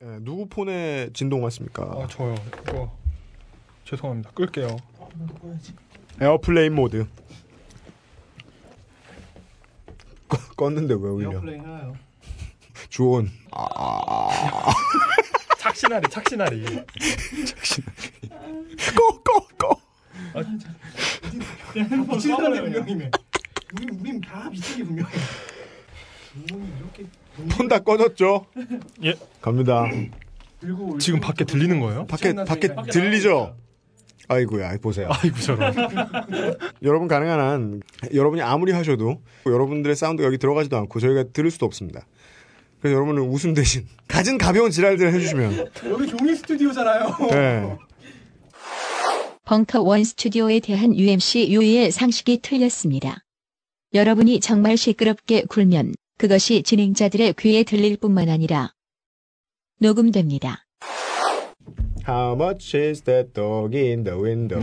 네, 누구 폰에 진동 왔습니까? 아 저요. 이거 죄송합니다. 끌게요. airplane mode. 꺼, 껐는데 왜 울려? airplane 해요. 주온. 착신아리 착신아리. 꺼, 꺼, 꺼. 미친 사람이 분명하네. 우리 우린 다 미친 게 분명해. 폰 다 꺼졌죠? 예. 갑니다. 지금 밖에 들리는 거예요? 밖에, 밖에 들리죠? 아이고야, 보세요. 아이고 저런. 여러분 가능한 한 여러분이 아무리 하셔도 여러분들의 사운드가 여기 들어가지도 않고 저희가 들을 수도 없습니다. 그래서 여러분은 웃음 대신 가진 가벼운 지랄들을 해주시면 여기 종이 스튜디오잖아요. 네. 벙커 원 스튜디오에 대한 UMC 유의의 상식이 틀렸습니다. 여러분이 정말 시끄럽게 굴면 그것이 진행자들의 귀에 들릴 뿐만 아니라 녹음됩니다. How much is that dog in the window?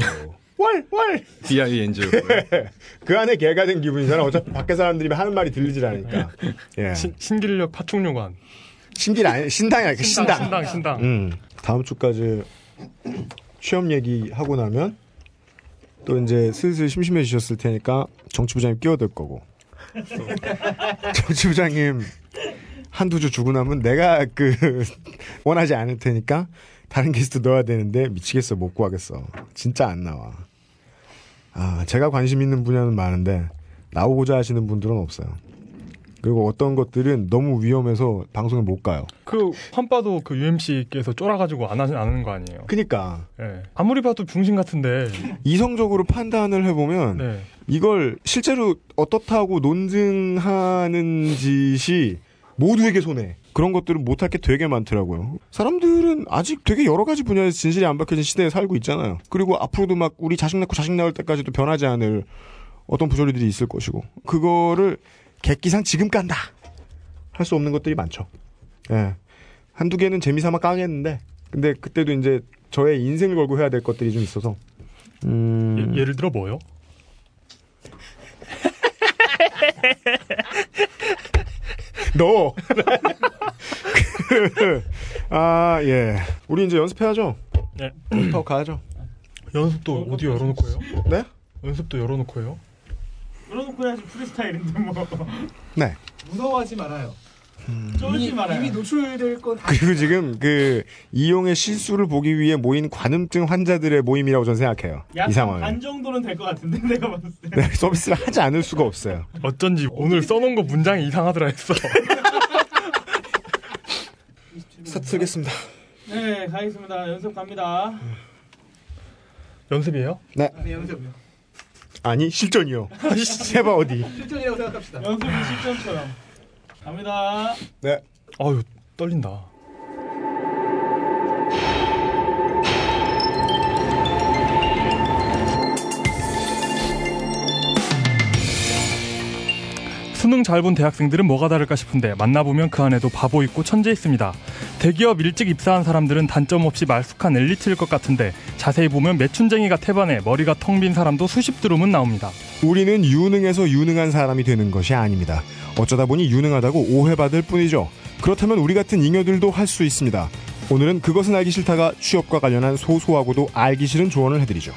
월, 월! D.I.N.G. 그 안에 개가 된 기분이잖아. 어차피 밖에 사람들이 하는 말이 들리질 않으니까. 예. 신, 신길력 파충류관. 신길 아니, 신당이 아니라 신당. 신당 신당. 음. 다음 주까지 취업 얘기하고 나면 또 이제 슬슬 심심해지셨을 테니까 정치부장님 끼어들 거고. 정치 부장님 한두 주 주고 나면 내가 그 원하지 않을 테니까 다른 게스트 넣어야 되는데 미치겠어 못 구하겠어. 진짜 안 나와. 아 제가 관심 있는 분야는 많은데 나오고자 하시는 분들은 없어요. 그리고 어떤 것들은 너무 위험해서 방송에 못 가요. 그 환빠도 그 UMC께서 쫄아가지고 안 하진 않는 거 아니에요? 그니까 예. 아무리 봐도 중심 같은데. 이성적으로 판단을 해보면 네. 이걸 실제로 어떻다고 논증하는 짓이 모두에게 손해. 그런 것들은 못할 게 되게 많더라고요. 사람들은 아직 되게 여러 가지 분야에서 진실이 안 밝혀진 시대에 살고 있잖아요. 그리고 앞으로도 막 우리 자식 낳고 자식 낳을 때까지도 변하지 않을 어떤 부조리들이 있을 것이고 그거를 객기상 지금 깐다 할 수 없는 것들이 많죠. 예. 한두 개는 재미삼아 까겠는데 근데 그때도 이제 저의 인생을 걸고 해야 될 것들이 좀 있어서 음... 예, 를 들어 뭐요? 너. 아, 예. 우리 이제 연습해야죠. 네. 연습하고 가야죠. 연습도 어디 열어놓고 해요? 네? 연습도 열어놓고 해요? 열어놓고 해야지 프리스타일인데 뭐. 네. 무서워하지 말아요. 음. 말아요. 이미 노출될 건 다. 그리고 지금 그 이용의 실수를 보기 위해 모인 관음증 환자들의 모임이라고 저는 생각해요. 이 약간 상황은. 반 정도는 될 것 같은데 내가 봤을 때. 네, 서비스를 하지 않을 수가 없어요. 어쩐지 오늘 써놓은 거 문장이 이상하더라 했어. 스타트 쓰겠습니다. 네, 가겠습니다. 연습 갑니다. 연습이에요? 네. 네, 연습이요. 아니, 실전이요. 해봐, 어디. 실전이라고 생각합시다. 연습은 실전처럼. 갑니다. 네. 아유 떨린다. 수능 잘 본 대학생들은 뭐가 다를까 싶은데 만나보면 그 안에도 바보 있고 천재 있습니다. 대기업 일찍 입사한 사람들은 단점 없이 말쑥한 엘리트일 것 같은데 자세히 보면 매춘쟁이가 태반에 머리가 텅 빈 사람도 수십 드럼은 나옵니다. 우리는 유능해서 유능한 사람이 되는 것이 아닙니다. 어쩌다 보니 유능하다고 오해받을 뿐이죠. 그렇다면 우리 같은 잉여들도 할 수 있습니다. 오늘은 그것은 알기 싫다가 취업과 관련한 소소하고도 알기 싫은 조언을 해드리죠.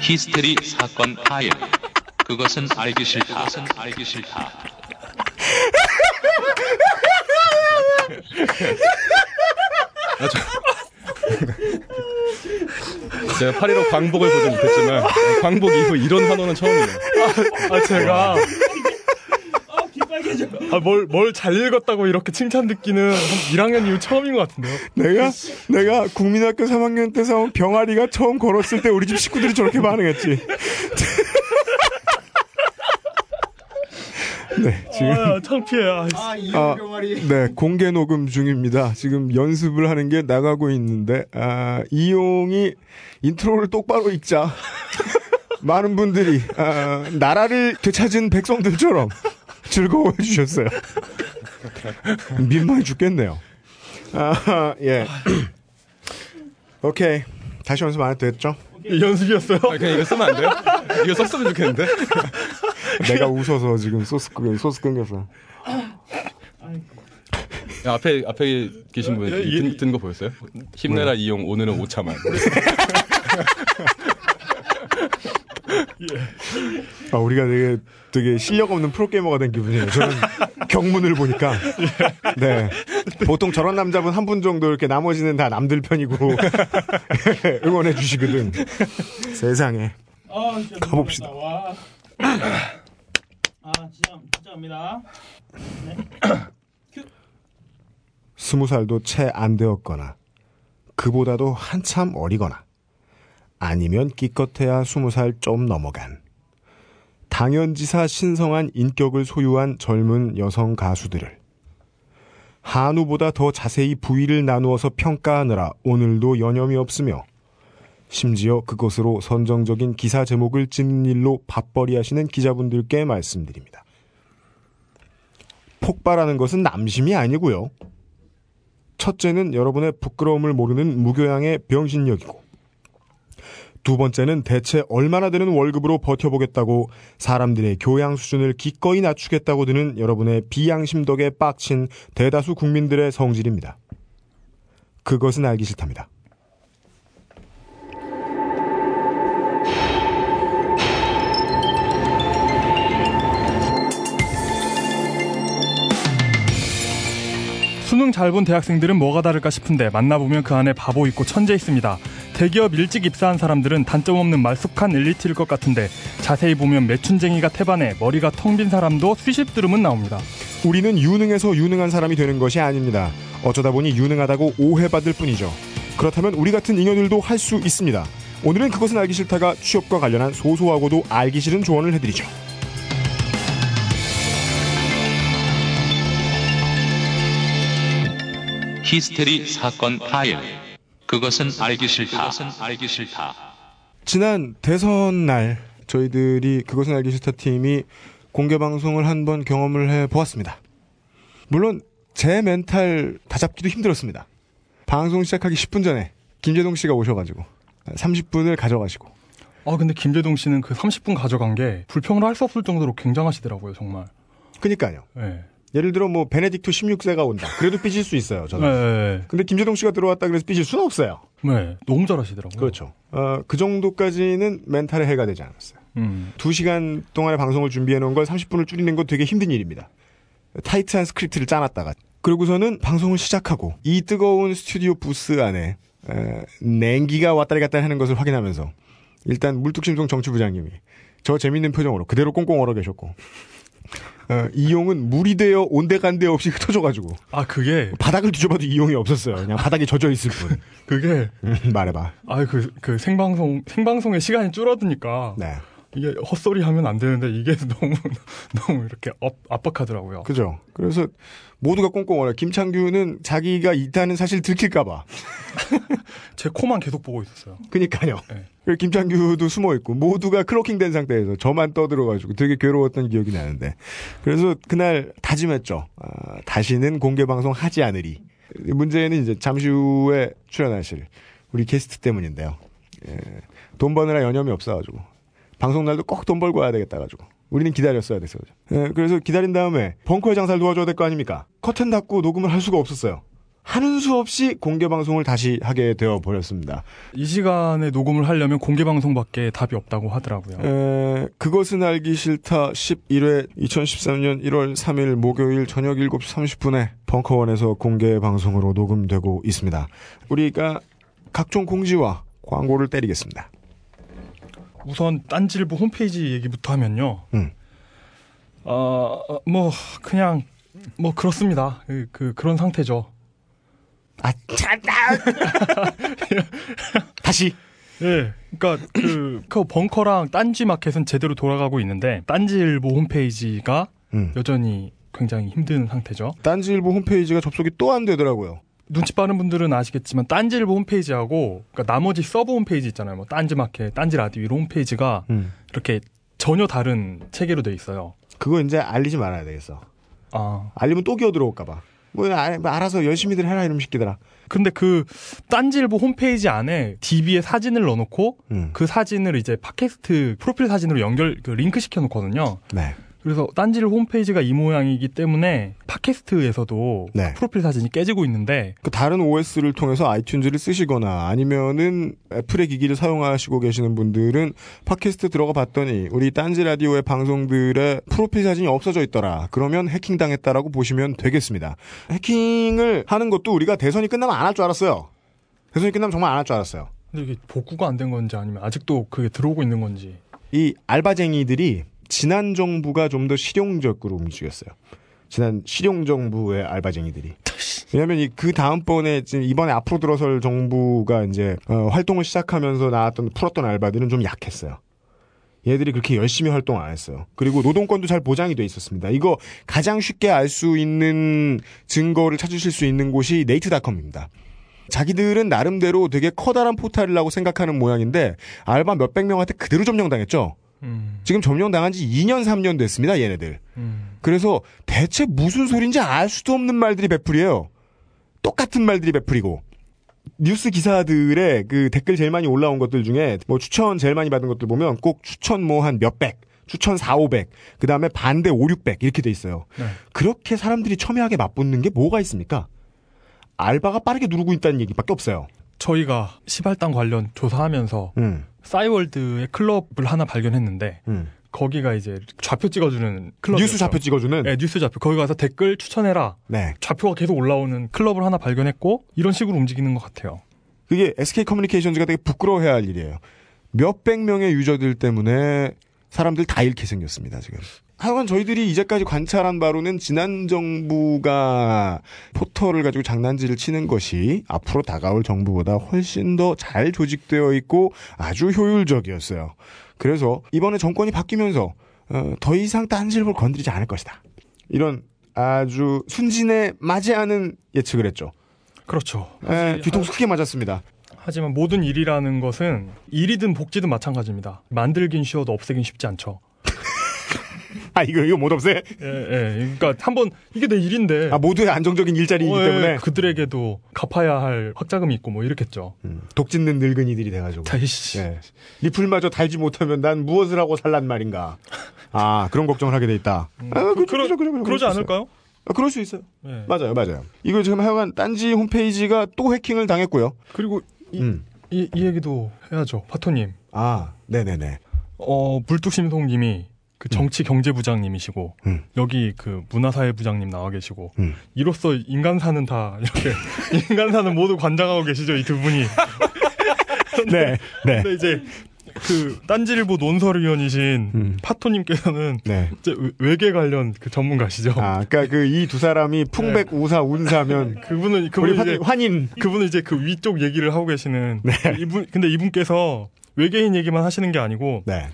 히스테리 사건 파일. 그것은 알기 싫다. 그것은 알기 싫다. 제가 8.15 광복을 보지 못했지만 광복 이후 이런 환호는 처음이에요. 아 제가 아, 귀 빨개져. 아, 뭘, 뭘 잘 읽었다고 이렇게 칭찬 듣기는 한 1학년 이후 처음인 것 같은데요. 내가 내가 국민학교 3학년 때 사온 병아리가 처음 걸었을 때 우리 집 식구들이 저렇게 반응했지. 네, 지금 아, 창피해. 아, 씨. 아, 아. 네, 공개 녹음 중입니다. 지금 연습을 하는 게 나가고 있는데, 아, 이용이 인트로를 똑바로 읽자. 많은 분들이, 아, 나라를 되찾은 백성들처럼 즐거워해 주셨어요. 민망해 죽겠네요. 아, 예. 오케이. 다시 연습 안 해도 됐죠? 연습이었어요? 아, 그냥 이거 쓰면 안 돼요? 이거 썼으면 좋겠는데? 내가 웃어서 지금 소스 끄 소스. 야, 앞에 앞에 계신 분 예, 예. 든거 보였어요? 힘내라 이용 오늘은 오차만. 아, 우리가 되게 되게 실력 없는 프로게이머가 된 기분이에요. 저는 경문을 보니까. 네. 보통 저런 남자분 한 분 정도 이렇게 나머지는 다 남들 편이고 응원해 주시거든. 세상에. 아, 진짜 가봅시다. 와. 아, 진짜 진짜입니다. 스무 살도 채 안 되었거나 그보다도 한참 어리거나 아니면 기껏해야 스무 살좀 넘어간 당연지사 신성한 인격을 소유한 젊은 여성 가수들을 한우보다 더 자세히 부위를 나누어서 평가하느라 오늘도 여념이 없으며 심지어 그것으로 선정적인 기사 제목을 찝는 일로 밥벌이 하시는 기자분들께 말씀드립니다. 폭발하는 것은 남심이 아니고요. 첫째는 여러분의 부끄러움을 모르는 무교양의 병신력이고 두 번째는 대체 얼마나 되는 월급으로 버텨보겠다고 사람들의 교양 수준을 기꺼이 낮추겠다고 드는 여러분의 비양심 덕에 빡친 대다수 국민들의 성질입니다. 그것은 알기 싫답니다. 수능 잘 본 대학생들은 뭐가 다를까 싶은데 만나보면 그 안에 바보 있고 천재 있습니다. 대기업 일찍 입사한 사람들은 단점 없는 말쑥한 엘리트일 것 같은데 자세히 보면 매춘쟁이가 태반에 머리가 텅 빈 사람도 수십 들으면 나옵니다. 우리는 유능해서 유능한 사람이 되는 것이 아닙니다. 어쩌다 보니 유능하다고 오해받을 뿐이죠. 그렇다면 우리 같은 잉여들도 할 수 있습니다. 오늘은 그것은 알기 싫다가 취업과 관련한 소소하고도 알기 싫은 조언을 해드리죠. 히스테리 사건 파일. 그것은 알기 싫다. 그것은 알기 싫다. 지난 대선 날 저희들이 그것은 알기 싫다 팀이 공개 방송을 한 번 경험을 해 보았습니다. 물론 제 멘탈 다잡기도 힘들었습니다. 방송 시작하기 10분 전에 김재동 씨가 오셔가지고 30분을 가져가시고 아 근데 김재동 씨는 그 30분 가져간 게 불평을 할 수 없을 정도로 굉장하시더라고요 정말. 그니까요. 네. 예를 들어 뭐 베네딕토 16세가 온다. 그래도 삐질 수 있어요. 저는. 네. 근데 김재동 씨가 들어왔다 그래서 삐질 수는 없어요. 네. 너무 잘하시더라고요. 그렇죠. 어, 그 정도까지는 멘탈에 해가 되지 않았어요. 음. 2시간 동안의 방송을 준비해 놓은 걸 30분을 줄이는 건 되게 힘든 일입니다. 타이트한 스크립트를 짜놨다가. 그러고서는 방송을 시작하고 이 뜨거운 스튜디오 부스 안에 에, 냉기가 왔다리 갔다리 하는 것을 확인하면서 일단 물뚝심송 정치부장님이 저 재밌는 표정으로 그대로 꽁꽁 얼어 계셨고 어, 이용은 물이 되어 온데간데 없이 흩어져가지고 아 그게 바닥을 뒤져봐도 이용이 없었어요. 그냥 바닥에 젖어 있을 뿐. 그게 음, 말해봐. 아그 그 생방송 생방송의 시간이 줄어드니까 네. 이게 헛소리 하면 안 되는데 이게 너무 너무 이렇게 업, 압박하더라고요. 그죠. 그래서 모두가 꽁꽁 얼어. 김창규는 자기가 있다는 사실 들킬까봐. 제 코만 계속 보고 있었어요. 그니까요. 네. 김창규도 숨어 있고 모두가 크로킹 된 상태에서 저만 떠들어가지고 되게 괴로웠던 기억이 나는데 그래서 그날 다짐했죠. 아, 다시는 공개 방송 하지 않으리. 문제는 이제 잠시 후에 출연하실 우리 게스트 때문인데요. 예, 돈 버느라 여념이 없어가지고 방송 날도 꼭 돈 벌고 와야 되겠다 가지고 우리는 기다렸어야 됐어요. 예, 그래서 기다린 다음에 벙커의 장사를 도와줘야 될 거 아닙니까? 커튼 닫고 녹음을 할 수가 없었어요. 하는 수 없이 공개 방송을 다시 하게 되어 버렸습니다. 이 시간에 녹음을 하려면 공개 방송밖에 답이 없다고 하더라고요. 에, 그것은 알기 싫다 11회 2013년 1월 3일 목요일 저녁 7시 30분에 벙커원에서 공개 방송으로 녹음되고 있습니다. 우리가 각종 공지와 광고를 때리겠습니다. 우선 딴질보 홈페이지 얘기부터 하면요. 음. 어, 뭐 그냥 뭐 그렇습니다. 그, 그 그런 상태죠. 아, 참다! 다시. 예. 그러니까 그, 그 벙커랑 딴지 마켓은 제대로 돌아가고 있는데 딴지일보 홈페이지가 음. 여전히 굉장히 힘든 상태죠. 딴지일보 홈페이지가 접속이 또 안 되더라고요. 눈치 빠른 분들은 아시겠지만 딴지일보 홈페이지하고 그러니까 나머지 서브 홈페이지 있잖아요. 뭐 딴지 마켓, 딴지 라디오 이런 홈페이지가 음. 이렇게 전혀 다른 체계로 돼 있어요. 그거 이제 알리지 말아야 되겠어. 아, 알리면 또 기어 들어올까봐. 뭐, 아, 뭐 알아서 열심히들 해라 이런 식기더라. 근데 그 딴지일보 홈페이지 안에 DB에 사진을 넣어놓고 음. 그 사진을 이제 팟캐스트 프로필 사진으로 연결 그 링크 시켜놓거든요. 네. 그래서 딴지일 홈페이지가 이 모양이기 때문에 팟캐스트에서도 네. 프로필 사진이 깨지고 있는데 그 다른 OS를 통해서 아이튠즈를 쓰시거나 아니면은 애플의 기기를 사용하시고 계시는 분들은 팟캐스트 들어가 봤더니 우리 딴지 라디오의 방송들의 프로필 사진이 없어져 있더라. 그러면 해킹 당했다라고 보시면 되겠습니다. 해킹을 하는 것도 우리가 대선이 끝나면 안 할 줄 알았어요. 대선이 끝나면 정말 안 할 줄 알았어요. 근데 이게 복구가 안 된 건지 아니면 아직도 그게 들어오고 있는 건지 이 알바쟁이들이 지난 정부가 좀 더 실용적으로 움직였어요. 지난 실용 정부의 알바쟁이들이. 왜냐하면 이 그 다음번에 지금 이번에 앞으로 들어설 정부가 이제 어, 활동을 시작하면서 나왔던 풀었던 알바들은 좀 약했어요. 얘들이 그렇게 열심히 활동 안 했어요. 그리고 노동권도 잘 보장이 돼 있었습니다. 이거 가장 쉽게 알 수 있는 증거를 찾으실 수 있는 곳이 네이트닷컴입니다. 자기들은 나름대로 되게 커다란 포탈이라고 생각하는 모양인데 알바 몇백 명한테 그대로 점령당했죠. 음, 지금 점령당한 지 2년 3년 됐습니다. 얘네들. 음. 그래서 대체 무슨 소린지 알 수도 없는 말들이 배풀이에요. 똑같은 말들이 배풀이고. 뉴스 기사들의 그 댓글 제일 많이 올라온 것들 중에 뭐 추천 제일 많이 받은 것들 보면 꼭 추천 뭐 한 몇백, 추천 4, 500, 그 다음에 반대 5, 600 이렇게 돼 있어요. 네. 그렇게 사람들이 첨예하게 맞붙는 게 뭐가 있습니까? 알바가 빠르게 누르고 있다는 얘기밖에 없어요. 저희가 시발당 관련 조사하면서 음, 싸이월드의 클럽을 하나 발견했는데 음. 거기가 이제 좌표 찍어주는 클럽 뉴스 좌표 찍어주는. 네, 뉴스 좌표 거기 가서 댓글 추천해라 네. 좌표가 계속 올라오는 클럽을 하나 발견했고 이런 식으로 움직이는 것 같아요. 그게 SK 커뮤니케이션즈가 되게 부끄러워해야 할 일이에요. 몇백 명의 유저들 때문에 사람들 다 잃게 생겼습니다, 지금. 하여간 저희들이 이제까지 관찰한 바로는 지난 정부가 포털을 가지고 장난질을 치는 것이 앞으로 다가올 정부보다 훨씬 더 잘 조직되어 있고 아주 효율적이었어요. 그래서 이번에 정권이 바뀌면서 어, 더 이상 딴질볼 건드리지 않을 것이다. 이런 아주 순진에 맞지 않은 예측을 했죠. 그렇죠. 에, 뒤통수 크게 맞았습니다. 하지만 모든 일이라는 것은 일이든 복지든 마찬가지입니다. 만들긴 쉬워도 없애긴 쉽지 않죠. 아 이거 이거 못 없애? 예, 예. 그러니까 한번 이게 내 일인데 아 모두의 안정적인 일자리이기 어, 예, 때문에 그들에게도 갚아야 할 확자금이 있고 뭐 이렇겠죠. 음, 독짓는 늙은이들이 돼가지고 다이씨. 예. 리플마저 달지 못하면 난 무엇을 하고 살란 말인가? 아 그런 걱정을 하게 돼 있다. 아, 그, 그러, 그렇죠, 그렇죠, 그러지. 않을까요? 아, 그럴 수 있어요. 예. 맞아요, 맞아요. 이거 지금 하여간 딴지 홈페이지가 또 해킹을 당했고요. 그리고 이, 음. 이, 이 얘기도 해야죠. 파토님. 아, 네네네. 어, 불뚝심송님이 그 정치 경제 부장님이시고 음. 여기 그 문화사회 부장님 나와 계시고 음. 이로써 인간사는 다 이렇게 인간사는 모두 관장하고 계시죠 이 두 분이. 네, 네, 근데 이제 그 딴지일보 논설위원이신 음. 파토님께서는 네. 이제 외- 외계 관련 그 전문가시죠. 아, 그러니까 그 이 두 사람이 풍백, 우사, 운사면 그분은 그분 환, 이제 환인. 그분은 이제 그 위쪽 얘기를 하고 계시는 네. 이분 근데 이분께서 외계인 얘기만 하시는 게 아니고 네.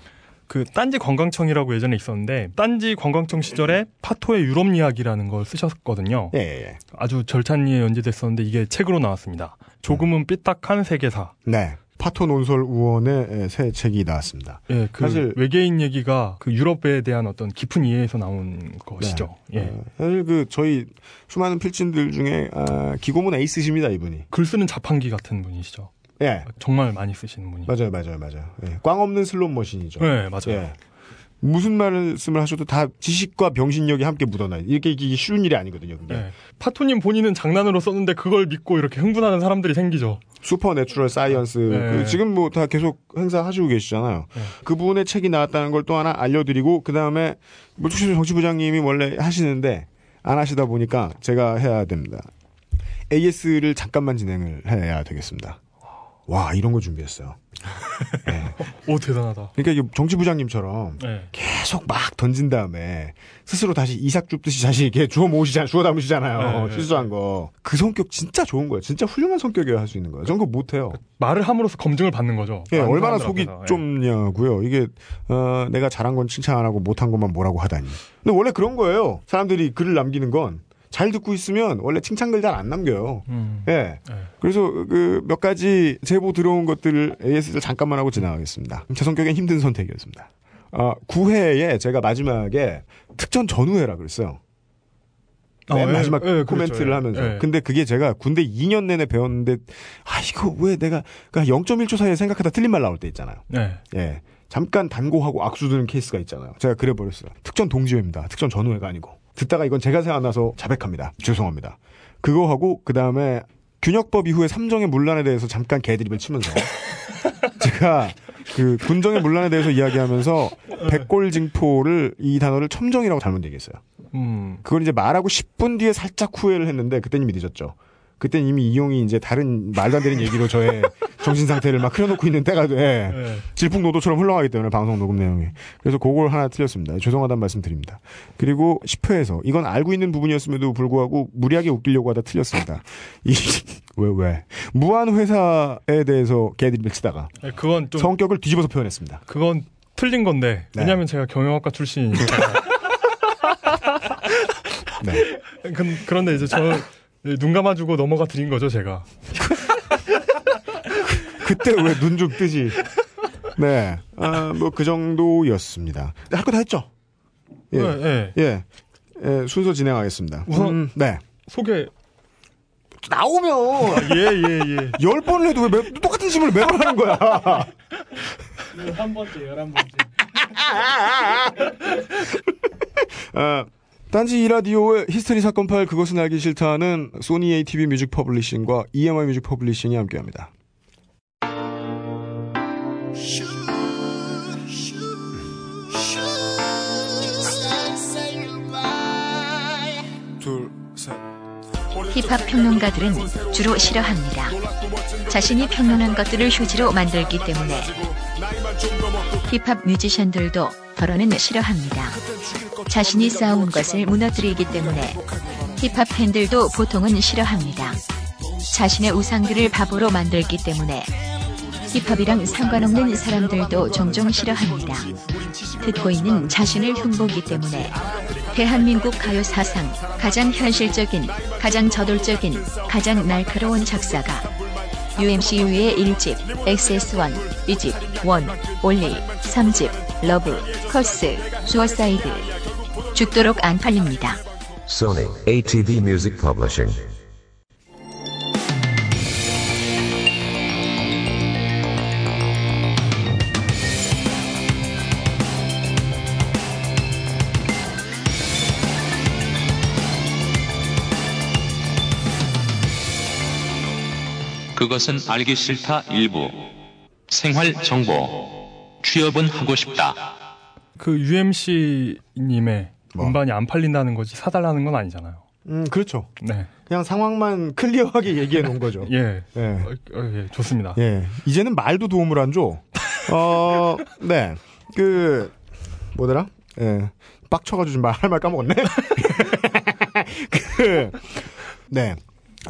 그 딴지 관광청이라고 예전에 있었는데 딴지 관광청 시절에 파토의 유럽 이야기라는 걸 쓰셨거든요. 예, 예, 예. 아주 절찬리에 연재됐었는데 이게 책으로 나왔습니다. 조금은 삐딱한 세계사. 네. 파토 논설 우원의 예, 새 책이 나왔습니다. 예, 그 사실- 외계인 얘기가 그 유럽에 대한 어떤 깊은 이해에서 나온 것이죠. 예. 어, 사실 그 저희 수많은 필진들 중에 아, 기고문 에이스십니다 이분이. 글 쓰는 자판기 같은 분이시죠. 예, 정말 많이 쓰시는 분이. 맞아요, 맞아요, 맞아요. 예, 꽝 없는 슬롯 머신이죠. 네, 맞아요. 예. 무슨 말씀을 하셔도 다 지식과 병신력이 함께 묻어나요. 이렇게 이게 쉬운 일이 아니거든요. 그게. 예. 파토님 본인은 장난으로 썼는데 그걸 믿고 이렇게 흥분하는 사람들이 생기죠. Supernatural Science. 네. 그 지금 뭐 다 계속 행사하시고 계시잖아요. 네. 그분의 책이 나왔다는 걸 또 하나 알려드리고 그 다음에 물뚝심 정치부장님이 원래 하시는데 안 하시다 보니까 제가 해야 됩니다. AS를 잠깐만 진행을 해야 되겠습니다. 와 이런 거 준비했어요. 오 대단하다. 그러니까 정치부장님처럼 예. 계속 막 던진 다음에 스스로 다시 이삭 줍듯이 다시 이렇게 주워 모으시잖아요. 주워 담으시잖아요. 네, 실수한 거. 그 성격 진짜 좋은 거예요. 진짜 훌륭한 성격이어야 할 수 있는 거예요. 저는 그거 못해요. 말을 함으로써 검증을 받는 거죠. 예, 얼마나 속이 앞에서. 예. 좁냐고요. 이게 어, 내가 잘한 건 칭찬 안 하고 못한 것만 뭐라고 하다니. 근데 원래 그런 거예요. 사람들이 글을 남기는 건 잘 듣고 있으면 원래 칭찬글 잘 안 남겨요. 음. 예. 예. 그래서 그 몇 가지 제보 들어온 것들을 AS를 잠깐만 하고 지나가겠습니다. 제 성격엔 힘든 선택이었습니다. 아, 9회에 제가 마지막에 특전 전후회라 그랬어요. 맨 어, 예, 마지막 예, 그렇죠. 코멘트를 예. 하면서. 예. 근데 그게 제가 군대 2년 내내 배웠는데 아 이거 왜 내가 그러니까 0.1초 사이에 생각하다 틀린 말 나올 때 있잖아요. 네. 예. 잠깐 단고하고 악수 드는 케이스가 있잖아요. 제가 그래 버렸어요. 특전 동지회입니다. 특전 전후회가 아니고. 듣다가 이건 제가 생각나서 자백합니다. 죄송합니다. 그거 하고 그 다음에 균역법 이후에 삼정의 문란에 대해서 잠깐 개드립을 치면서 제가 그 군정의 문란에 대해서 이야기하면서 백골징포를 이 단어를 첨정이라고 잘못 얘기했어요. 음. 그걸 이제 말하고 10분 뒤에 살짝 후회를 했는데 그때는 이미 늦었죠. 그때는 이미 이용이 이제 다른 말도 안 되는 얘기로 저의 정신 상태를 막 흐려놓고 있는 때가 돼. 네. 질풍노도처럼 흘러가기 때문에 방송 녹음 내용이. 그래서 그걸 하나 틀렸습니다. 죄송하다는 말씀 드립니다. 그리고 10회에서 이건 알고 있는 부분이었음에도 불구하고 무리하게 웃기려고 하다 틀렸습니다. 이, 왜, 왜. 무한 회사에 대해서 개들을 치다가 네, 그건 좀 성격을 뒤집어서 표현했습니다. 그건 틀린 건데 네. 왜냐하면 제가 경영학과 출신이니까. 네. 그, 그런데 이제 저 눈 감아주고 넘어가 드린 거죠 제가. 그때 왜 눈 좀 뜨지? 네. 아, 뭐 그 정도였습니다. 할 거 다 했죠? 예. 네, 네. 예. 예, 순서 진행하겠습니다. 우선- 음, 네. 소개. 나오면 예예 예. 열 번을 해도 왜 매, 똑같은 질문을 매번 하는 거야? 열한 번째, 열한 번째. 아, 딴지 라디오의 히스테리 사건 파일 그것은 알기 싫다는 소니 ATV 뮤직 퍼블리싱과 EMI 뮤직 퍼블리싱이 함께합니다. 힙합 평론가들은 주로 싫어합니다. 자신이 평론한 것들을 휴지로 만들기 때문에 힙합 뮤지션들도 덜어는 싫어합니다. 자신이 쌓아온 것을 무너뜨리기 때문에 힙합 팬들도 보통은 싫어합니다. 자신의 우상들을 바보로 만들기 때문에 힙합이랑 상관없는 사람들도 종종 싫어합니다. 듣고 있는 자신을 흉보기 때문에 대한민국 가요 사상 가장 현실적인, 가장 저돌적인, 가장 날카로운 작사가 UMCU의 1집, XS1, 2집, 1, 올리, 3집, 러브, 커스, 수어사이드. 죽도록 안 팔립니다. Sony ATV Music Publishing. 그것은 알기 싫다 일부. 생활 정보. 취업은 하고 싶다. 그 UMC님의 뭐? 음반이 안 팔린다는 거지 사달라는 건 아니잖아요. 음, 그렇죠. 네. 그냥 상황만 클리어하게 얘기해 놓은 거죠. 예. 예. 어, 어, 예, 좋습니다. 예. 이제는 말도 도움을 안 줘. 어, 네. 그, 뭐더라? 예. 빡쳐가지고 지금 말, 할 말 까먹었네? 그, 네.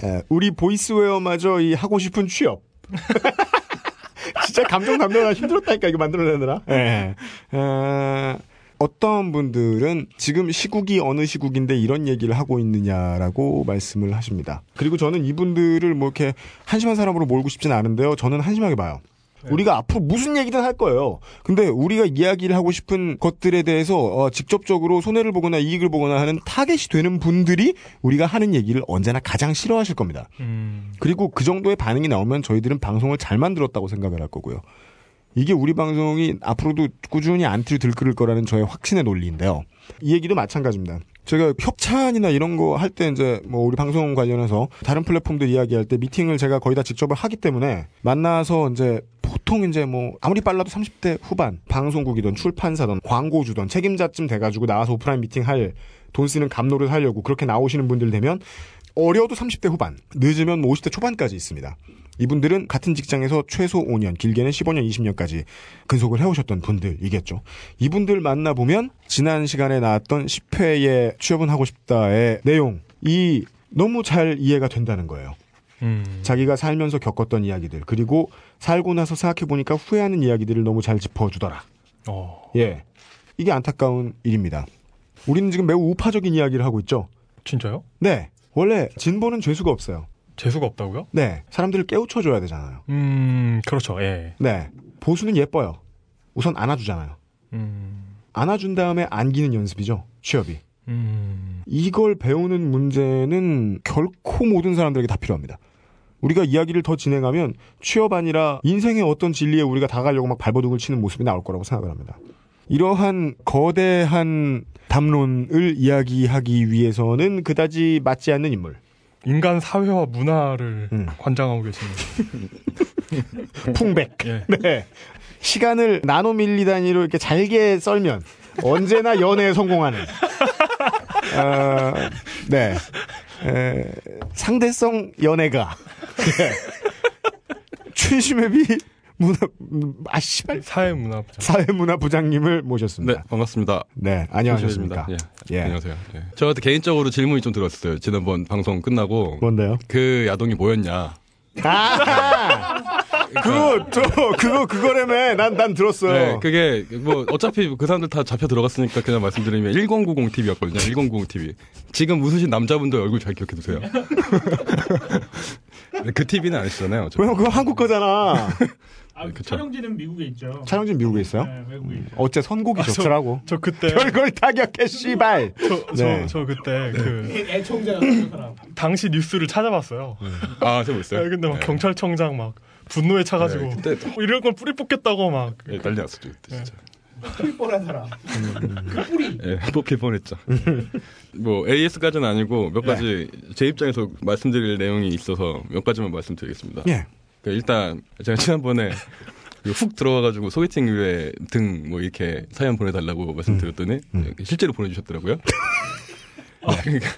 예, 우리 보이스웨어마저 이 하고 싶은 취업. 진짜 감정 담당하기 힘들었다니까, 이거 만들어내느라. 예. 어, 어떤 분들은 지금 시국이 어느 시국인데 이런 얘기를 하고 있느냐라고 말씀을 하십니다. 그리고 저는 이분들을 뭐 이렇게 한심한 사람으로 몰고 싶진 않은데요. 저는 한심하게 봐요. 우리가 앞으로 무슨 얘기든 할 거예요. 근데 우리가 이야기를 하고 싶은 것들에 대해서 어, 직접적으로 손해를 보거나 이익을 보거나 하는 타겟이 되는 분들이 우리가 하는 얘기를 언제나 가장 싫어하실 겁니다. 음, 그리고 그 정도의 반응이 나오면 저희들은 방송을 잘 만들었다고 생각을 할 거고요. 이게 우리 방송이 앞으로도 꾸준히 안티를 들끓을 거라는 저의 확신의 논리인데요. 이 얘기도 마찬가지입니다. 제가 협찬이나 이런 거 할 때 이제 뭐 우리 방송 관련해서 다른 플랫폼들 이야기할 때 미팅을 제가 거의 다 직접 하기 때문에 만나서 이제 보통 이제 뭐 아무리 빨라도 30대 후반 방송국이든 출판사든 광고주든 책임자쯤 돼가지고 나와서 오프라인 미팅 할 돈 쓰는 감노를 하려고 그렇게 나오시는 분들 되면 어려도 30대 후반, 늦으면 뭐 50대 초반까지 있습니다. 이분들은 같은 직장에서 최소 5년, 길게는 15년, 20년까지 근속을 해오셨던 분들이겠죠. 이분들 만나보면 지난 시간에 나왔던 10회의 취업은 하고 싶다의 내용이 너무 잘 이해가 된다는 거예요. 음, 자기가 살면서 겪었던 이야기들, 그리고 살고 나서 생각해 보니까 후회하는 이야기들을 너무 잘 짚어주더라. 어, 예. 이게 안타까운 일입니다. 우리는 지금 매우 우파적인 이야기를 하고 있죠. 진짜요? 네. 원래 진보는 죄수가 없어요. 재수가 없다고요? 네. 사람들을 깨우쳐줘야 되잖아요. 음, 그렇죠. 예. 네. 보수는 예뻐요. 우선 안아주잖아요. 음, 안아준 다음에 안기는 연습이죠. 취업이. 음, 이걸 배우는 문제는 결코 모든 사람들에게 다 필요합니다. 우리가 이야기를 더 진행하면 취업 아니라 인생의 어떤 진리에 우리가 다가려고 막 발버둥을 치는 모습이 나올 거라고 생각을 합니다. 이러한 거대한 담론을 이야기하기 위해서는 그다지 맞지 않는 인물. 인간 사회와 문화를 음. 관장하고 계십니다. 풍백. 예. 네. 시간을 나노 밀리 단위로 이렇게 잘게 썰면 언제나 연애에 성공하는. 어, 네. 에, 상대성 연애가. 네. 춘심회비 문화, 아, 씨발. 사회문화부장. 사회문화부장님을 모셨습니다. 네, 반갑습니다. 네, 안녕하셨습니까? 예. 예. 안녕하세요. 예. 저한테 개인적으로 질문이 좀 들어왔어요. 지난번 방송 끝나고 뭔데요? 그 야동이 뭐였냐? 아! 그거, 저, 그거, 그거라며. 난, 난 들었어요. 네, 그게 뭐 어차피 그 사람들 다 잡혀 들어갔으니까 그냥 말씀드리면 1090 TV였거든요. 1090 TV. 지금 웃으신 남자분들 얼굴 잘 기억해 두세요. 그 TV는 아니시잖아요. 왜냐면 그거 한국 거잖아. 아, 그쵸. 촬영지는 미국에 있죠. 촬영진 미국에 있어요? 네, 외국에 있죠. 어째 선곡이 아, 저- 좋더라고. 저 그때 별걸 다 기억해, 씨발. 저, 저, 네. 저 그때 그 애청자 그 사람. 당시 뉴스를 찾아봤어요. 아, 제가 있어요. 네, 근데 막 네. 경찰청장 막 분노에 차가지고 네, 그때 뭐 이런 걸 뿌리 뽑겠다고 막 예, 난리 났었죠. 그때 진짜. 뿌리 뻔한 사람. 그 뿌리. 예, 뽑힐 뻔했죠. 뭐 AS까지는 아니고 몇 가지 제 입장에서 말씀드릴 내용이 있어서 몇 가지만 말씀드리겠습니다. 예. 그러니까 일단 제가 지난번에 훅 들어와가지고 소개팅 위에 등뭐 이렇게 사연 보내달라고 말씀드렸더니 실제로 보내주셨더라고요.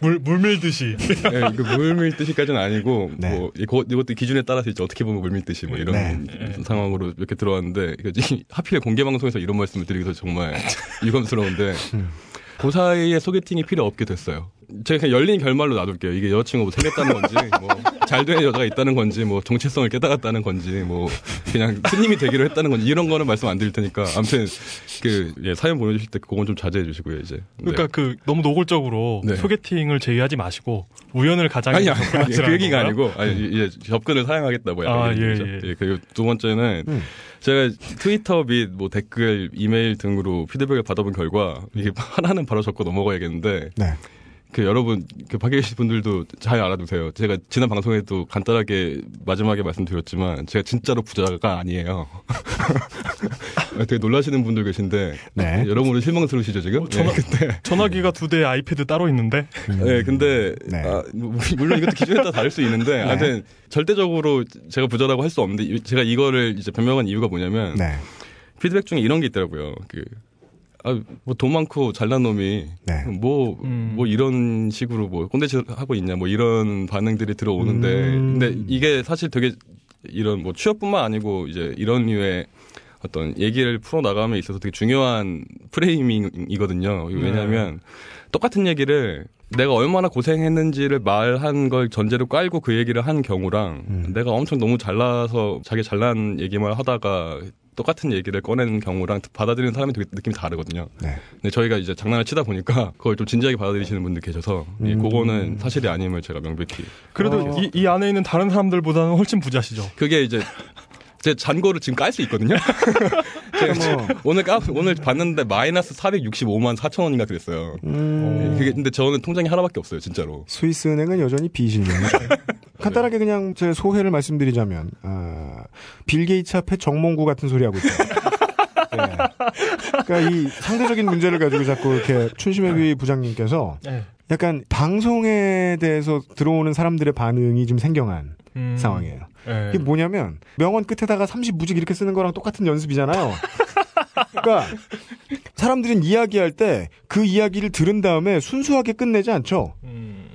물, 물 밀듯이 예, 그 물밀 뜻이까지는 아니고 네. 뭐 이거, 이것도 기준에 따라서 이제 어떻게 보면 물밀 뜻이 뭐 이런 네. 상황으로 이렇게 들어왔는데 이거 이- 하필 공개 방송에서 이런 말씀을 드리기도 정말 유감스러운데 그 사이에 소개팅이 필요 없게 됐어요. 제가 그냥 열린 결말로 놔둘게요. 이게 여자친구가 뭐 생겼다는 건지, 뭐, 잘 되는 여자가 있다는 건지, 뭐, 정체성을 깨달았다는 건지, 뭐, 그냥 스님이 되기로 했다는 건지, 이런 거는 말씀 안 드릴 테니까, 아무튼, 그, 예, 사연 보내주실 때 그건 좀 자제해 주시고요, 이제. 네. 그러니까 그 너무 노골적으로 네. 소개팅을 제의하지 마시고 우연을 가장해 아니, 아니, 아니, 그 얘기가 건가요? 아니고, 아니, 이제 접근을 사양하겠다, 뭐, 아, 약간 예, 이런 얘기죠. 예. 예, 그리고 두 번째는, 음. 제가 트위터 및 뭐 댓글, 이메일 등으로 피드백을 받아본 결과, 이게 하나는 바로 적고 넘어가야겠는데, 네. 그 여러분, 그 밖에 계신 분들도 잘 알아두세요. 제가 지난 방송에도 간단하게 마지막에 말씀드렸지만, 제가 진짜로 부자가 아니에요. 되게 놀라시는 분들 계신데, 네. 여러모로 실망스러우시죠, 지금? 전화- 네, 근데. 전화기가 두 대, 아이패드 따로 있는데 네, 근데 네. 아, 뭐, 물론 이것도 기준에 따라 다를 수 있는데, 하여튼 절대적으로 제가 부자라고 할 수 없는데 이- 제가 이거를 이제 변명한 이유가 뭐냐면 네. 피드백 중에 이런 게 있더라고요. 그 아, 뭐돈 많고 잘난 놈이 네. 뭐, 음. 뭐 이런 식으로 뭐 꼰대짓 하고 있냐 뭐 이런 반응들이 들어오는데 음. 근데 이게 사실 되게 이런 뭐 취업뿐만 아니고 이제 이런 류의 어떤 얘기를 풀어나감에 있어서 되게 중요한 프레이밍이거든요. 왜냐하면 똑같은 얘기를 내가 얼마나 고생했는지를 말한 걸 전제로 깔고 그 얘기를 한 경우랑 음. 내가 엄청 너무 잘나서 자기 잘난 얘기만 하다가 똑같은 얘기를 꺼내는 경우랑 받아들이는 사람이 되게 느낌이 다르거든요. 네. 근데 저희가 이제 장난을 치다 보니까 그걸 좀 진지하게 받아들이시는 분들 계셔서 예, 음. 그거는 사실이 아님을 제가 명백히 그래도 어. 이, 이 안에 있는 다른 사람들보다는 훨씬 부자시죠. 그게 이제 제 잔고를 지금 깔 수 있거든요. 제가 뭐. 오늘 까 오늘 봤는데 마이너스 465만 4천 원인가 그랬어요. 음, 예, 그게 근데 저는 통장이 하나밖에 없어요, 진짜로. 스위스 은행은 여전히 비실명이죠. 간단하게 그냥 제 소회를 말씀드리자면 아, 빌 게이츠 앞에 정몽구 같은 소리 하고 있어요. 예. 그러니까 이 상대적인 문제를 가지고 자꾸 이렇게 춘심애비 부장님께서 네. 약간 방송에 대해서 들어오는 사람들의 반응이 좀 생경한 음. 상황이에요. 네. 이게 뭐냐면 명언 끝에다가 30 무직 이렇게 쓰는 거랑 똑같은 연습이잖아요. 그러니까 사람들은 이야기할 때 그 이야기를 들은 다음에 순수하게 끝내지 않죠. 음.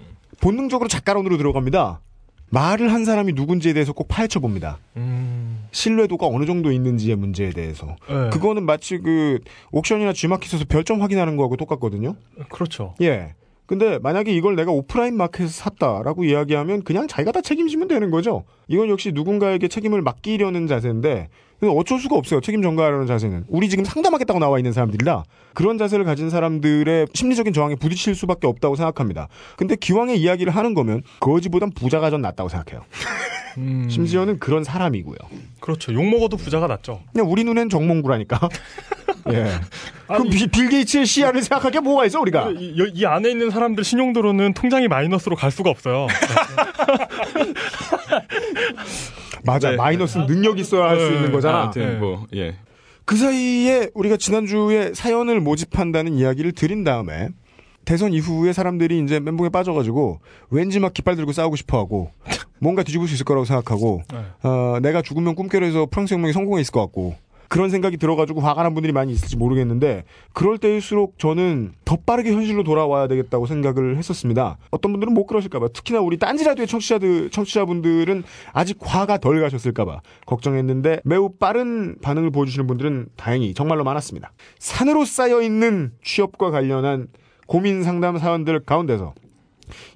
본능적으로 작가론으로 들어갑니다. 말을 한 사람이 누군지에 대해서 꼭 파헤쳐 봅니다. 음. 신뢰도가 어느 정도 있는지의 문제에 대해서. 네. 그거는 마치 그 옥션이나 G마켓에서 별점 확인하는 거하고 똑같거든요. 그렇죠. 예. 근데 만약에 이걸 내가 오프라인 마켓에서 샀다라고 이야기하면 그냥 자기가 다 책임지면 되는 거죠. 이건 역시 누군가에게 책임을 맡기려는 자세인데 이건 어쩔 수가 없어요. 책임 전가하려는 자세는. 우리 지금 상담하겠다고 나와 있는 사람들이라 그런 자세를 가진 사람들의 심리적인 저항에 부딪힐 수밖에 없다고 생각합니다. 근데 기왕에 이야기를 하는 거면 거지보단 부자가 전 낫다고 생각해요. 음. 심지어는 그런 사람이고요. 그렇죠. 욕 먹어도 부자가 낫죠. 그냥 우리 눈엔 정몽구라니까. 예. 그럼 빌, 빌 게이츠의 시야를 생각할 게 뭐가 있어 우리가? 이, 이- 이 안에 있는 사람들 신용도로는 통장이 마이너스로 갈 수가 없어요. 맞아. 네. 마이너스는 능력 있어야 할수 네. 있는 거잖아. 아무튼 네. 뭐 예. 그 사이에 우리가 지난주에 사연을 모집한다는 이야기를 드린 다음에 대선 이후에 사람들이 이제 멘붕에 빠져가지고 왠지 막 깃발 들고 싸우고 싶어하고 뭔가 뒤집을 수 있을 거라고 생각하고 네. 어, 내가 죽으면 꿈결에서 프랑스 혁명이 성공했을 것 같고 그런 생각이 들어가지고 화가 난 분들이 많이 있을지 모르겠는데 그럴 때일수록 저는 더 빠르게 현실로 돌아와야 되겠다고 생각을 했었습니다. 어떤 분들은 못 그러실까봐 특히나 우리 딴지라디오의 청취자들 청취자분들은 아직 화가 덜 가셨을까봐 걱정했는데 매우 빠른 반응을 보여주시는 분들은 다행히 정말로 많았습니다. 산으로 쌓여 있는 취업과 관련한 고민 상담 사연들 가운데서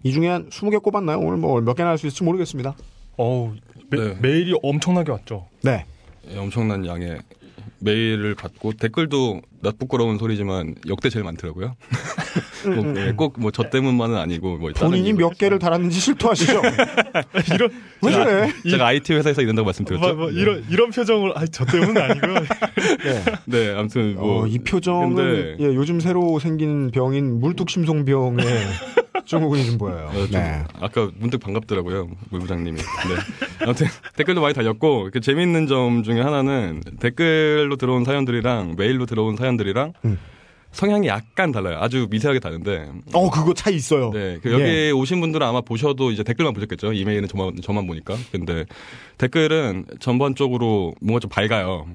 이 중에 한 20개 꼽았나요? 오늘 뭐 몇 개나 할 수 있을지 모르겠습니다. 어우, 메, 네. 메일이 엄청나게 왔죠. 네. 예, 엄청난 양의 메일을 받고 댓글도 나 부끄러운 소리지만 역대 제일 많더라고요. 꼭뭐 저 때문만은 아니고 뭐 본인이. 몇 개를 달았는지 실토하시죠? 이런 왜 저래? 제가 IT 회사에서 일한다고 말씀드렸죠. 뭐, 뭐 이런 이런 표정을 아, 저 때문은 아니고요. 네. 네, 아무튼 뭐 어, 이 표정은 근데 예, 요즘 새로 생긴 병인 물뚝심송병의 증후군이 좀 보여요. 어, 좀 네. 아까 문득 반갑더라고요 물 부장님이. 네. 아무튼 댓글도 많이 달렸고 그 재미있는 점 중에 하나는 댓글로 들어온 사연들이랑 메일로 들어온 사연들이랑 음. 성향이 약간 달라요. 아주 미세하게 다른데. 어, 그거 차이 있어요. 네, 그 여기 예. 오신 분들은 아마 보셔도 이제 댓글만 보셨겠죠. 이메일은 저만 저만 보니까. 근데 댓글은 전반적으로 뭔가 좀 밝아요.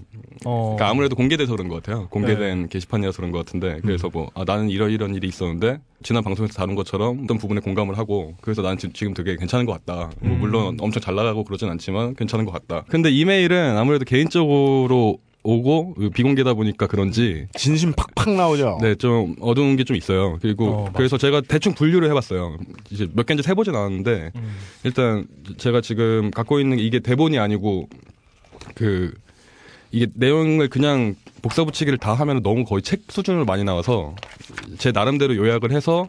어, 그러니까 아무래도 공개돼서 그런 것 같아요. 공개된 게시판이라서 그런 것 같은데 그래서 뭐 아, 나는 이런 이런 일이 있었는데 지난 방송에서 다룬 것처럼 어떤 부분에 공감을 하고 그래서 나는 지- 지금 되게 괜찮은 것 같다. 뭐 물론 엄청 잘 나가고 그러진 않지만 괜찮은 것 같다. 근데 이메일은 아무래도 개인적으로 오고 비공개다 보니까 그런지 진심 팍팍 나오죠. 네 좀 어두운 게 좀 있어요. 그리고 어. 그래서 제가 대충 분류를 해봤어요. 이제 몇 개인지 세보진 않았는데 음. 일단 제가 지금 갖고 있는 게 이게 대본이 아니고 그 이게 내용을 그냥 복사 붙이기를 다 하면 너무 거의 책 수준으로 많이 나와서 제 나름대로 요약을 해서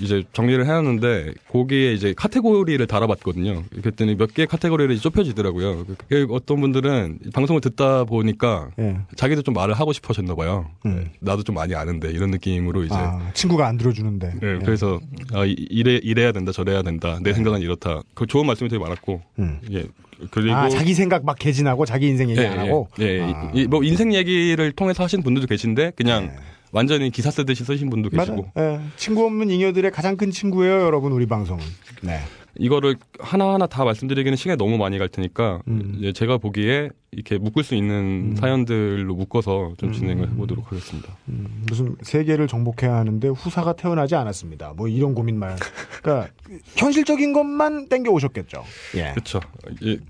이제 정리를 해놨는데 거기에 이제 카테고리를 달아봤거든요. 그랬더니 몇 개의 카테고리를 좁혀지더라고요. 그 어떤 분들은 방송을 듣다 보니까 예. 자기도 좀 말을 하고 싶어졌나 봐요. 음. 나도 좀 많이 아는데 이런 느낌으로 이제 아, 친구가 안 들어주는데. 네, 예. 그래서 아, 이- 이래 이래야 된다 저래야 된다 내 생각은 이렇다. 그 좋은 말씀이 되게 많았고 음. 예 그리고 아, 자기 생각 막 개진하고 자기 인생 얘기 예, 안 하고. 예, 예. 아. 이- 뭐 인생 얘기를 통해서 하신 분들도 계신데 그냥 네. 완전히 기사 쓰듯이 쓰신 분도 계시고. 예. 친구 없는 잉여들의 가장 큰 친구예요, 여러분, 우리 방송은. 네. 이거를 하나하나 다 말씀드리기는 시간이 너무 많이 갈 테니까 음. 제가 보기에 이렇게 묶을 수 있는 사연들로 묶어서 좀 진행을 해보도록 하겠습니다. 음, 무슨 세계를 정복해야 하는데 후사가 태어나지 않았습니다. 뭐 이런 고민 말. 그러니까 현실적인 것만 땡겨 오셨겠죠. 예. 그렇죠.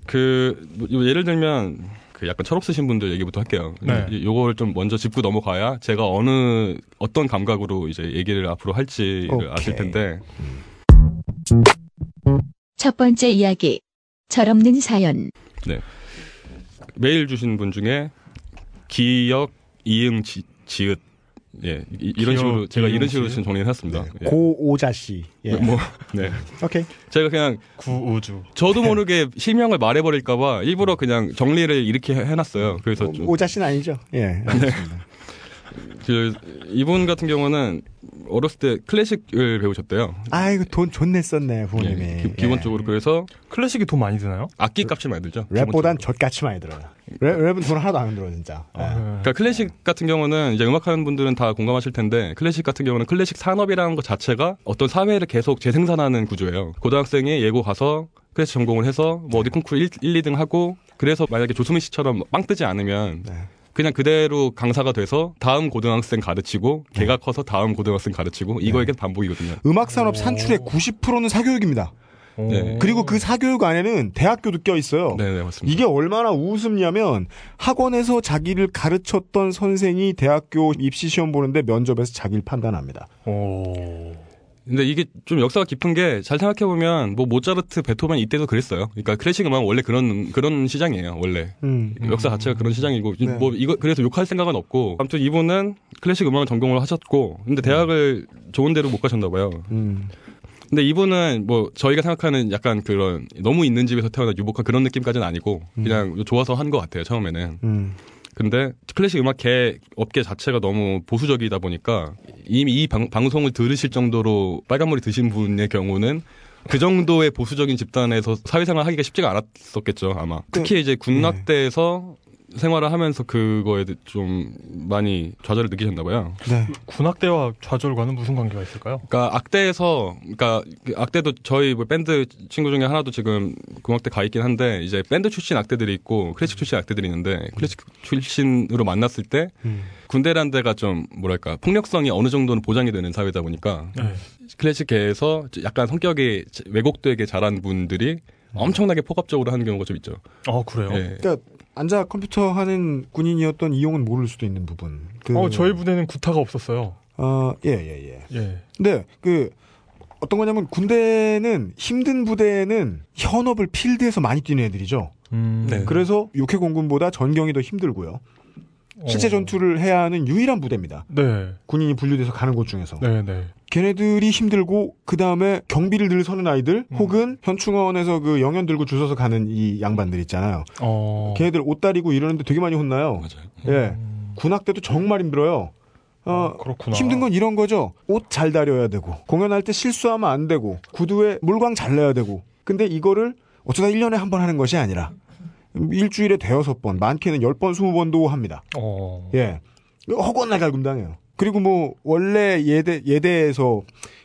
그 뭐, 예를 들면 그 약간 철없 쓰신 분들 얘기부터 할게요. 네. 이- 요걸 좀 먼저 짚고 넘어가야 제가 어느 어떤 감각으로 이제 얘기를 앞으로 할지를 오케이. 아실 텐데 첫 번째 이야기. 철없는 사연. 메일 주신 분 중에 기역 이응 지, 지읒 예 이, 런 식으로 제가 이런 식으로? 지금 정리를 해놨습니다. 예. 고오자 씨. 예. 뭐 네. 오케이. 제가 그냥 구우주. 저도 모르게 실명을 말해버릴까봐 일부러 그냥 정리를 이렇게 해- 해놨어요. 그래서 좀 오자 씨는 아니죠. 예. 알겠습니다. 그 이분 같은 경우는 어렸을 때 클래식을 배우셨대요. 아이고 돈 존내 썼네 부모님이. 예, 기, 기본적으로 그래서 클래식이 돈 많이 드나요? 악기 값이 많이 들죠. 예. 랩보단. 좆같이 많이 들어요. 랩, 랩은 돈 하나도 안 들어 진짜. 예. 네. 그러니까 클래식 같은 경우는 이제 음악하는 분들은 다 공감하실 텐데 클래식 같은 경우는 클래식 산업이라는 것 자체가 어떤 사회를 계속 재생산하는 구조예요. 고등학생이 예고 가서 클래식 전공을 해서 뭐 어디 콩쿠르 1, 1 2등 하고 그래서 만약에 조수민 씨처럼 빵 뜨지 않으면 네. 그냥 그대로 강사가 돼서 다음 고등학생 가르치고 걔가 커서 다음 고등학생 가르치고 이거에 계속 반복이거든요. 음악 산업 산출의 90%는 사교육입니다. 네. 그리고 그 사교육 안에는 대학교도 껴 있어요. 네, 네, 맞습니다. 이게 얼마나 우습냐면 학원에서 자기를 가르쳤던 선생이 대학교 입시 시험 보는데 면접에서 자기를 판단합니다. 오. 근데 이게 좀 역사가 깊은 게 잘 생각해 보면 뭐 모차르트, 베토벤 이때도 그랬어요. 그러니까 클래식 음악은 원래 그런 그런 시장이에요. 원래 음. 역사 자체가 그런 시장이고 네. 뭐 이거 그래서 욕할 생각은 없고 아무튼 이분은 클래식 음악을 전공을 하셨고 근데 대학을 좋은 데로 못 가셨나 봐요. 음. 근데 이분은 뭐 저희가 생각하는 약간 그런 너무 있는 집에서 태어난 유복한 그런 느낌까지는 아니고 그냥 좋아서 한 것 같아요 처음에는. 음. 근데 클래식 음악 계 업계 자체가 너무 보수적이다 보니까 이미 이 방, 방송을 들으실 정도로 빨간머리 드신 분의 경우는 그 정도의 보수적인 집단에서 사회생활 하기가 쉽지가 않았었겠죠 아마 특히 이제 군악대에서 생활을 하면서 그거에 좀 많이 좌절을 느끼셨나 봐요. 네. 군악대와 좌절과는 무슨 관계가 있을까요? 그러니까 악대에서 그러니까 그 악대도 저희 뭐 밴드 친구 중에 하나도 지금 군악대 가 있긴 한데 이제 밴드 출신 악대들이 있고 클래식 출신 악대들이 있는데 클래식 출신으로 만났을 때 음. 군대란 데가 좀 뭐랄까 폭력성이 어느 정도는 보장이 되는 사회다 보니까 네. 클래식계에서 약간 성격이 왜곡되게 자란 분들이 엄청나게 폭압적으로 하는 경우가 좀 있죠. 어 그래요. 예. 그러니까 앉아 컴퓨터 하는 군인이었던 이용은 모를 수도 있는 부분. 그, 어 저희 부대는 구타가 없었어요. 어, 예, 예, 예. 예. 근데 그 어떤 거냐면 군대는 힘든 부대는 현업을 필드에서 많이 뛰는 애들이죠. 음. 네. 그래서 육해공군보다 전경이 더 힘들고요. 실제 어. 전투를 해야 하는 유일한 부대입니다. 네. 군인이 분류돼서 가는 곳 중에서. 네, 네. 걔네들이 힘들고 그 다음에 경비를 늘 서는 아이들 음. 혹은 현충원에서 그 영연 들고 줄 서서 가는 이 양반들 있잖아요. 어. 걔네들 옷 다리고 이러는데 되게 많이 혼나요. 맞아요. 예. 군악 때도 정말 힘들어요. 어, 그렇구나. 힘든 건 이런 거죠. 옷 잘 다려야 되고, 공연할 때 실수하면 안 되고, 구두에 물광 잘 내야 되고. 근데 이거를 어쩌다 1년에 한 번 하는 것이 아니라, 일주일에 대여섯 번, 많게는 10번, 20번도 합니다. 어. 예. 허건나 갈굼당해요. 그리고 뭐, 원래 예대, 예대에서,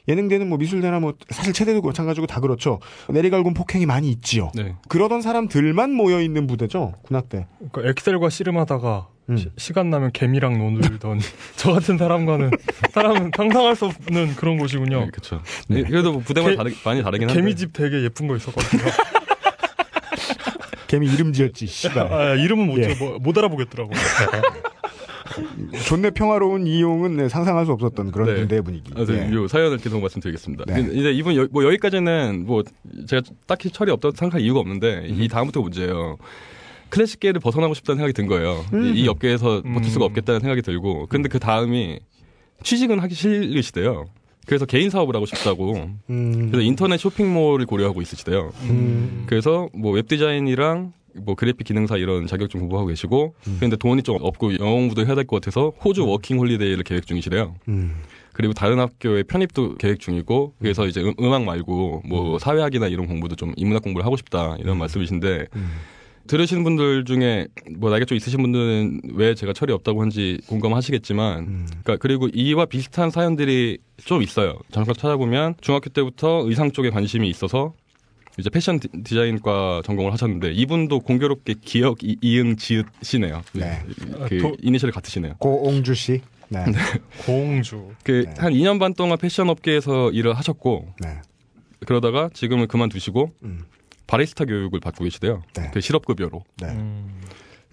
예능대는 뭐 미술대나 뭐, 사실 체대도 마찬가지고 다 그렇죠. 내리갈굼 폭행이 많이 있지요. 네. 그러던 사람들만 모여있는 부대죠. 군악대. 그 엑셀과 씨름하다가 음. 시, 시간 나면 개미랑 놀던 저 같은 사람과는 사람은 상상할 수 없는 그런 곳이군요. 네, 그렇죠. 그래도 뭐 부대마다 개- 다르, 많이 다르긴 한데. 개미집 되게 예쁜 거 있었거든요. 개미 이름 지었지, 씨발. 아, 이름은 못, 예. 뭐, 못 알아보겠더라고. 존내 평화로운 이용은 네, 상상할 수 없었던 그런 네. 군대의 분위기. 아, 네, 예. 요 사연을 계속 말씀드리겠습니다. 네. 이제 이분 여, 뭐 여기까지는 뭐 제가 딱히 철이 없다고 생각할 이유가 없는데 음. 이 다음부터 문제예요. 클래식 계를 벗어나고 싶다는 생각이 든 거예요. 음. 이, 이 업계에서 버틸 수가 음. 없겠다는 생각이 들고 근데 그 다음이 취직은 하기 싫으시대요. 그래서 개인 사업을 하고 싶다고. 음, 그래서 인터넷 쇼핑몰을 고려하고 있으시대요. 음, 그래서 뭐 웹디자인이랑 뭐 그래픽 기능사 이런 자격증 공부하고 계시고 음. 근데 돈이 좀 없고 영어 공부도 해야 될 것 같아서 호주 워킹 홀리데이를 계획 중이시래요. 음. 그리고 다른 학교에 편입도 계획 중이고 그래서 이제 음, 음악 말고 뭐 사회학이나 이런 공부도 좀 인문학 공부를 하고 싶다 이런 말씀이신데 음. 들으시는 분들 중에 뭐 나이가 좀 있으신 분들은 왜 제가 철이 없다고 한지 공감하시겠지만 음. 그러니까 그리고 이와 비슷한 사연들이 좀 있어요. 잠깐 찾아보면 중학교 때부터 의상 쪽에 관심이 있어서 이제 패션 디- 디자인과 전공을 하셨는데 이분도 공교롭게 기억 이, 이응 지읒시네요. 네. 그 아, 도- 이니셜이 같으시네요. 고옹주 씨. 네. 공주. 그 네. 한 2년 반 동안 패션 업계에서 일을 하셨고 네. 그러다가 지금은 그만두시고 음. 바리스타 교육을 받고 계시대요. 네. 그 실업급여로. 네. 음.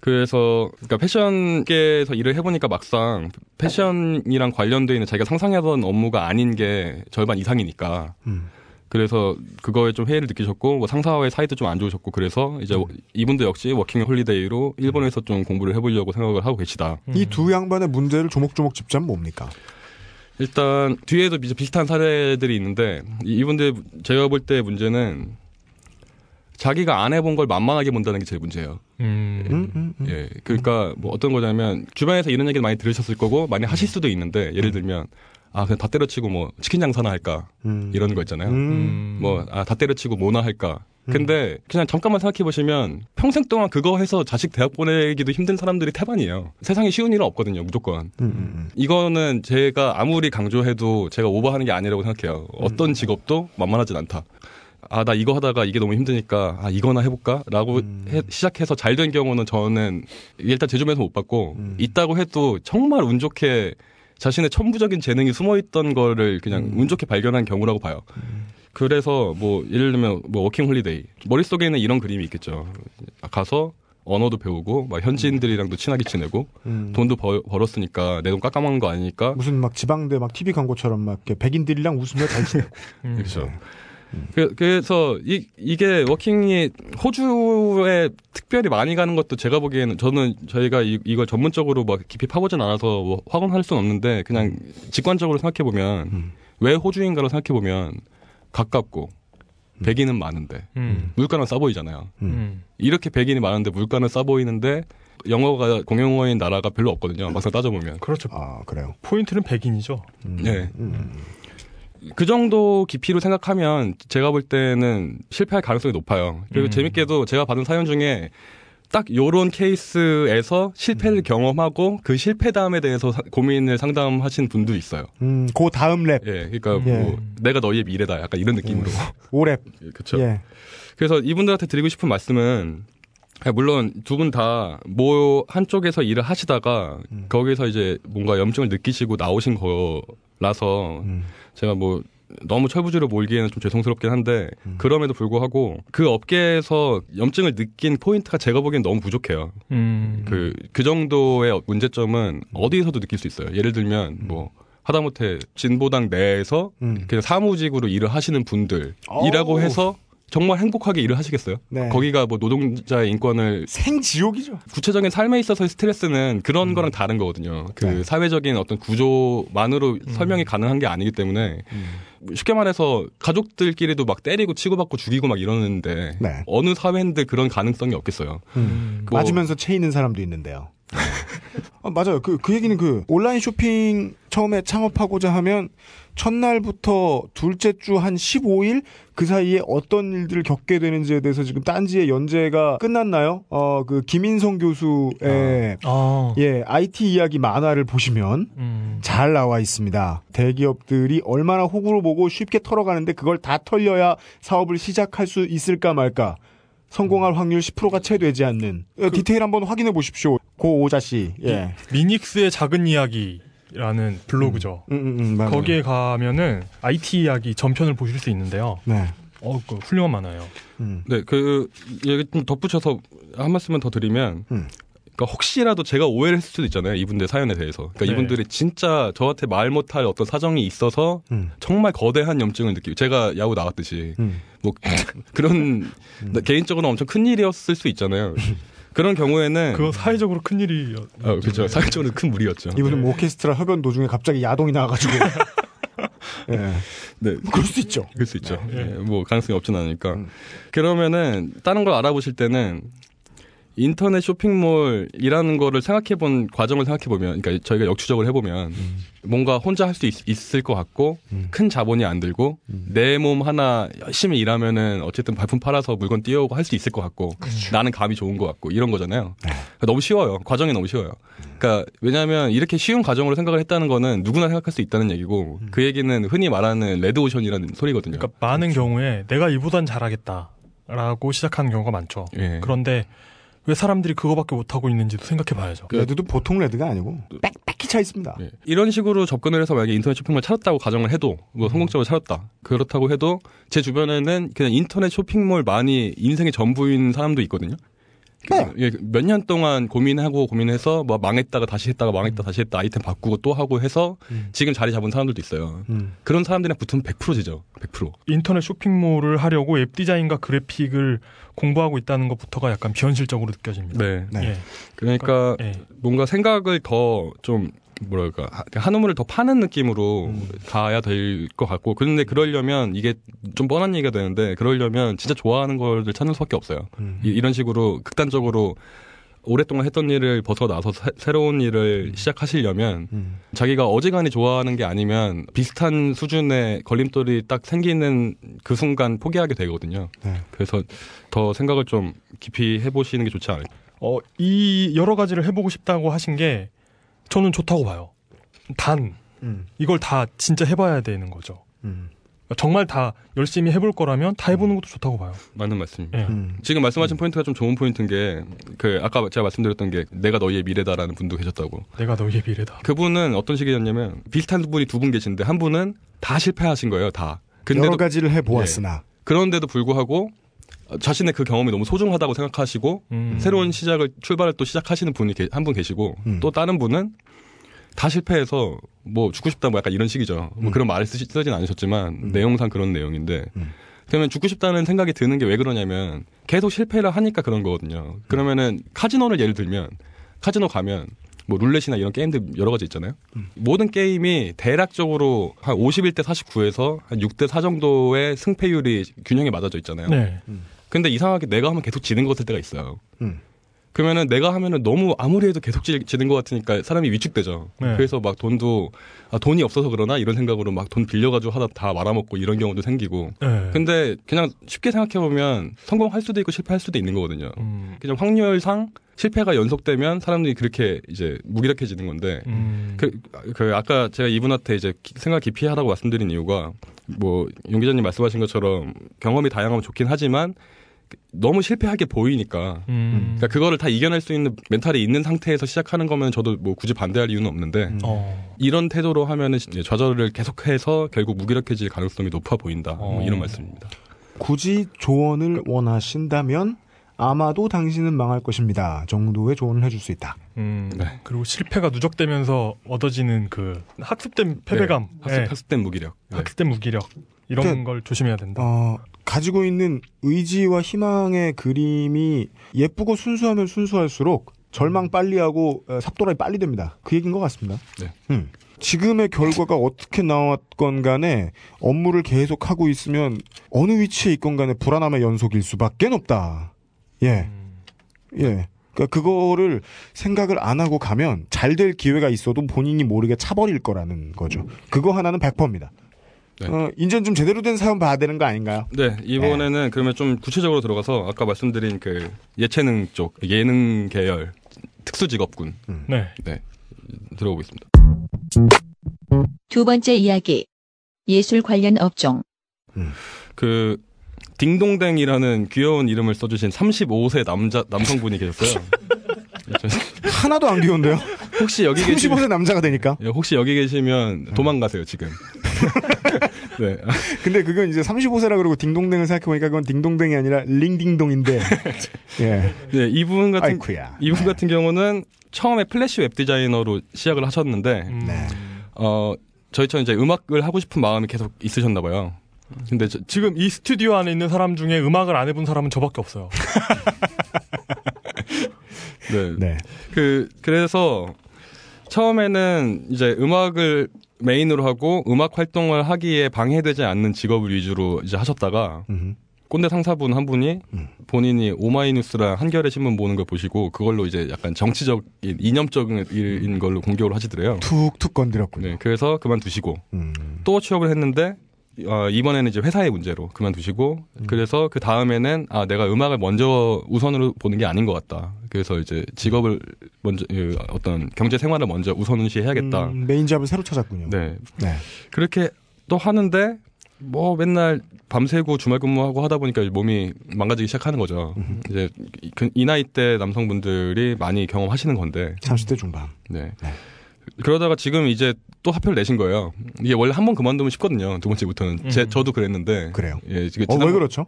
그래서 그러니까 패션계에서 일을 해보니까 막상 패션이랑 관련돼 있는 자기가 상상하던 업무가 아닌 게 절반 이상이니까 음. 그래서 그거에 좀 회의를 느끼셨고 뭐 상사와의 사이도 좀 안 좋으셨고 그래서 이제 음. 이분도 역시 워킹 홀리데이로 일본에서 좀 공부를 해보려고 생각을 하고 계시다. 이 두 양반의 문제를 조목조목 짚자면 뭡니까? 일단 뒤에도 비슷한 사례들이 있는데 이- 이분들 제가 볼 때 문제는 자기가 안 해본 걸 만만하게 본다는 게 제일 문제예요. 음. 음, 음, 음. 예, 그러니까 뭐 어떤 거냐면 주변에서 이런 얘기를 많이 들으셨을 거고 많이 하실 수도 있는데 예를 들면 아 그냥 다 때려치고 뭐 치킨 장사나 할까 음. 이런 거 있잖아요. 음. 음. 뭐아 다 때려치고 뭐나 할까. 근데 그냥 잠깐만 생각해 보시면 평생 동안 그거 해서 자식 대학 보내기도 힘든 사람들이 태반이에요. 세상에 쉬운 일은 없거든요, 무조건. 음, 음, 이거는 제가 아무리 강조해도 제가 오버하는 게 아니라고 생각해요. 어떤 직업도 만만하진 않다. 아, 나 이거 하다가 이게 너무 힘드니까, 아, 이거나 해볼까? 라고 해- 시작해서 잘 된 경우는 저는 일단 제 주변에서 못 봤고, 음. 있다고 해도 정말 운 좋게 자신의 천부적인 재능이 숨어 있던 거를 그냥 음. 운 좋게 발견한 경우라고 봐요. 그래서 뭐, 예를 들면 뭐, 워킹 홀리데이. 머릿속에는 이런 그림이 있겠죠. 가서 언어도 배우고, 막 현지인들이랑도 친하게 지내고, 음. 돈도 벌, 벌었으니까 내 돈 깎아먹는 거 아니니까 무슨 막 지방대 막 TV 광고처럼 막 백인들이랑 웃으며 잘 지내고. 음. 그렇죠. 그, 그래서 이, 이게 워킹이 호주에 특별히 많이 가는 것도 제가 보기에는 저는 저희가 이, 이걸 전문적으로 막 깊이 파보진 않아서 뭐 확언할 수는 없는데 그냥 직관적으로 생각해 보면 음. 왜 호주인가로 생각해 보면 가깝고 백인은 많은데 음. 물가는 싸 보이잖아요. 음. 이렇게 백인이 많은데 물가는 싸 보이는데 영어가 공용어인 나라가 별로 없거든요. 막상 따져보면. 그렇죠. 아 그래요. 포인트는 백인이죠. 네. 그 정도 깊이로 생각하면 제가 볼 때는 실패할 가능성이 높아요. 그리고 음. 재밌게도 제가 받은 사연 중에 딱 요런 케이스에서 실패를 경험하고 그 실패담에 대해서 사- 고민을 상담하신 분도 있어요. 음, 그 다음 랩 예, 그러니까 예. 뭐 내가 너희의 미래다, 약간 이런 느낌으로. 오랩. 그렇죠. 예. 그래서 이분들한테 드리고 싶은 말씀은 아, 물론 두 분 다 뭐 한쪽에서 일을 하시다가 음. 거기서 이제 뭔가 염증을 느끼시고 나오신 거 라서 음. 제가 뭐 너무 철부지로 몰기에는 좀 죄송스럽긴 한데 음. 그럼에도 불구하고 그 업계에서 염증을 느낀 포인트가 제가 보기엔 너무 부족해요. 음. 그, 그 정도의 문제점은 어디에서도 느낄 수 있어요. 예를 들면 뭐 하다못해 진보당 내에서 음. 그냥 사무직으로 일을 하시는 분들이라고 어우. 해서 정말 행복하게 일을 하시겠어요? 네. 거기가 뭐 노동자의 인권을 생지옥이죠. 구체적인 삶에 있어서의 스트레스는 그런 거랑 다른 거거든요. 그 네. 사회적인 어떤 구조만으로 설명이 가능한 게 아니기 때문에 쉽게 말해서 가족들끼리도 막 때리고 치고받고 죽이고 막 이러는데 네. 어느 사회인데 그런 가능성이 없겠어요. 음. 뭐- 맞으면서 채이는 사람도 있는데요. 아, 맞아요. 그, 그 얘기는 그 온라인 쇼핑 처음에 창업하고자 하면 첫날부터 둘째 주 한 15일 그 사이에 어떤 일들을 겪게 되는지에 대해서 지금 딴지의 연재가 끝났나요? 어, 그 김인성 교수의 아. 예, IT 이야기 만화를 보시면 음. 잘 나와 있습니다. 대기업들이 얼마나 호구로 보고 쉽게 털어가는데 그걸 다 털려야 사업을 시작할 수 있을까 말까. 성공할 확률 10%가 채 되지 않는 어, 디테일 한번 확인해 보십시오. 고 오자 씨. 예. 미닉스의 작은 이야기 라는 블로그죠. 음, 음, 음, 맞아요. 거기에 가면은 IT 이야기 전편을 보실 수 있는데요. 네. 어, 그 훌륭한 만화예요. 음. 네, 그 얘기 좀 덧붙여서 한 말씀만 더 드리면, 음. 그러니까 혹시라도 제가 오해를 했을 수도 있잖아요. 이분들 사연에 대해서. 그러니까 네. 이분들이 진짜 저한테 말 못할 어떤 사정이 있어서 음. 정말 거대한 염증을 느끼고 제가 야구 나왔듯이 음. 뭐 그런 나- 개인적으로 엄청 큰 일이었을 수 있잖아요. 그런 경우에는 그건 사회적으로 큰 일이. 어, 그렇죠. 사회적으로 큰 무리였죠. 이분은 뭐 오케스트라 협연 도중에 갑자기 야동이 나와가지고. 예. 네. 그럴 수 있죠. 그럴 수 있죠. 네. 예, 뭐 가능성이 없진 않으니까. 음. 그러면은 다른 걸 알아보실 때는 인터넷 쇼핑몰이라는 거를 생각해 본 과정을 생각해 보면 그러니까 저희가 역추적을 해 보면 뭔가 혼자 할 수 있을 것 같고 음. 큰 자본이 안 들고 내몸 하나 열심히 일하면은 어쨌든 발품 팔아서 물건 띄우고 할 수 있을 것 같고 나는 감이 좋은 것 같고 이런 거잖아요. 그러니까 너무 쉬워요. 과정이 너무 쉬워요. 그러니까 왜냐하면 이렇게 쉬운 과정으로 생각을 했다는 거는 누구나 생각할 수 있다는 얘기고 그 얘기는 흔히 말하는 레드 오션이라는 소리거든요. 그러니까 많은 경우에 내가 이보단 잘하겠다라고 시작하는 경우가 많죠. 예. 그런데 왜 사람들이 그거밖에 못하고 있는지도 생각해 봐야죠. 레드도 보통 레드가 아니고 빽빽히 차 있습니다. 예. 이런 식으로 접근을 해서 만약에 인터넷 쇼핑몰 찾았다고 가정을 해도 뭐 성공적으로 찾았다. 그렇다고 해도 제 주변에는 그냥 인터넷 쇼핑몰 많이 인생의 전부인 사람도 있거든요. 예, 몇년 동안 고민하고 고민해서 뭐 망했다가 다시 했다가 망했다 다시 했다 아이템 바꾸고 또 하고 해서 지금 자리 잡은 사람들도 있어요. 음. 그런 사람들이랑 붙으면 100%지죠. 100%. 인터넷 쇼핑몰을 하려고 웹 디자인과 그래픽을 공부하고 있다는 것부터가 약간 비현실적으로 느껴집니다. 네. 네. 예. 그러니까 예. 뭔가 생각을 더 좀 뭐랄까 하- 한우물을 더 파는 느낌으로 가야 될 것 같고 그런데 그러려면 이게 좀 뻔한 얘기가 되는데 그러려면 진짜 좋아하는 걸 찾는 수밖에 없어요. 이, 이런 식으로 극단적으로 오랫동안 했던 일을 벗어나서 새- 새로운 일을 시작하시려면 음. 자기가 어지간히 좋아하는 게 아니면 비슷한 수준의 걸림돌이 딱 생기는 그 순간 포기하게 되거든요. 네. 그래서 더 생각을 좀 깊이 해보시는 게 좋지 않을까. 어, 이 여러 가지를 해보고 싶다고 하신 게 저는 좋다고 봐요. 단 음. 이걸 다 진짜 해봐야 되는 거죠. 음. 정말 다 열심히 해볼 거라면 다 해보는 것도 좋다고 봐요. 맞는 말씀입니다. 예. 음. 지금 말씀하신 포인트가 좀 좋은 포인트인 게, 그, 아까 제가 말씀드렸던 게, 내가 너희의 미래다라는 분도 계셨다고. 내가 너희의 미래다. 그분은 어떤 식이었냐면, 비슷한 분이 두 분 계신데, 한 분은 다 실패하신 거예요, 다. 여러 근데도, 가지를 해보았으나 그런데도 불구하고, 자신의 그 경험이 너무 소중하다고 생각하시고, 음. 새로운 시작을, 출발을 또 시작하시는 분이 한 분 계시고, 음. 또 다른 분은, 다 실패해서 뭐 죽고 싶다 뭐 약간 이런 식이죠. 뭐 그런 말을 쓰시, 쓰진 않으셨지만 내용상 그런 내용인데 음. 그러면 죽고 싶다는 생각이 드는 게 왜 그러냐면 계속 실패를 하니까 그런 거거든요. 그러면은 카지노를 예를 들면 카지노 가면 뭐 룰렛이나 이런 게임들 여러 가지 있잖아요. 모든 게임이 대략적으로 한 51대 49에서 한 6대 4 정도의 승패율이 균형이 맞아져 있잖아요. 네. 근데 이상하게 내가 하면 계속 지는 것일 때가 있어요. 음. 그러면은 내가 하면은 너무 아무리 해도 계속 지- 지는 것 같으니까 사람이 위축되죠. 네. 그래서 막 돈도 아, 돈이 없어서 그러나 이런 생각으로 막 돈 빌려가지고 하다 다 말아먹고 이런 경우도 생기고. 네. 근데 그냥 쉽게 생각해 보면 성공할 수도 있고 실패할 수도 있는 거거든요. 음, 그냥 확률상 실패가 연속되면 사람들이 그렇게 이제 무기력해지는 건데 음, 그, 그 아까 제가 이분한테 이제 기- 생각 깊이 하라고 말씀드린 이유가 뭐 용 기자님 말씀하신 것처럼 경험이 다양하면 좋긴 하지만 너무 실패하게 보이니까 음, 그러니까 그거를 다 이겨낼 수 있는 멘탈이 있는 상태에서 시작하는 거면 저도 뭐 굳이 반대할 이유는 없는데 음. 어, 이런 태도로 하면은 좌절을 계속해서 결국 무기력해질 가능성이 높아 보인다 뭐 어. 이런 말씀입니다. 굳이 조언을 원하신다면 아마도 당신은 망할 것입니다. 정도의 조언을 해줄 수 있다. 음, 네. 그리고 실패가 누적되면서 얻어지는 그 학습된 패배감, 학습, 네. 학습 된 무기력. 네. 학습된 무기력 이런 그러니까- 걸 조심해야 된다. 어, 가지고 있는 의지와 희망의 그림이 예쁘고 순수하면 순수할수록 절망 빨리 하고 어, 삽도라이 빨리 됩니다. 그 얘기인 것 같습니다. 네. 음. 지금의 결과가 어떻게 나왔건 간에 업무를 계속 하고 있으면 어느 위치에 있건 간에 불안함의 연속일 수밖에 없다. 예. 음, 예. 그러니까 그거를 생각을 안 하고 가면 잘 될 기회가 있어도 본인이 모르게 차버릴 거라는 거죠. 그거 하나는 100%입니다. 네. 어, 인전 좀 제대로 된 사연 봐야 되는 거 아닌가요? 네, 이번에는 그러면 좀 구체적으로 들어가서 아까 말씀드린 그 예체능 쪽, 예능 계열 특수 직업군 네. 들어보겠습니다. 두 번째 이야기. 예술 관련 업종. 그 딩동댕이라는 귀여운 이름을 써주신 35세 남자 남성분이 계셨어요. 저- 하나도 안 귀여운데요? 혹시 여기 계시면 35세 남자가 되니까. 예, 혹시 여기 계시면 도망가세요 지금. 네, 근데 그건 이제 35세라 그러고 딩동댕을 생각해 보니까 그건 딩동댕이 아니라 링딩동인데. 예. 네 이분 같은 아이쿠야. 이분 같은 경우는 처음에 플래시 웹 디자이너로 시작을 하셨는데 음, 네. 어 저희처럼 이제 음악을 하고 싶은 마음이 계속 있으셨나 봐요. 근데 저- 지금 이 스튜디오 안에 있는 사람 중에 음악을 안 해본 사람은 저밖에 없어요. 네. 네. 그 그래서 처음에는 이제 음악을 메인으로 하고 음악 활동을 하기에 방해되지 않는 직업을 위주로 이제 하셨다가 음흠. 꼰대 상사분 한 분이 음. 본인이 오마이뉴스랑 한겨레 신문 보는 걸 보시고 그걸로 이제 약간 정치적인 이념적인 일인 걸로 공격을 하시더래요. 툭툭 건드렸군요. 네, 그래서 그만두시고 음. 또 취업을 했는데 어, 이번에는 이제 회사의 문제로 그만두시고 그래서 그 다음에는 아 내가 음악을 먼저 우선으로 보는 게 아닌 것 같다. 그래서 이제 직업을 먼저 그 어떤 경제 생활을 먼저 우선시해야겠다. 음, 메인 잡을 새로 찾았군요. 네 네. 그렇게 또 하는데 뭐 맨날 밤새고 주말 근무하고 하다 보니까 몸이 망가지기 시작하는 거죠. 이제 그- 이 나이 때 남성분들이 많이 경험하시는 건데 30대 중반. 네. 네. 그러다가 지금 이제 또 합표를 내신 거예요. 이게 원래 한 번 그만두면 쉽거든요. 두 번째부터는. 제, 음. 저도 그랬는데. 그래요. 예, 지금 어, 왜 지난번- 그렇죠?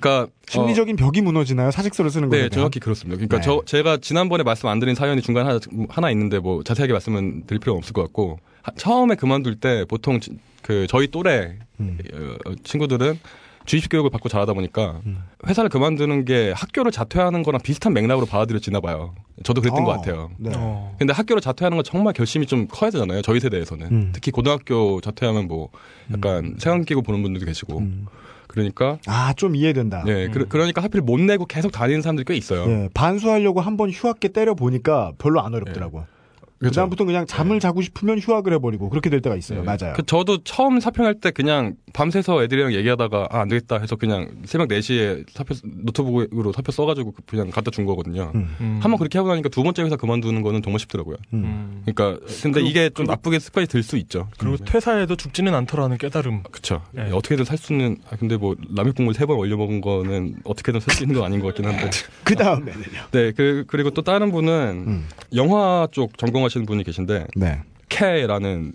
그러니까 심리적인 벽이 무너지나요? 사직서를 쓰는 어, 거예요? 네, 정확히 그렇습니다. 그러니까 네. 저 제가 지난번에 말씀 안 드린 사연이 중간 하나, 하나 있는데 뭐 자세하게 말씀은 드릴 필요는 없을 것 같고 하- 처음에 그만둘 때 보통 지- 그 저희 또래 음. 어, 친구들은 주입식 교육을 받고 자라다 보니까 음. 회사를 그만두는 게 학교를 자퇴하는 거랑 비슷한 맥락으로 받아들여지나 봐요. 저도 그랬던 어, 것 같아요. 네. 어. 근데 학교를 자퇴하는 건 정말 결심이 좀 커야 되잖아요. 저희 세대에서는. 음. 특히 고등학교 자퇴하면 뭐 약간 세관 끼고 보는 분들도 계시고. 음. 그러니까 아, 좀 이해된다. 네, 그, 그러니까 하필 못 내고 계속 다니는 사람들이 꽤 있어요. 예, 반수하려고 한 번 휴학계 때려 보니까 별로 안 어렵더라고요. 그렇죠. 그다음부터 그냥 잠을 자고 싶으면 휴학을 해버리고 그렇게 될 때가 있어요. 네. 맞아요. 그 저도 처음 사표할 때 그냥 밤새서 애들이랑 얘기하다가 아, 안 되겠다 해서 그냥 새벽 4시에 사표 노트북으로 사표 써가지고 그냥 갖다 준 거거든요. 음. 음. 한번 그렇게 하고 나니까 두 번째 회사 그만두는 거는 정말 쉽더라고요. 음. 음. 그러니까 근데 그리고- 이게 좀 나쁘게 습관이 들 수 있죠. 그리고 퇴사해도 죽지는 않더라는 깨달음. 그쵸. 네. 어떻게든 살 수는, 아, 근데 뭐, 라면 국물 세번 올려 먹은 거는 어떻게든 살 수 있는 건 아닌 것 같긴 한데. 그 다음에는요. 네, 그, 그리고 또 다른 분은 음. 영화 쪽 전공하 시는 분이 계신데, 네. 캐라는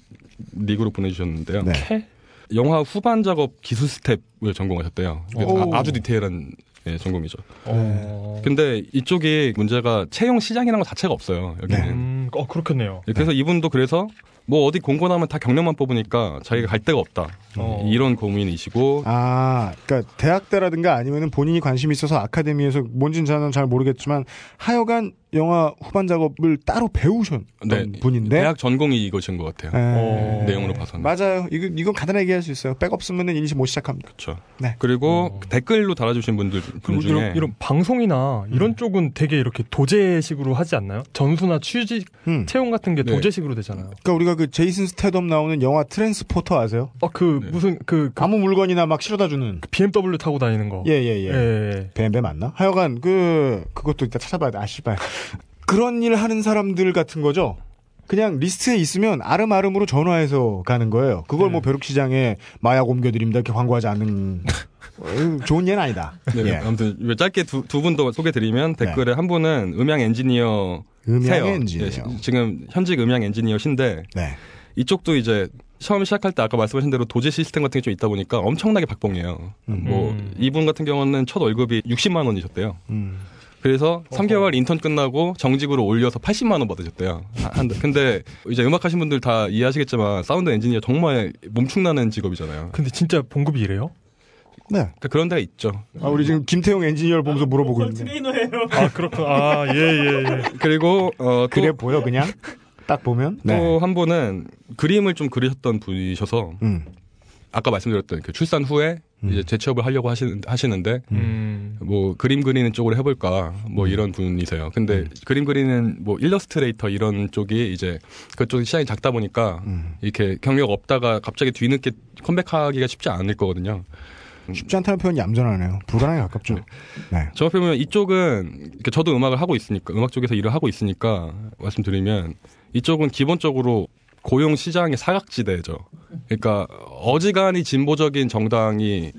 닉으로 보내주셨는데요. 네. 캐? 영화 후반 작업 기술 스텝을 전공하셨대요. 오. 아, 주 디테일한 예, 전공이죠. 어. 근데 이쪽이 문제가 채용 시장이라는 것 자체가 없어요. 여기는. 네. 음, 어, 그렇겠네요. 예, 그래서 이분도 그래서 뭐 어디 공고 나면 다 경력만 뽑으니까 자기가 갈 데가 없다. 어. 이런 고민이시고 아, 그러니까 대학 때라든가 아니면은 본인이 관심 이 있어서 아카데미에서 뭔지는 저는 잘 모르겠지만 하여간 영화 후반 작업을 따로 배우셨던 네, 분인데 대학 전공이 이것인 것 같아요. 에, 어. 내용으로 봐서는. 맞아요. 이건 이건 간단하게 얘기할 수 있어요. 백 없으면은 이니시 못 시작합니다. 그렇죠. 네. 그리고 댓글로 달아주신 분들 분 중에 이런, 이런 방송이나 이런 쪽은 되게 이렇게 도제식으로 하지 않나요? 전수나 취직 음. 채용 같은 게 네. 도제식으로 되잖아요. 그러니까 우리가 그 제이슨 스테덤 나오는 영화 트랜스포터 아세요? 어그 네. 무슨 그, 그 아무 물건이나 막 실어다 주는. BMW 타고 다니는 거. 예예예. 예. 뱀뱀 맞나? 하여간 그 그것도 이따 찾아봐야 돼. 아씨발. 그런 일 하는 사람들 같은 거죠. 그냥 리스트에 있으면 아름아름으로 전화해서 가는 거예요. 그걸 네. 뭐 벼룩시장에 마약 옮겨드립니다 이렇게 광고하지 않는 어, 좋은 예는 아니다. 네, 예. 아무튼 왜 짧게 두, 두 분도 소개드리면 댓글에 한 분은 음향 엔지니어 음향 세요. 엔지니어. 예, 시- 지금 현직 음향 엔지니어신데 네. 이쪽도 이제 처음 시작할 때 아까 말씀하신 대로 도제 시스템 같은 게 좀 있다 보니까 엄청나게 박봉해요. 음. 뭐 음. 이분 같은 경우는 첫 월급이 60만 원이셨대요. 음. 그래서 3개월 인턴 끝나고 정직으로 올려서 80만 원 받으셨대요. 한- 근데 이제 음악 하신 분들 다 이해하시겠지만 사운드 엔지니어 정말 몸축나는 직업이잖아요. 근데 진짜 봉급이 이래요? 네. 그러니까 그런 데가 있죠. 아, 우리 지금 김태용 엔지니어를 보면서 물어보고 있는데. 트레이너예요. 아 그렇군. 아 예 예 예. 그리고 어, 그래 또 보여 그냥 딱 보면. 네. 또한 분은 그림을 좀 그리셨던 분이셔서 음. 아까 말씀드렸던 그 출산 후에 음. 이제 재취업을 하려고 하시는, 하시는데 음. 뭐 그림 그리는 쪽으로 해볼까 뭐 이런 분이세요. 근데 음. 그림 그리는 뭐 일러스트레이터 이런 쪽이 이제 그쪽 시장이 작다 보니까 음. 이렇게 경력 없다가 갑자기 뒤늦게 컴백하기가 쉽지 않을 거거든요. 쉽지 않다는 표현이 얌전하네요. 불가능에 가깝죠. 네. 저 같은 보면 이쪽은 저도 음악을 하고 있으니까 음악 쪽에서 일을 하고 있으니까 말씀드리면 이쪽은 기본적으로 고용 시장의 사각지대죠. 그러니까 어지간히 진보적인 정당이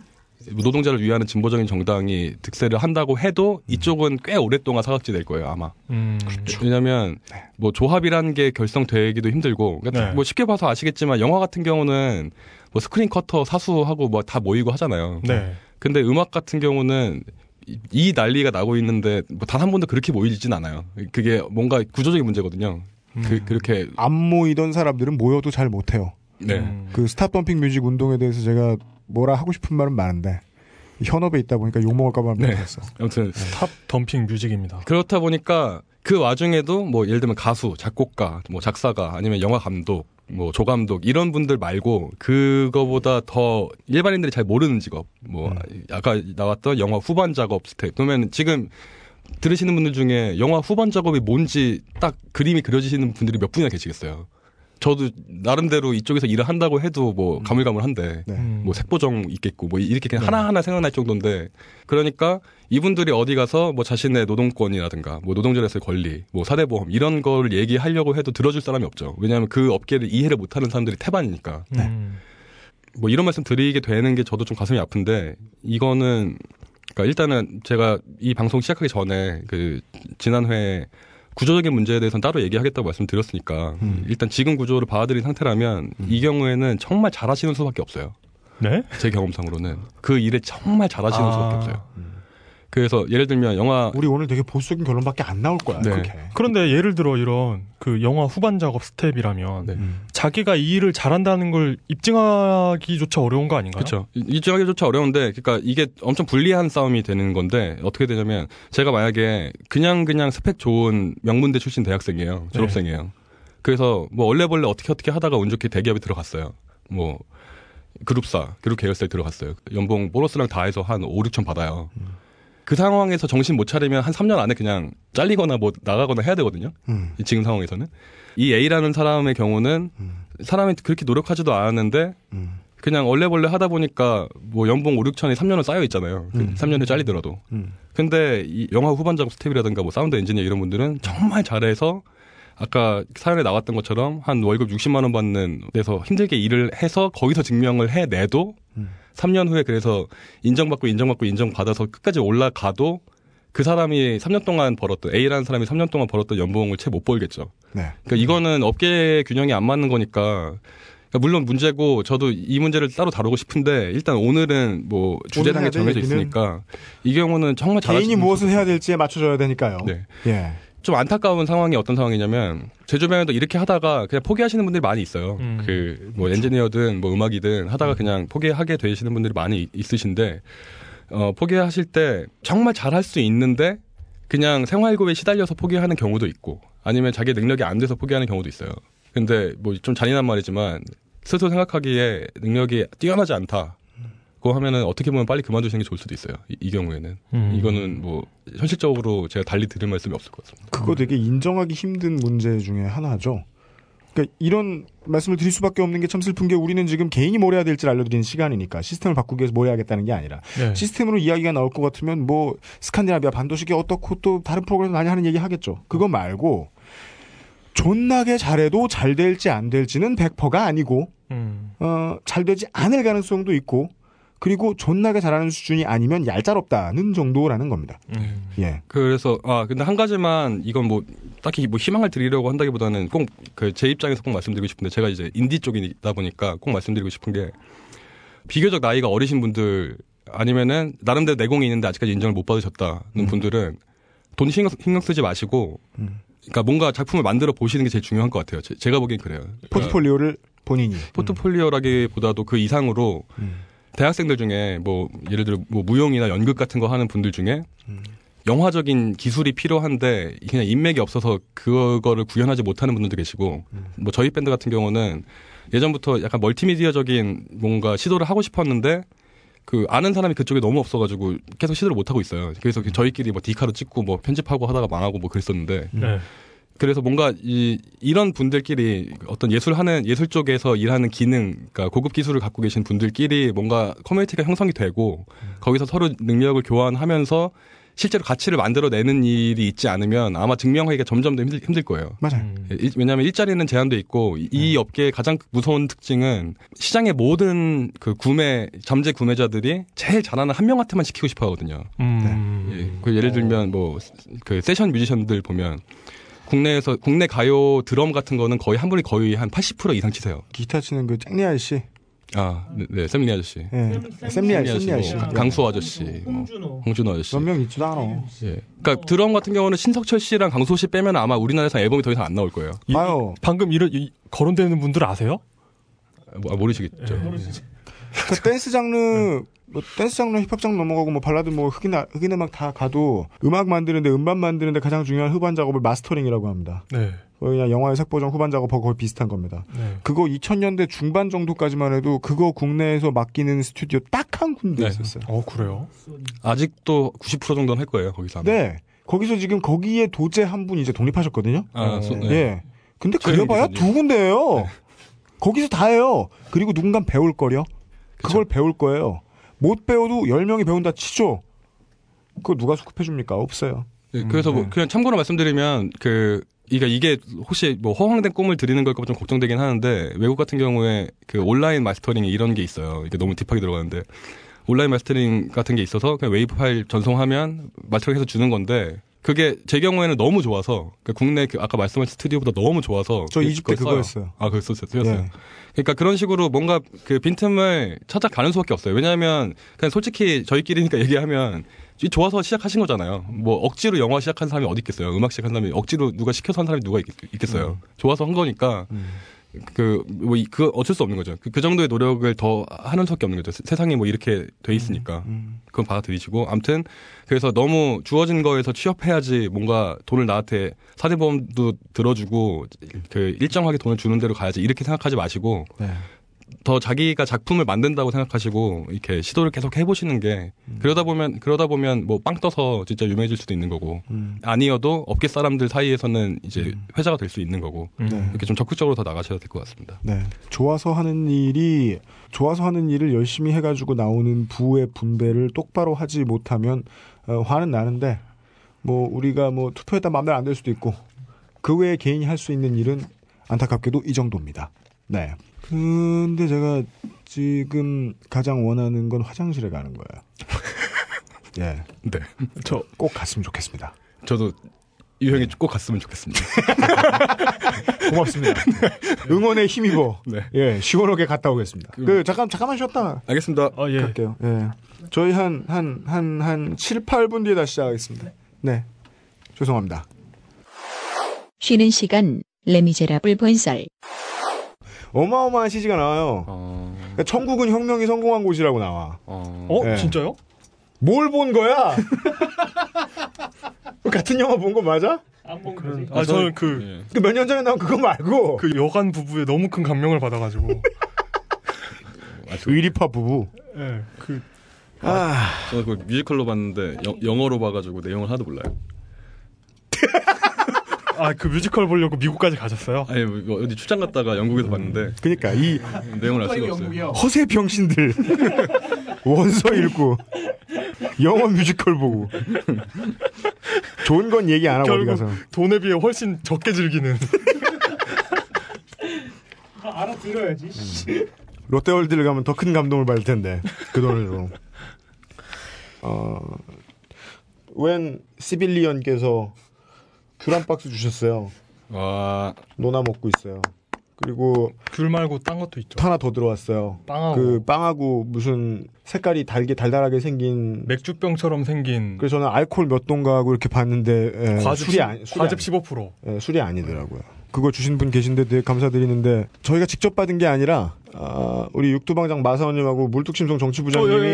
노동자를 위하는 진보적인 정당이 득세를 한다고 해도 이쪽은 꽤 오랫동안 사각지대일 거예요 아마. 음. 왜냐하면 뭐 조합이라는 게 결성되기도 힘들고 그러니까 네. 뭐 쉽게 봐서 아시겠지만 영화 같은 경우는 뭐 스크린 쿼터 사수하고 뭐 다 모이고 하잖아요. 네. 근데 음악 같은 경우는 이- 이 난리가 나고 있는데 뭐 단 한 번도 그렇게 모이진 않아요. 그게 뭔가 구조적인 문제거든요. 그, 그렇게 안 모이던 사람들은 모여도 잘 못해요. 네. 음. 그 Stop Dumping Music 운동에 대해서 제가 뭐라 하고 싶은 말은 많은데 현업에 있다 보니까 욕 먹을까봐 네. 못했어. 아무튼 Stop Dumping Music입니다. 그렇다 보니까 그 와중에도 뭐 예를 들면 가수, 작곡가, 뭐 작사가 아니면 영화 감독, 뭐 조감독 이런 분들 말고 그거보다 더 일반인들이 잘 모르는 직업 뭐 아까 나왔던 영화 후반 작업 스텝 그러면 지금 들으시는 분들 중에 영화 후반 작업이 뭔지 딱 그림이 그려지시는 분들이 몇 분이나 계시겠어요. 저도 나름대로 이쪽에서 일을 한다고 해도 뭐 가물가물한데 네. 음. 뭐 색보정 있겠고 뭐 이렇게 그냥 하나하나 생각날 정도인데 그러니까 이분들이 어디 가서 뭐 자신의 노동권이라든가 뭐 노동절에서의 권리 뭐 사대보험 이런 걸 얘기하려고 해도 들어줄 사람이 없죠 왜냐하면 그 업계를 이해를 못하는 사람들이 태반이니까 음. 뭐 이런 말씀 드리게 되는 게 저도 좀 가슴이 아픈데 이거는 그러니까 일단은 제가 이 방송 시작하기 전에 그 지난 회에 구조적인 문제에 대해서는 따로 얘기하겠다고 말씀드렸으니까 음. 일단 지금 구조를 받아들인 상태라면 이 경우에는 정말 잘하시는 수밖에 없어요. 네? 제 경험상으로는 그 일을 정말 잘하시는 아. 수밖에 없어요. 그래서 예를 들면 영화 우리 오늘 되게 보수적인 결론밖에 안 나올 거야. 네. 그렇게. 그런데 예를 들어 이런 그 영화 후반 작업 스텝이라면 네. 음. 자기가 이 일을 잘한다는 걸 입증하기조차 어려운 거 아닌가요? 그렇죠. 입증하기조차 어려운데, 그러니까 이게 엄청 불리한 싸움이 되는 건데 어떻게 되냐면 제가 만약에 그냥 그냥 스펙 좋은 명문대 출신 대학생이에요, 졸업생이에요. 그래서 뭐 얼레벌레 어떻게 어떻게 하다가 운 좋게 대기업에 들어갔어요. 뭐 그룹사, 그룹 계열사에 들어갔어요. 연봉 보너스랑 다 해서 한 5, 6천 받아요. 그 상황에서 정신 못 차리면 한 3년 안에 그냥 잘리거나 뭐 나가거나 해야 되거든요. 음. 이 지금 상황에서는 이 A라는 사람의 경우는 음. 사람이 그렇게 노력하지도 않았는데 음. 그냥 얼레벌레 하다 보니까 뭐 연봉 5, 6천이 3년을 쌓여 있잖아요. 그 음. 3년 후에 잘리더라도. 음. 근데 이 영화 후반 작업 스텝이라든가 뭐 사운드 엔지니어 이런 분들은 정말 잘해서 아까 사연에 나왔던 것처럼 한 월급 60만 원 받는 데서 힘들게 일을 해서 거기서 증명을 해내도 음. 3년 후에 그래서 인정받고 인정받고 인정받아서 끝까지 올라가도 그 사람이 3년 동안 벌었던 A라는 사람이 3년 동안 벌었던 연봉을 채 못 벌겠죠. 네. 그러니까 이거는 업계 균형이 안 맞는 거니까 그러니까 물론 문제고 저도 이 문제를 따로 다루고 싶은데 일단 오늘은 뭐게될 정해져 있으니까 이 경우는 정말 개인이 무엇을 해야 될지에 맞춰줘야 되니까요. 네. 예. 좀 안타까운 상황이 어떤 상황이냐면 제 주변에도 이렇게 하다가 그냥 포기하시는 분들이 많이 있어요. 음. 그뭐 엔지니어든 뭐 음악이든 하다가 음. 그냥 포기하게 되시는 분들이 많이 있- 있으신데 어 포기하실 때 정말 잘할 수 있는데 그냥 생활고에 시달려서 포기하는 경우도 있고 아니면 자기 능력이 안 돼서 포기하는 경우도 있어요. 근데 뭐 좀 잔인한 말이지만 스스로 생각하기에 능력이 뛰어나지 않다. 고 하면은 어떻게 보면 빨리 그만두시는 게 좋을 수도 있어요. 이, 이 경우에는 음. 이거는 뭐 현실적으로 제가 달리 드릴 말씀이 없을 것 같습니다. 그거 되게 인정하기 힘든 문제 중에 하나죠. 그러니까 이런 말씀을 드릴 수밖에 없는 게 참 슬픈 게 우리는 지금 개인이 뭘 해야 될지 알려드리는 시간이니까 시스템을 바꾸기 위해서 뭘 해야겠다는 게 아니라 네. 시스템으로 이야기가 나올 것 같으면 뭐 스칸디나비아 반도식이 어떻고 또 다른 프로그램 많이 하는 얘기 하겠죠. 그거 말고 존나게 잘해도 잘 될지 안 될지는 100%가 아니고 음. 어, 잘 되지 않을 가능성도 있고 그리고 존나게 잘하는 수준이 아니면 얄짤없다는 정도라는 겁니다. 음. 예. 그래서 아 근데 한 가지만 이건 뭐 딱히 뭐 희망을 드리려고 한다기보다는 꼭 그 제 입장에서 꼭 말씀드리고 싶은데 제가 이제 인디 쪽이다 보니까 꼭 말씀드리고 싶은 게 비교적 나이가 어리신 분들 아니면은 나름대로 내공이 있는데 아직까지 인정을 못 받으셨다는 분들은 돈 신경, 신경 쓰지 마시고 음. 그러니까 뭔가 작품을 만들어 보시는 게 제일 중요한 것 같아요. 제, 가 보기엔 그래요. 포트폴리오를 본인이 포트폴리오라기보다도 그 이상으로 음. 대학생들 중에 뭐 예를 들어 뭐 무용이나 연극 같은 거 하는 분들 중에 음. 영화적인 기술이 필요한데 그냥 인맥이 없어서 그거를 구현하지 못하는 분들도 계시고 음. 뭐 저희 밴드 같은 경우는 예전부터 약간 멀티미디어적인 뭔가 시도를 하고 싶었는데 그 아는 사람이 그쪽에 너무 없어가지고 계속 시도를 못 하고 있어요. 그래서 그 저희끼리 뭐 디카로 찍고 뭐 편집하고 하다가 망하고 뭐 그랬었는데 네. 그래서 뭔가 이 이런 분들끼리 어떤 예술하는 예술 쪽에서 일하는 기능, 그러니까 고급 기술을 갖고 계신 분들끼리 뭔가 커뮤니티가 형성이 되고 거기서 서로 능력을 교환하면서 실제로 가치를 만들어내는 일이 있지 않으면 아마 증명하기가 점점 더 힘들, 힘들 거예요. 맞아요. 음. 일- 왜냐하면 일자리는 제한돼 있고 이- 이 업계의 가장 무서운 특징은 시장의 모든 그 구매 잠재 구매자들이 제일 잘하는 한 명한테만 시키고 싶어 하거든요. 음. 예, 그 예를 들면 뭐 그 세션 뮤지션들 보면 국내에서 국내 가요 드럼 같은 거는 거의 한 분이 거의 한 80% 이상 치세요. 기타 치는 그 잭리 아저씨. 아, 네, 네 샘리 아저씨, 예. 샘리 아저씨, 아저씨. 뭐 강수 아저씨, 뭐 홍준호. 홍준호 아저씨. 몇 명 있지도 않아. 예. 그러니까 드럼 같은 경우는 신석철 씨랑 강소 씨 빼면 아마 우리나라에서 앨범이 더 이상 안 나올 거예요. 이- 아유. 방금 이런 이- 거론되는 분들 아세요? 뭐, 아, 모르시겠죠. 그 댄스 장르 뭐 댄스 장르 힙합 장르 넘어가고 뭐 발라드 뭐 흑인 아- 흑인 음악 다 가도 음악 만드는데 음반 만드는데 가장 중요한 후반 작업을 마스터링이라고 합니다. 네. 그냥 영화의 색보정 후반 작업하고 거의 비슷한 겁니다. 네. 그거 2000년대 중반 정도까지만 해도 그거 국내에서 맡기는 스튜디오 딱 한 군데 네. 있었어요. 어 그래요? 아직도 90% 정도는 할 거예요 거기서. 아마. 네. 거기서 지금 거기에 도제 한 분이 이제 독립하셨거든요. 아, 소- 네. 예. 근데 기사님. 두 군데예요. 거기서 다 해요. 그리고 누군가 배울 거려. 그걸 배울 거예요. 못 배워도 10명이 배운다 치죠. 그거 누가 수급해 줍니까? 없어요. 네, 그래서 뭐 네. 그냥 참고로 말씀드리면 그 이게 이게 혹시 뭐 허황된 꿈을 드리는 걸까 좀 걱정되긴 하는데 외국 같은 경우에 그 온라인 마스터링이 이런 게 있어요. 이게 너무 deep하게 들어가는데 온라인 마스터링 같은 게 있어서 그냥 웨이브 파일 전송하면 마스터링해서 주는 건데 그게 제 경우에는 너무 좋아서 그러니까 국내 그 아까 말씀하신 스튜디오보다 너무 좋아서 저 이집 때 그걸 그거 써요. 했어요. 아, 그거 썼어요. 쓰였어요. 예. 그러니까 그런 식으로 뭔가 그 빈틈을 찾아가는 수밖에 없어요. 왜냐하면 그냥 솔직히 저희끼리니까 얘기하면 이 좋아서 시작하신 거잖아요. 뭐 억지로 영화 시작한 사람이 어디 있겠어요. 음악 시작한 사람이 억지로 누가 시켜서 한 사람이 누가 있, 겠어요 좋아서 한 거니까 그뭐 그 어쩔 수 없는 거죠. 그, 그 정도의 노력을 더 하는 수밖에 없는 거죠. 세- 세상이 뭐 이렇게 돼 있으니까 그건 받아들이시고 아무튼 그래서 너무 주어진 거에서 취업해야지 뭔가 돈을 나한테 사대보험도 들어주고 그 일정하게 돈을 주는 대로 가야지 이렇게 생각하지 마시고 네. 더 자기가 작품을 만든다고 생각하시고 이렇게 시도를 계속 해보시는 게 그러다 보면 그러다 보면 뭐 빵 떠서 진짜 유명해질 수도 있는 거고 음. 아니어도 업계 사람들 사이에서는 이제 회자가 될 수 있는 거고 음. 네. 이렇게 좀 적극적으로 더 나가셔야 될 것 같습니다. 네. 좋아서 하는 일이 좋아서 하는 일을 열심히 해가지고 나오는 부의 분배를 똑바로 하지 못하면 어, 화는 나는데 뭐 우리가 뭐 투표했다 마음대로 안 될 수도 있고 그 외에 개인이 할 수 있는 일은 안타깝게도 이 정도입니다. 네. 근데 제가 지금 가장 원하는 건 화장실에 가는 거예요. 예. 네, 저 꼭 갔으면 좋겠습니다. 저도 유형이 꼭 갔으면 좋겠습니다. 고맙습니다. 응원에 힘입어. 네. 예, 시원하게 갔다 오겠습니다. 그 잠깐 잠깐만 쉬었다 알겠습니다. 아 예. 갈게요. 예. 저희 한, 한, 한, 한 7, 8분 뒤에 다시 시작하겠습니다. 네. 죄송합니다. 쉬는 시간 레미제라블 본설 어마어마한 CG가 나와요. 어, 그러니까 천국은 혁명이 성공한 곳이라고 나와. 어, 어 예. 진짜요? 뭘 본 거야? 같은 영화 본 거 맞아? 안본 거지. 아 저는 그 예. 그몇년 전에 나온 그거 말고 그 여관 부부에 너무 큰 감명을 받아가지고 아, 저, 의리파 부부. 예, 그 아, 저는 그 뮤지컬로 봤는데 영, 영어로 봐가지고 내용을 하나도 몰라요. 아, 그 뮤지컬 보려고 미국까지 가셨어요? 아니 뭐 어디 출장 갔다가 영국에서 봤는데 그러니까 이 내용을 알 수가 없어요. 영국이요. 허세 병신들 원서 읽고 영어 뮤지컬 보고 좋은 건 얘기 안 하고 어디 가서 돈에 비해 훨씬 적게 즐기는. 다 알아들어야지. 롯데월드를 가면 더 큰 감동을 받을 텐데 그 돈으로 어, 웬 civilian께서 귤 한 박스 주셨어요 와 노나 먹고 있어요 그리고 귤 말고 딴 것도 있죠. 하나 더 들어왔어요 빵하고 그 빵하고 무슨 색깔이 달게 달달하게 생긴 맥주병처럼 생긴 그래서 저는 알코올 몇 돈가 하고 이렇게 봤는데 예, 과즙, 술이 시- 아니 술이 과즙 아니, 15%. 예, 술이 아니더라고요. 그거 주신 분 계신데 되게 감사드리는데 저희가 직접 받은 게 아니라 아, 우리 육두방장 마사오님하고 물뚝심송 정치부장님이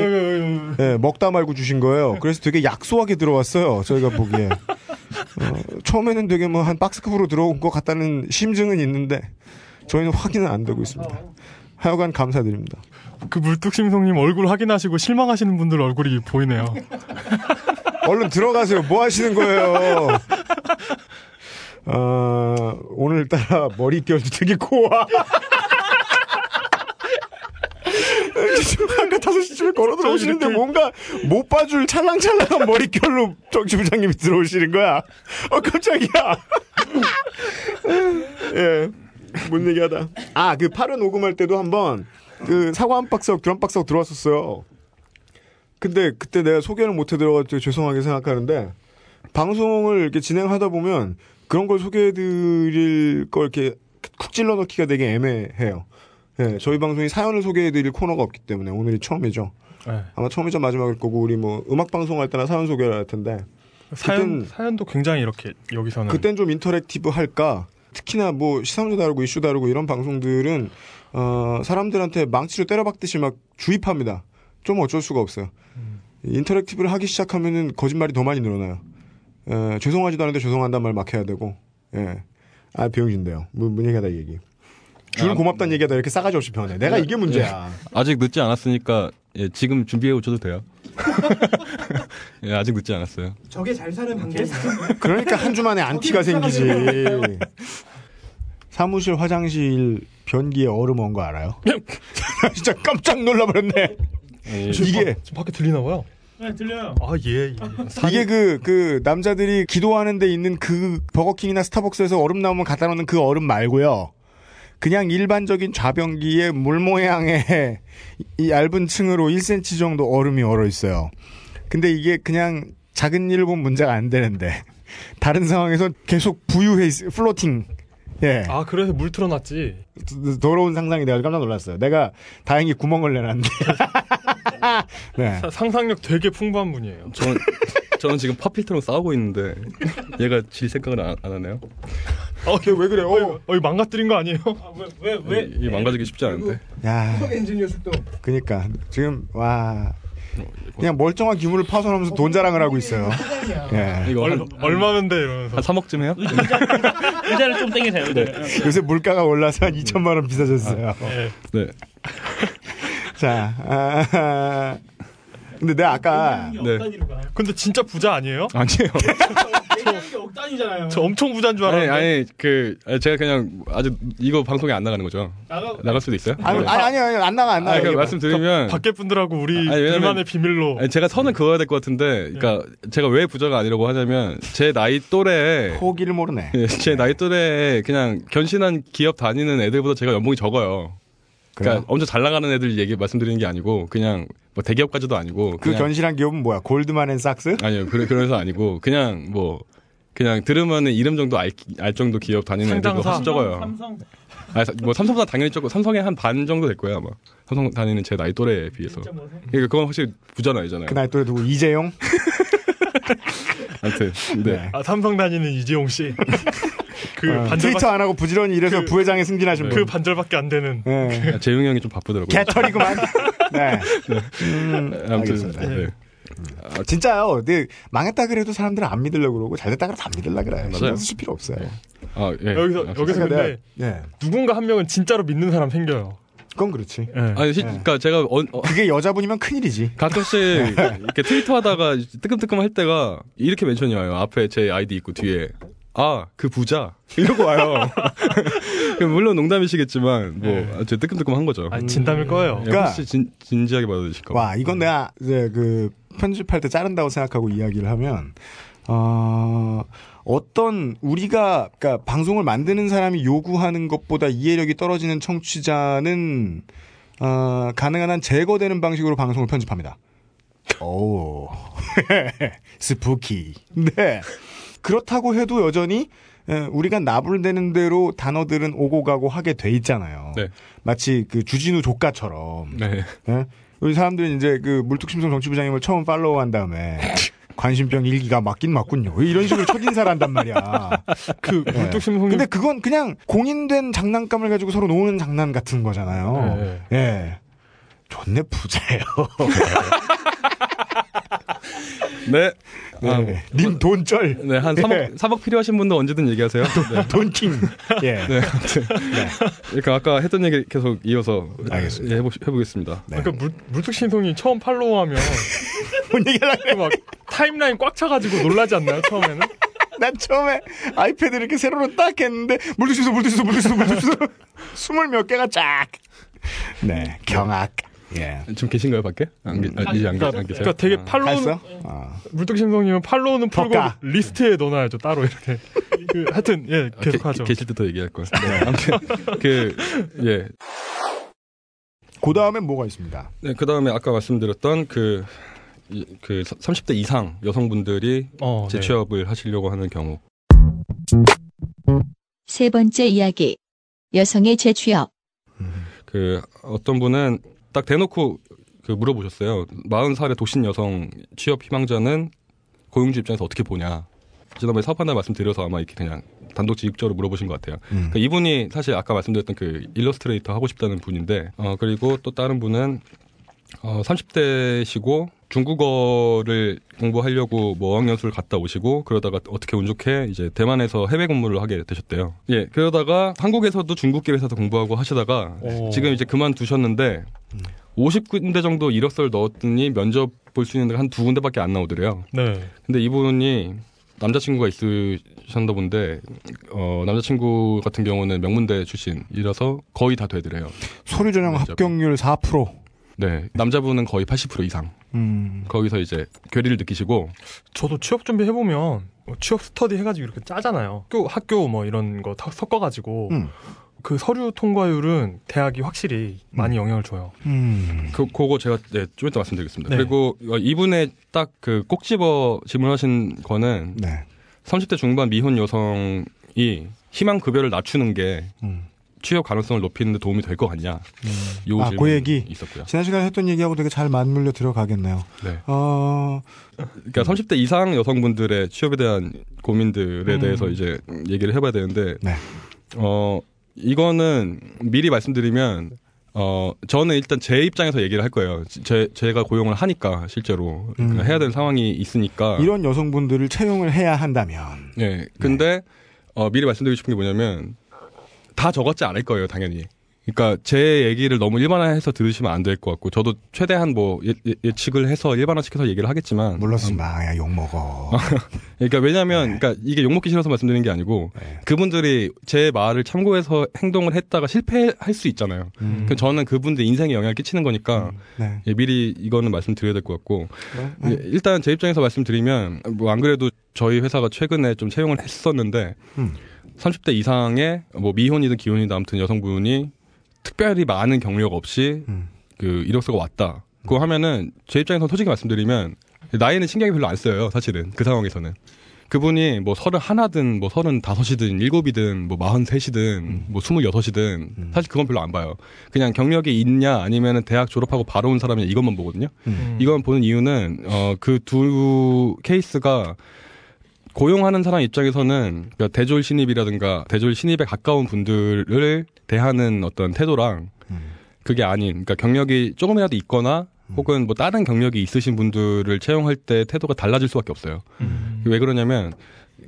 예, 먹다 말고 주신 거예요. 그래서 되게 약소하게 들어왔어요. 저희가 보기에 어, 처음에는 되게 뭐 한 박스급으로 들어온 것 같다는 심증은 있는데 저희는 확인은 안 되고 있습니다. 하여간 감사드립니다. 그 물뚝심송님 얼굴 확인하시고 실망하시는 분들 얼굴이 보이네요. 얼른 들어가세요. 뭐 하시는 거예요? 어, 오늘따라 머릿결도 되게 고와. 아까 5시쯤에 걸어 들어오시는데 뭔가 못 봐줄 찰랑찰랑한 머릿결로 정치 부장님이 들어오시는 거야. 어, 깜짝이야. 예. 뭔 얘기하다. 아, 그 팔은 녹음할 때도 한번 그 사과 한 박스하고 귤한 박스하고 들어왔었어요. 근데 그때 내가 소개를 못 해드려가지고 죄송하게 생각하는데 방송을 이렇게 진행하다 보면 그런 걸 소개해드릴 걸 이렇게 쿡 찔러 넣기가 되게 애매해요. 예, 저희 방송이 사연을 소개해드릴 코너가 없기 때문에 오늘이 처음이죠. 네. 아마 처음이자 마지막일 거고 우리 뭐 음악 방송할 때나 사연 소개를 할 텐데 사연, 그땐- 사연도 굉장히 이렇게 여기서는 그땐 좀 interactive 할까? 특히나 뭐 시사문제 다루고 이슈 다루고 이런 방송들은 어, 사람들한테 망치로 때려박듯이 막 주입합니다. 좀 어쩔 수가 없어요. 인터랙티브를 하기 시작하면은 거짓말이 더 많이 늘어나요. 에, 죄송하지도 않은데 죄송한단 말 막 해야 되고. 예. 아, 비용진데요. 뭐, 뭔 얘기하다 이 얘기. 줄 아, 고맙다는 얘기하다 이렇게 싸가지 없이 변해. 내가 이게 문제야. 아직 늦지 않았으니까 예, 지금 준비해 오셔도 돼요. 예, 아직 늦지 않았어요. 저게 잘 사는 방법이야. 그러니까 한 주 만에 안티가 생기지. 사무실 화장실 변기에 얼음 온 거 알아요? 진짜 깜짝 놀라버렸네. 예, 이게 지금 밖에 들리나 봐요. 네, 들려요. 아, 예, 예. 이게 그, 그, 남자들이 기도하는 데 있는 그 버거킹이나 스타벅스에서 얼음 나오면 갖다 놓는 그 얼음 말고요. 그냥 일반적인 좌변기에 물 모양의 이 얇은 층으로 1cm 정도 얼음이 얼어 있어요. 근데 이게 그냥 작은 일을 보면 문제가 안 되는데 다른 상황에서 계속 부유해 있, 플로팅. 예. 아, 그래서 물 틀어놨지. 더- 더러운 상상이 내가 깜짝 놀랐어요. 내가 다행히 구멍을 내놨는데. 네. 사- 상상력 되게 풍부한 분이에요. 저는 저는 지금 파필터랑 싸우고 있는데 얘가 질 생각을 안, 안 하네요. 어, 왜 그래? 어. 어, 이 망가뜨린 거 아니에요? 아, 왜, 왜, 왜? 이, 이 망가지기 쉽지 않은데. 야. 엔지니어 숙도. 그니까 지금 와 그냥 멀쩡한 기물을 파손하면서 돈 자랑을 하고 있어요. 예. 이거 얼, 한, 얼마는데 이러면서. 한 3억쯤 해요? 의자 를 좀 땡기세요. 의자를. 요새 물가가 올라서 한 2천만 원 비싸졌어요. 예. 네. 자, 아, 근데 내가 아까 네. 근데 진짜 부자 아니에요? 아니에요. 억단이잖아요. 저 엄청 부자인 줄 아니, 알았는데. 아니, 그, 아니, 제가 그냥 아주 이거 방송에 안 나가는 거죠. 나가. 나갈 수도 있어요? 아니 네. 아니 아니, 아니 안 나가 안 나가. 아니, 말씀드리면. 밖에 분들하고 우리 아니, 왜냐면- 둘만의 비밀로. 아니, 제가 선을 그어야 될 것 같은데, 그러니까 제가 왜 부자가 아니라고 하냐면 제 나이 또래, 포기를 모르네. 예, 제 나이 또래에 그냥 견신한 기업 다니는 애들보다 제가 연봉이 적어요. 그러니까 그래요? 엄청 잘 나가는 애들 얘기 말씀드리는 게 아니고 그냥 뭐 대기업까지도 아니고 그 견실한 기업은 뭐야? 골드만 앤 삭스? 아니요 그래 그래서 아니고 그냥 뭐 그냥 들으면은 이름 정도 알, 알 정도 기업 다니는 애들도. 훨씬 적어요. 삼성. 아니, 사- 뭐 삼성보다 당연히 적고 삼성의 한 반 정도 될 거예요 아마. 삼성 다니는 제 나이 또래에 비해서. 그러니까 그건 확실히 부자 나이잖아요. 그 나이 또래 누구? 이재용? 아무튼 네. 네. 아, 삼성 다니는 이재용 씨. 그 어, 반절밖에 트위터 안 하고 부지런히 일해서 그- 부회장에 승진하신 그 분. 반절밖에 안 되는. 예. 재용이 형이 좀 바쁘더라고요. 개털이구만. 네. 아무튼 알겠습니다. 네. 아, 진짜요. 근데 망했다 그래도 사람들은 안 믿으려고 그러고 잘 됐다 그래도 안 믿으려고 그래요. 맞아요. 신경 쓰실 필요 없어요. 아, 예. 여기서 아, 여기서 그러니까 근데 내가- 예. 누군가 한 명은 진짜로 믿는 사람 생겨요. 그건 그렇지. 예. 아니, 시, 그러니까 제가 어, 어, 그게 여자분이면 큰일이지. 가끔씩 이렇게 트위터 하다가 뜨끔뜨끔 할 때가 이렇게 멘션이 와요. 앞에 제 아이디 있고 뒤에 아, 그 부자. 이러고 와요. 그 물론 농담이시겠지만, 뭐, 제 뜨끔뜨끔 한 거죠. 아, 진담일 거예요. 예, 그러니까- 혹시 진, 진지하게 받아주실까? 와, 이건 내가 이제 그 편집할 때 자른다고 생각하고 이야기를 하면 어 어떤 우리가 그러니까 방송을 만드는 사람이 요구하는 것보다 이해력이 떨어지는 청취자는 어 가능한 한 제거되는 방식으로 방송을 편집합니다. 오. 스푸키. 네. 그렇다고 해도 여전히 에, 우리가 나불대는 대로 단어들은 오고 가고 하게 돼 있잖아요. 네. 마치 그 주진우 조카처럼 네. 예? 우리 사람들이 이제 그 물뚝심송 정치부장님을 처음 팔로우한 다음에 관심병 일기가 맞긴 맞군요. 이런 식으로 첫인사를 한단 말이야. 그 예. 물뚝심송님 근데 그건 그냥 공인된 장난감을 가지고 서로 노는 장난 같은 거잖아요. 네. 예. 좋네 부자예요. 네. 아, 네. 님 돈쩔. 네, 한 3억, 3억 필요하신 분도 언제든 얘기하세요. 네. 돈킹. 예. 네, 아무튼. 그러니까 아까 했던 얘기 계속 이어서 알겠습니다. 예, 해보, 해보겠습니다. 네. 그러니까 물, 물뚝심송이 처음 팔로우하면 뭔 얘기하려고 그래? 막 타임라인 꽉 차가지고 놀라지 않나요 처음에는? 난 처음에 아이패드 이렇게 세로로 딱 했는데 물드시소 물드시소 물드시소 물드시소 스물 몇 개가 쫙. 네. 경악. 예. 지금 계신가요, 밖에? 안, 계, 아, 이제 안, 계, 그러니까, 안 계세요? 그러니까 되게 아, follow는 갔어? 아. 물뚝심송님은 follow는 풀고 덕가. 리스트에 넣어놔야죠 따로 이렇게. 그, 하여튼 예 아, 계속하죠. 계, 계실 때 더 얘기할 걸. 네, 아무튼 그 예. 그 다음엔 뭐가 있습니다. 네, 그 다음에 아까 말씀드렸던 그 이- 그 30대 이상 여성분들이 어, 네. 재취업을 하시려고 하는 경우. 세 번째 이야기. 여성의 재취업. 그 어떤 분은 딱 대놓고 그 물어보셨어요. 40살의 독신 여성 취업 희망자는 고용주 입장에서 어떻게 보냐. 지난번에 사업한다 말씀드려서 아마 이렇게 그냥 단독직입적으로 물어보신 것 같아요. 음. 그러니까 이분이 사실 아까 말씀드렸던 그 일러스트레이터 하고 싶다는 분인데, 어, 그리고 또 다른 분은 어, 30대시고 중국어를 공부하려고 뭐 어학연수를 갔다 오시고 그러다가 어떻게 운 좋게 이제 대만에서 해외 근무를 하게 되셨대요. 예, 그러다가 한국에서도 중국계 회사도 공부하고 하시다가 오. 지금 이제 그만두셨는데 50군데 정도 이력서를 넣었더니 면접 볼 수 있는 데가 한 두 군데밖에 안 나오더래요. 네. 근데 이분이 남자친구가 있으셨나 본데 어, 남자친구 같은 경우는 명문대 출신이라서 거의 다 되더래요. 서류 전형. 합격률 4%. 네, 남자분은 거의 80% 이상. 음. 거기서 이제 괴리를 느끼시고 저도 취업 준비 해보면 뭐 취업 스터디 해가지고 이렇게 짜잖아요. 학교 학교 뭐 이런 거다 섞어가지고 음. 그 서류 통과율은 대학이 확실히 많이 영향을 줘요. 음. 그 그거 제가 네, 좀 이따 말씀드리겠습니다. 네. 그리고 이분의 딱 그 꼭 집어 질문하신 거는 네. 30대 중반 미혼 여성이 희망 급여를 낮추는 게 음. 취업 가능성을 높이는 데 도움이 될 것 같냐. 요 아, 그 얘기. 있었고요. 지난 시간에 했던 얘기하고 되게 잘 맞물려 들어가겠네요. 네. 어, 그러니까 30대 이상 여성분들의 취업에 대한 고민들에 음. 대해서 이제 얘기를 해봐야 되는데, 네. 어, 이거는 미리 말씀드리면, 어, 저는 일단 제 입장에서 얘기를 할 거예요. 제, 제가 고용을 하니까, 실제로. 그러니까 음. 해야 되는 상황이 있으니까. 이런 여성분들을 채용을 해야 한다면. 예. 근데, 어, 미리 말씀드리고 싶은 게 뭐냐면, 다 적었지 않을 거예요, 당연히. 그러니까 제 얘기를 너무 일반화해서 들으시면 안 될 것 같고, 저도 최대한 뭐 예, 예, 측을 해서 일반화시켜서 얘기를 하겠지만, 물러서지 마. 야, 욕 먹어. 그러니까 왜냐하면 그러니까 이게 욕 먹기 싫어서 말씀드리는 게 아니고 네. 그분들이 제 말을 참고해서 행동을 했다가 실패할 수 있잖아요. 음. 그 저는 그분들 인생에 영향을 끼치는 거니까 네. 예, 미리 이거는 말씀드려야 될 것 같고 네. 예, 일단 제 입장에서 말씀드리면 뭐 안 그래도 저희 회사가 최근에 좀 채용을 했었는데 음. 30대 이상의 뭐 미혼이든 기혼이든 아무튼 여성분이 특별히 많은 경력 없이 음. 그 이력서가 왔다. 그거 하면은 제 입장에서 솔직히 말씀드리면 나이는 신경이 별로 안 써요. 사실은 그 상황에서는 그분이 뭐 서른 하나든 뭐 서른 다섯이든 일곱이든 뭐 마흔 셋이든 뭐 스물 여섯이든 사실 그건 별로 안 봐요. 그냥 경력이 있냐 아니면은 대학 졸업하고 바로 온 사람이냐 이것만 보거든요. 음. 이건 보는 이유는 어그 두 케이스가 고용하는 사람 입장에서는 그러니까 대졸 신입이라든가 대졸 신입에 가까운 분들을 대하는 어떤 태도랑 음. 그게 아닌 그러니까 경력이 조금이라도 있거나 혹은 뭐 다른 경력이 있으신 분들을 채용할 때 태도가 달라질 수밖에 없어요. 음. 왜 그러냐면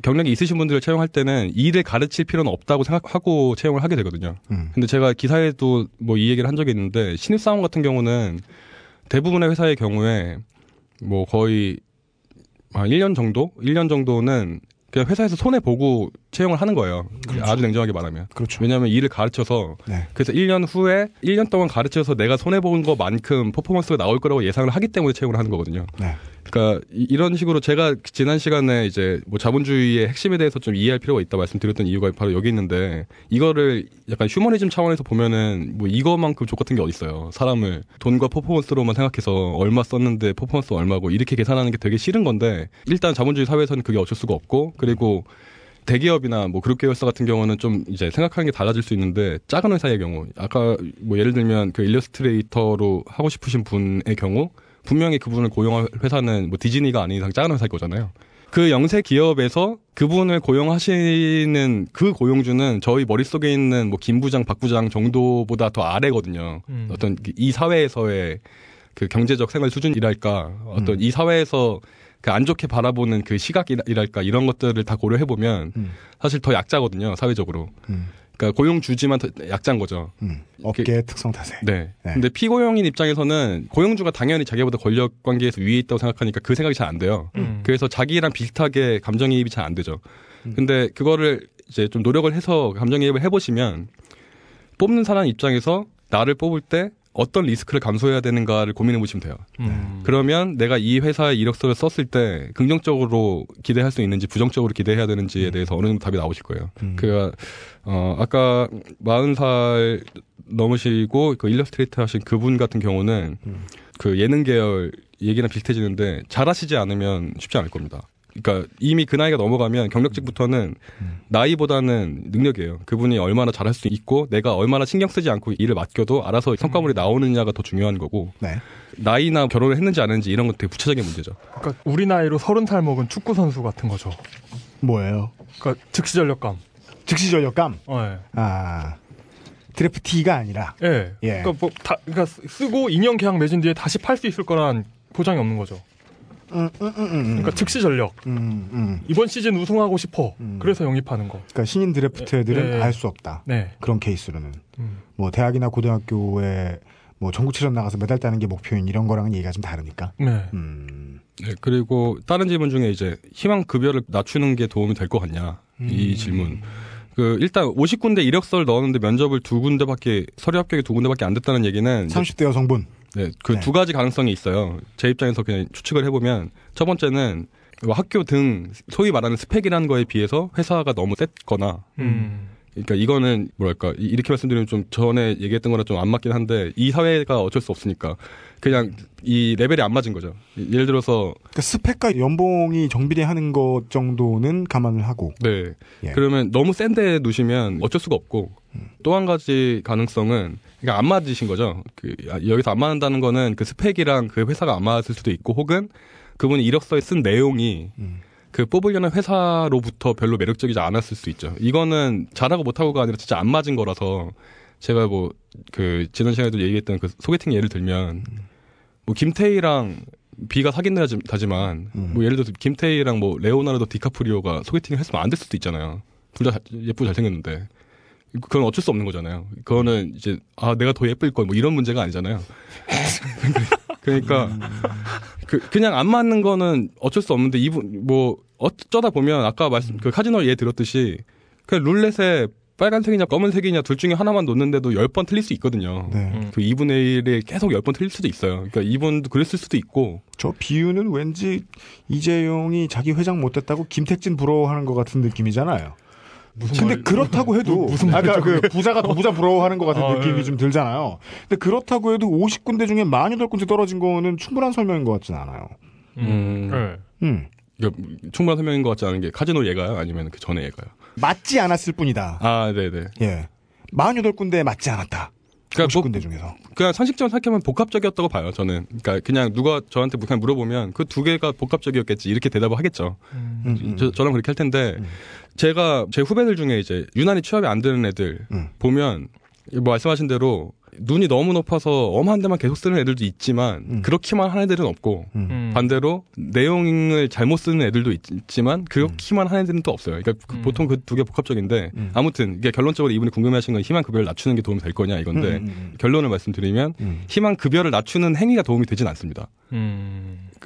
경력이 있으신 분들을 채용할 때는 일을 가르칠 필요는 없다고 생각하고 채용을 하게 되거든요. 음. 근데 제가 기사에도 뭐 이 얘기를 한 적이 있는데 신입 사원 같은 경우는 대부분의 회사의 경우에 뭐 거의 한 1년 정도? 1년 정도는 그냥 회사에서 손해 보고 채용을 하는 거예요. 아주 냉정하게 말하면. 그렇죠. 왜냐하면 일을 가르쳐서 네. 그래서 1년 후에 1년 동안 가르쳐서 내가 손해 본 것만큼 퍼포먼스가 나올 거라고 예상을 하기 때문에 채용을 하는 거거든요. 네. 그러니까 이- 이런 식으로 제가 지난 시간에 이제 뭐 자본주의의 핵심에 대해서 좀 이해할 필요가 있다 말씀드렸던 이유가 바로 여기 있는데 이거를 약간 휴머니즘 차원에서 보면은 뭐 이거만큼 족 같은 게 어딨어요. 사람을 돈과 퍼포먼스로만 생각해서 얼마 썼는데 퍼포먼스 얼마고 이렇게 계산하는 게 되게 싫은 건데 일단 자본주의 사회에서는 그게 어쩔 수가 없고 그리고 대기업이나 뭐 그룹 계열사 같은 경우는 좀 이제 생각하는 게 달라질 수 있는데 작은 회사의 경우 아까 뭐 예를 들면 그 일러스트레이터로 하고 싶으신 분의 경우 분명히 그분을 고용할 회사는 뭐 디즈니가 아닌 이상 작은 회사일 거잖아요. 그 영세 기업에서 그분을 고용하시는 그 고용주는 저희 머릿속에 있는 뭐 김 부장, 박 부장 정도보다 더 아래거든요. 음. 어떤 이 사회에서의 그 경제적 생활 수준이랄까 어떤 이 사회에서 그 안 좋게 바라보는 그 시각이랄까 이런 것들을 다 고려해 보면 음. 사실 더 약자거든요 사회적으로. 음. 그러니까 고용 주지만 더 약자인 거죠. 음. 업계의 특성 탓에. 네. 네. 근데 피고용인 입장에서는 고용주가 당연히 자기보다 권력 관계에서 위에 있다고 생각하니까 그 생각이 잘 안 돼요. 음. 그래서 자기랑 비슷하게 감정이입이 잘 안 되죠. 근데 그거를 이제 좀 노력을 해서 감정이입을 해보시면 뽑는 사람 입장에서 나를 뽑을 때 어떤 리스크를 감수해야 되는가를 고민해 보시면 돼요. 음. 그러면 내가 이 회사에 이력서를 썼을 때 긍정적으로 기대할 수 있는지 부정적으로 기대해야 되는지에 대해서 어느 정도 답이 나오실 거예요. 음. 그가 어 아까 40살 넘으시고 그 일러스트레이터 하신 그분 같은 경우는 음. 그 예능 계열 얘기랑 비슷해지는데 잘하시지 않으면 쉽지 않을 겁니다. 그러니까 이미 그 나이가 넘어가면 경력직부터는 음. 나이보다는 능력이에요. 그분이 얼마나 잘할 수 있고 내가 얼마나 신경 쓰지 않고 일을 맡겨도 알아서 성과물이 나오느냐가 더 중요한 거고 네. 나이나 결혼을 했는지 안 했는지 이런 건 되게 부차적인 문제죠. 그러니까 우리 나이로 서른 살 먹은 축구 선수 같은 거죠. 뭐예요? 그러니까 즉시 전력감. 즉시 전력감. 어, 예. 아. 드래프티가 아니라. 예. 예. 그러니까 뭐 다, 그러니까 쓰고 2년 계약 맺은 뒤에 다시 팔 수 있을 거란 보장이 없는 거죠. 음, 음, 음, 음, 음. 그러니까 즉시 전력. 음, 음. 이번 시즌 우승하고 싶어. 음. 그래서 영입하는 거. 그러니까 신인 드래프트 애들은 예, 예. 알수 없다. 네. 그런 케이스로는. 음. 뭐 대학이나 고등학교에 뭐 전국체전 나가서 메달 따는 게 목표인 이런 거랑은 얘기가 좀 다르니까. 네. 음. 네, 그리고 다른 질문 중에 이제 희망 급여를 낮추는 게 도움이 될 것 같냐 이 질문. 그 일단 50군데 이력서를 넣었는데 면접을 두 군데밖에 서류 합격이 두 군데밖에 안 됐다는 얘기는 30대 여성분. 네, 그 네. 두 가지 가능성이 있어요. 제 입장에서 그냥 추측을 해보면 첫 번째는 뭐 학교 등 소위 말하는 스펙이라는 거에 비해서 회사가 너무 셌거나 음. 그러니까 이거는 뭐랄까 이- 이렇게 말씀드리면 좀 전에 얘기했던 거랑 좀 안 맞긴 한데 이 사회가 어쩔 수 없으니까 그냥 이 레벨이 안 맞은 거죠. 예를 들어서 그러니까 스펙과 연봉이 정비례하는 것 정도는 감안을 하고. 네 예. 그러면 너무 센데 놓으시면 어쩔 수가 없고 또한 가지 가능성은 그러니까 안 맞으신 거죠. 그 아, 여기서 안 맞는다는 거는 그 스펙이랑 그 회사가 안 맞을 수도 있고 혹은 그분이 이력서에 쓴 내용이 음. 그 뽑으려는 회사로부터 별로 매력적이지 않았을 수 있죠. 이거는 잘하고 못하고가 아니라 진짜 안 맞은 거라서 제가 뭐 그 지난 시간에도 얘기했던 그 소개팅 예를 들면 뭐 김태희랑 비가 사귄다 하지만 음. 뭐 예를 들어서 김태희랑 뭐 레오나르도 디카프리오가 소개팅을 했으면 안 됐을 수도 있잖아요. 둘 다 예쁘고 잘생겼는데 그건 어쩔 수 없는 거잖아요. 그거는 이제 아 내가 더 예쁠 걸 뭐 이런 문제가 아니잖아요. 그러니까 그 그냥 안 맞는 거는 어쩔 수 없는데 이분 뭐 어쩌다 보면 아까 말씀 그 카지노 예 들었듯이 그 룰렛에 빨간색이냐 검은색이냐 둘 중에 하나만 놓는데도 열번 틀릴 수 있거든요. 네. 음. 그 2분의 1에 계속 열번 틀릴 수도 있어요. 그러니까 이분도 그랬을 수도 있고 저 비유는 왠지 이재용이 자기 회장 못됐다고 김택진 부러워하는 것 같은 느낌이잖아요. 무슨 근데 말- 그렇다고 해도 무슨 아까 그 부자가 더 부자 부러워하는 것 같은 아, 느낌이 예. 좀 들잖아요. 근데 그렇다고 해도 50군데 중에 48군데 떨어진 거는 충분한 설명인 것 같진 않아요. 음. 네. 음. 이거 충분한 설명인 것 같지 않은 게 카지노 예가요? 아니면 그 전에 예가요? 맞지 않았을 뿐이다. 아, 네네. 예. 48군데에 맞지 않았다. 그러니까 뭐 50군데 중에서. 그냥 상식적으로 생각하면 복합적이었다고 봐요. 저는. 그러니까 그냥 누가 저한테 그냥 물어보면 그 두 개가 복합적이었겠지 이렇게 대답을 하겠죠. 음. 저, 저는 그렇게 할 텐데 음. 제가 제 후배들 중에 이제 유난히 취업이 안 되는 애들 음. 보면 뭐 말씀하신 대로 눈이 너무 높아서 엄한 데만 계속 쓰는 애들도 있지만 음. 그렇게만 하는 애들은 없고 음. 음. 반대로 내용을 잘못 쓰는 애들도 있, 지만 그렇게만 하는 애들은 또 없어요. 그러니까 그 음. 보통 그 두 개 복합적인데 음. 아무튼 이게 결론적으로 이분이 궁금해하신 건 희망 급여를 낮추는 게 도움이 될 거냐 이건데 결론을 말씀드리면 음. 희망 급여를 낮추는 행위가 도움이 되진 않습니다.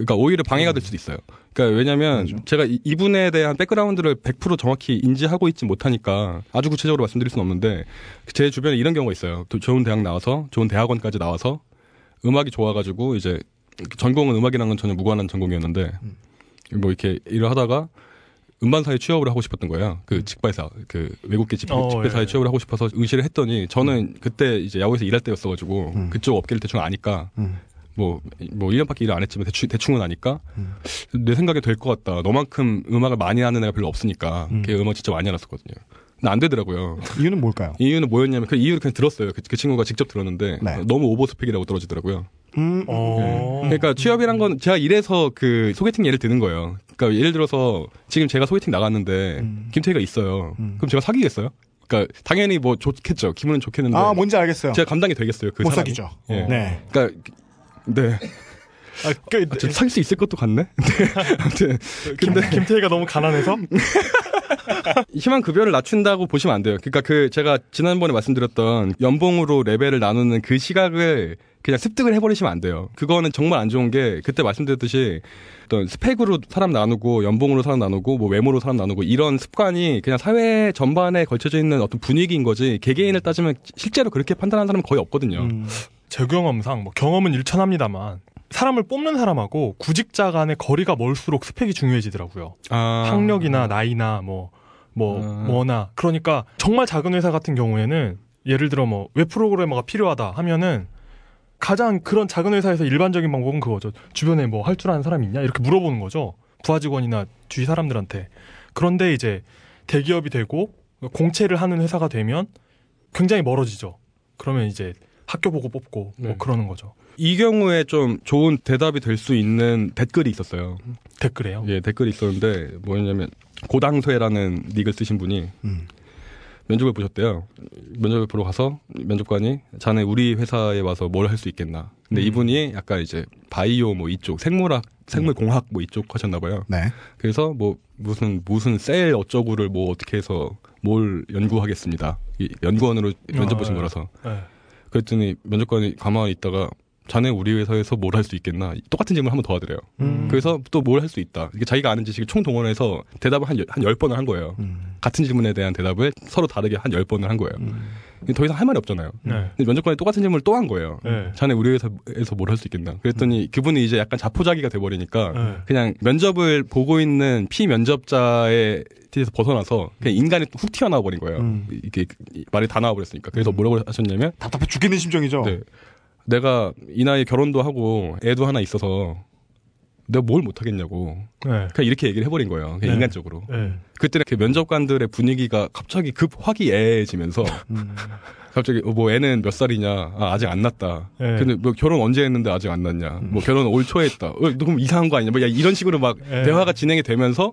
음. 그러니까 오히려 방해가 될 수도 있어요. 그러니까 왜냐하면 맞아. 제가 이- 이분에 대한 백그라운드를 100% 정확히 인지하고 있지 못하니까 아주 구체적으로 말씀드릴 수는 없는데 제 주변에 이런 경우가 있어요. 또 좋은 대학 나와서 좋은 대학원까지 나와서 음악이 좋아가지고 이제 전공은 음악이랑은 전혀 무관한 전공이었는데 뭐 이렇게 일을 하다가 음반사에 취업을 하고 싶었던 거예요. 그 직발사, 그 외국계 직, 어, 직배사에 예. 취업을 하고 싶어서 의시를 했더니 저는 그때 이제 야구에서 일할 때였어가지고 음. 그쪽 업계를 대충 아니까 음. 뭐, 뭐 1년밖에 일을 안 했지만 대충, 대충은 아니까 음. 내 생각에 될 것 같다. 너만큼 음악을 많이 하는 애가 별로 없으니까 음. 걔 음악 진짜 많이 알았었거든요. 근데 안 되더라고요. 이유는 뭘까요? 이유는 뭐였냐면 그 이유를 그냥 들었어요. 그, 그 친구가 직접 들었는데 네. 너무 오버스펙이라고 떨어지더라고요. 음, 어. 그러니까 취업이란 건 제가 이래서 그 소개팅 예를 드는 거예요. 그러니까 예를 들어서 지금 제가 소개팅 나갔는데 음. 김태희가 있어요. 음. 그럼 제가 사귀겠어요? 그러니까 당연히 뭐 좋겠죠. 기분은 좋겠는데 아, 뭔지 알겠어요. 제가 감당이 되겠어요. 그 못 사람이? 사귀죠. 예. 네. 그러니까 네. 아, 그, 아, 저 사귈 수 있을 것도 같네. 네. 아무튼 김, 김태희가 너무 가난해서 희망 급여를 낮춘다고 보시면 안 돼요. 그러니까 그 제가 지난번에 말씀드렸던 연봉으로 레벨을 나누는 그 시각을 그냥 습득을 해버리시면 안 돼요. 그거는 정말 안 좋은 게 그때 말씀드렸듯이 어떤 스펙으로 사람 나누고 연봉으로 사람 나누고 뭐 외모로 사람 나누고 이런 습관이 그냥 사회 전반에 걸쳐져 있는 어떤 분위기인 거지 개개인을 따지면 실제로 그렇게 판단하는 사람은 거의 없거든요. 음. 제 경험상 뭐 경험은 일천합니다만 사람을 뽑는 사람하고 구직자 간의 거리가 멀수록 스펙이 중요해지더라고요. 아. 학력이나 나이나 뭐, 뭐, 아. 뭐나. 그러니까 정말 작은 회사 같은 경우에는 예를 들어 뭐 웹 프로그래머가 필요하다 하면은 가장 그런 작은 회사에서 일반적인 방법은 그거죠. 주변에 뭐 할 줄 아는 사람 있냐? 이렇게 물어보는 거죠. 부하 직원이나 주위 사람들한테. 그런데 이제 대기업이 되고 공채를 하는 회사가 되면 굉장히 멀어지죠. 그러면 이제 학교 보고 뽑고 뭐 네. 그러는 거죠. 이 경우에 좀 좋은 대답이 될 수 있는 댓글이 있었어요. 댓글에요. 예, 댓글이 있었는데 뭐였냐면 고당쇠라는 닉을 쓰신 분이 음. 면접을 보셨대요. 면접을 보러 가서 면접관이 자네 우리 회사에 와서 뭘 할 수 있겠나. 근데 음. 이분이 약간 이제 바이오 뭐 이쪽 생물학, 생물공학 뭐 이쪽 하셨나 봐요. 네. 그래서 뭐 무슨 무슨 셀 어쩌고를 뭐 어떻게 해서 뭘 연구하겠습니다. 이 연구원으로 면접 보신 아, 거라서. 네. 그랬더니 면접관이 가만히 있다가 자네 우리 회사에서 뭘 할 수 있겠나. 똑같은 질문 을한번 더 하더래요. 음. 그래서 또 뭘 할 수 있다. 이게 자기가 아는 지식을 총 동원해서 대답을 한, 열- 한 10번을 한 거예요. 음. 같은 질문에 대한 대답을 서로 다르게 한 10번을 한 거예요. 음. 더 이상 할 말이 없잖아요. 네. 면접관이 똑같은 질문을 또 한 거예요. 네. 자네 우리 회사에서 뭘 할 수 있겠나. 그랬더니 그분이 이제 약간 자포자기가 돼버리니까 네. 그냥 면접을 보고 있는 피면접자의 뒤에서 벗어나서 그냥 인간이 훅 튀어나와 버린 거예요. 음. 이게 말이 다 나와 버렸으니까. 그래서 뭐라고 하셨냐면 답답해 죽겠는 심정이죠. 네. 내가 이 나이에 결혼도 하고 애도 하나 있어서 내가 뭘 못하겠냐고. 네. 그냥 이렇게 얘기를 해버린 거예요. 그냥 네. 인간적으로. 네. 그때는 그 면접관들의 분위기가 갑자기 급 화기애애해지면서 음. 갑자기 어, 뭐 애는 몇 살이냐? 아, 아직 안 났다. 네. 근데 뭐 결혼 언제 했는데 아직 안 났냐? 뭐 결혼 올 초에 했다. 어, 너 그럼 이상한 거 아니냐? 뭐 야, 이런 식으로 막 네. 대화가 진행이 되면서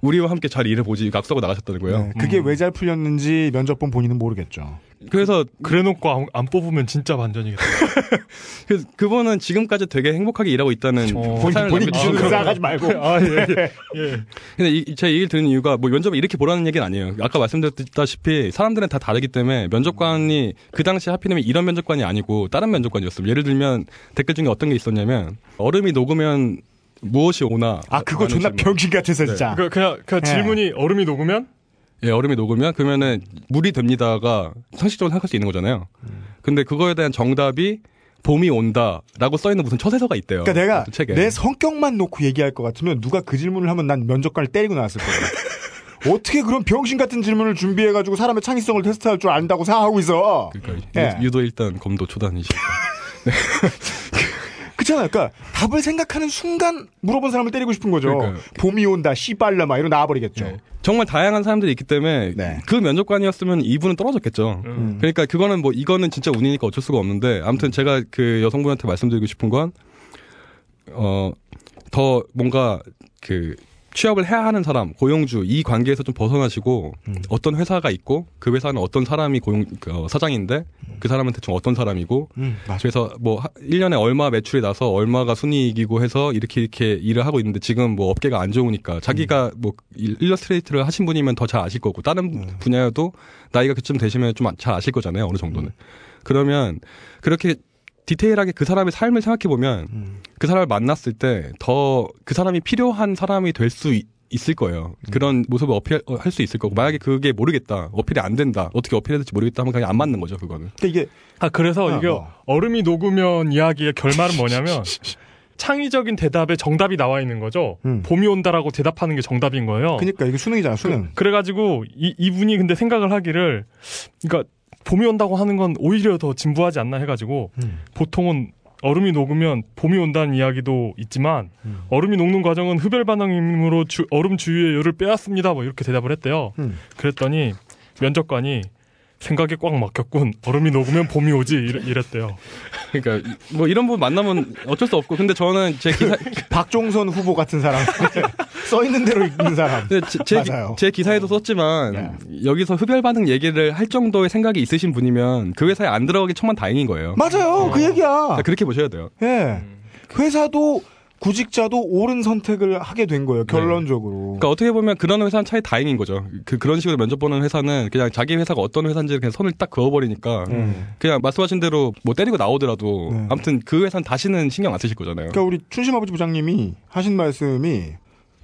우리와 함께 잘 일해 보지 각서고 나가셨다는 거예요. 네, 그게 음. 왜잘 풀렸는지 면접 본 본인은 모르겠죠. 그래서 그래놓고 안, 안 뽑으면 진짜 반전이겠다. 그 그분은 지금까지 되게 행복하게 일하고 있다는 어. 본인, 본인. 기준으로 생각하지 말고. 아, 예, 예. 예. 근데 이, 제 얘기를 듣는 이유가 뭐 면접을 이렇게 보라는 얘기는 아니에요. 아까 말씀드렸다시피 사람들은 다 다르기 때문에 면접관이 그 당시 하필이면 이런 면접관이 아니고 다른 면접관이었어요. 예를 들면 댓글 중에 어떤 게 있었냐면 얼음이 녹으면 무엇이 오나? 아, 그거 존나 질문. 병신 같아서 네. 진짜. 그, 그냥, 그냥 예. 질문이 얼음이 녹으면? 예, 얼음이 녹으면 그러면은 물이 됩니다가 상식적으로 생각할 수 있는 거잖아요. 근데 그거에 대한 정답이 봄이 온다라고 써 있는 무슨 처세서가 있대요. 그러니까 내가 그 책에. 내 성격만 놓고 얘기할 것 같으면 누가 그 질문을 하면 난 면접관을 때리고 나왔을 거예요. 어떻게 그런 병신 같은 질문을 준비해 가지고 사람의 창의성을 테스트할 줄 안다고 생각하고 있어. 그러니까 예. 유- 유도 일단 검도 초단이시고. 그 렇잖아요. 그러니까 답을 생각하는 순간 물어본 사람을 때리고 싶은 거죠. 그러니까요. 봄이 온다, 씨발라 막 이러고 나와버리겠죠. 네. 정말 다양한 사람들이 있기 때문에 네. 그 면접관이었으면 이분은 떨어졌겠죠. 음. 그러니까 그거는 뭐 이거는 진짜 운이니까 어쩔 수가 없는데 아무튼 제가 그 여성분한테 말씀드리고 싶은 건 어 더 뭔가 그 취업을 해야 하는 사람, 고용주 이 관계에서 좀 벗어나시고 음. 어떤 회사가 있고 그 회사는 어떤 사람이 고용 그, 어, 사장인데 그 사람은 대충 어떤 사람이고 음. 그래서 뭐 하- 1년에 얼마 매출이 나서 얼마가 순이익이고 해서 이렇게 이렇게 일을 하고 있는데 지금 뭐 업계가 안 좋으니까 자기가 뭐 일- 일러스트레이트를 하신 분이면 더 잘 아실 거고 다른 분야여도 나이가 그쯤 되시면 좀 잘 아실 거잖아요 어느 정도는. 그러면 그렇게 디테일하게 그 사람의 삶을 생각해 보면 음. 그 사람을 만났을 때 더 그 사람이 필요한 사람이 될 수 있을 거예요. 그런 모습을 어필할 수 있을 거고 만약에 그게 모르겠다 어필이 안 된다 어떻게 어필해야 될지 모르겠다 하면 그냥 안 맞는 거죠 그거는. 근데 이게 아 그래서 아, 이게 뭐. 얼음이 녹으면 이야기의 결말은 뭐냐면 창의적인 대답에 정답이 나와 있는 거죠. 음. 봄이 온다라고 대답하는 게 정답인 거예요. 그러니까 이게 수능이잖아 수능. 그, 래가지고 이, 이분이 근데 생각을 하기를 그러니까 봄이 온다고 하는 건 오히려 더 진부하지 않나 해가지고 음. 보통은 얼음이 녹으면 봄이 온다는 이야기도 있지만 음. 얼음이 녹는 과정은 흡열 반응이므로 주- 얼음 주위의 열을 빼앗습니다. 뭐 이렇게 대답을 했대요. 음. 그랬더니 면접관이 생각에 꽉 막혔군. 얼음이 녹으면 봄이 오지 이랬, 이랬대요. 그러니까 뭐 이런 분 만나면 어쩔 수 없고 근데 저는 제 기사 박종선 후보 같은 사람 써 있는 대로 읽는 사람. 제, 제, 기- 맞아요. 제 기사에도 썼지만 네. 여기서 흡열 반응 얘기를 할 정도의 생각이 있으신 분이면 그 회사에 안 들어가기 천만 다행인 거예요. 맞아요. 그 얘기야. 그러니까 그렇게 보셔야 돼요. 예. 회사도 구직자도 옳은 선택을 하게 된 거예요. 결론적으로. 그러니까 어떻게 보면 그런 회사는 차라리 다행인 거죠. 그, 그런 식으로 면접 보는 회사는 그냥 자기 회사가 어떤 회사인지 그냥 선을 딱 그어버리니까 음. 그냥 말씀하신 대로 뭐 때리고 나오더라도 네. 아무튼 그 회사는 다시는 신경 안 쓰실 거잖아요. 그러니까 우리 춘심 아버지 부장님이 하신 말씀이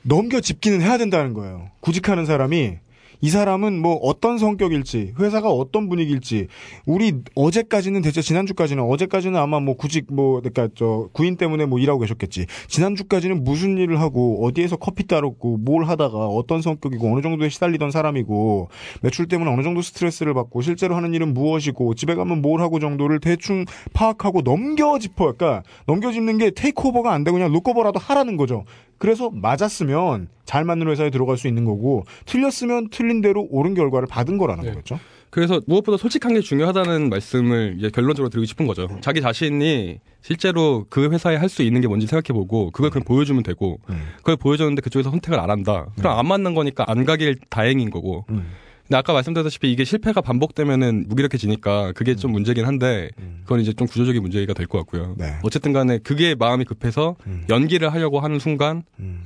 넘겨 짚기는 해야 된다는 거예요. 구직하는 사람이 이 사람은 뭐 어떤 성격일지, 회사가 어떤 분위기일지, 우리 어제까지는 대체 지난주까지는 어제까지는 아마 뭐 구직 뭐 그러니까 저 구인 때문에 뭐 일하고 계셨겠지. 지난주까지는 무슨 일을 하고 어디에서 커피 따랐고 뭘 하다가 어떤 성격이고 어느 정도에 시달리던 사람이고 매출 때문에 어느 정도 스트레스를 받고 실제로 하는 일은 무엇이고 집에 가면 뭘 하고 정도를 대충 파악하고 넘겨 짚어. 그러니까 넘겨 짚는 게 테이크오버가 안 되고 그냥 루커버라도 하라는 거죠. 그래서 맞았으면 잘 맞는 회사에 들어갈 수 있는 거고 틀렸으면 틀린 대로 옳은 결과를 받은 거라는 네. 거겠죠. 그래서 무엇보다 솔직한 게 중요하다는 말씀을 이제 결론적으로 드리고 싶은 거죠. 자기 자신이 실제로 그 회사에 할 수 있는 게 뭔지 생각해 보고 그걸 그냥 보여주면 되고 음. 그걸 보여줬는데 그쪽에서 선택을 안 한다. 그럼 안 맞는 거니까 안 가길 다행인 거고. 음. 근데 아까 말씀드렸다시피 이게 실패가 반복되면은 무기력해지니까 그게 좀 문제긴 한데 그건 이제 좀 구조적인 문제가 될 것 같고요. 네. 어쨌든 간에 그게 마음이 급해서 음. 연기를 하려고 하는 순간 음.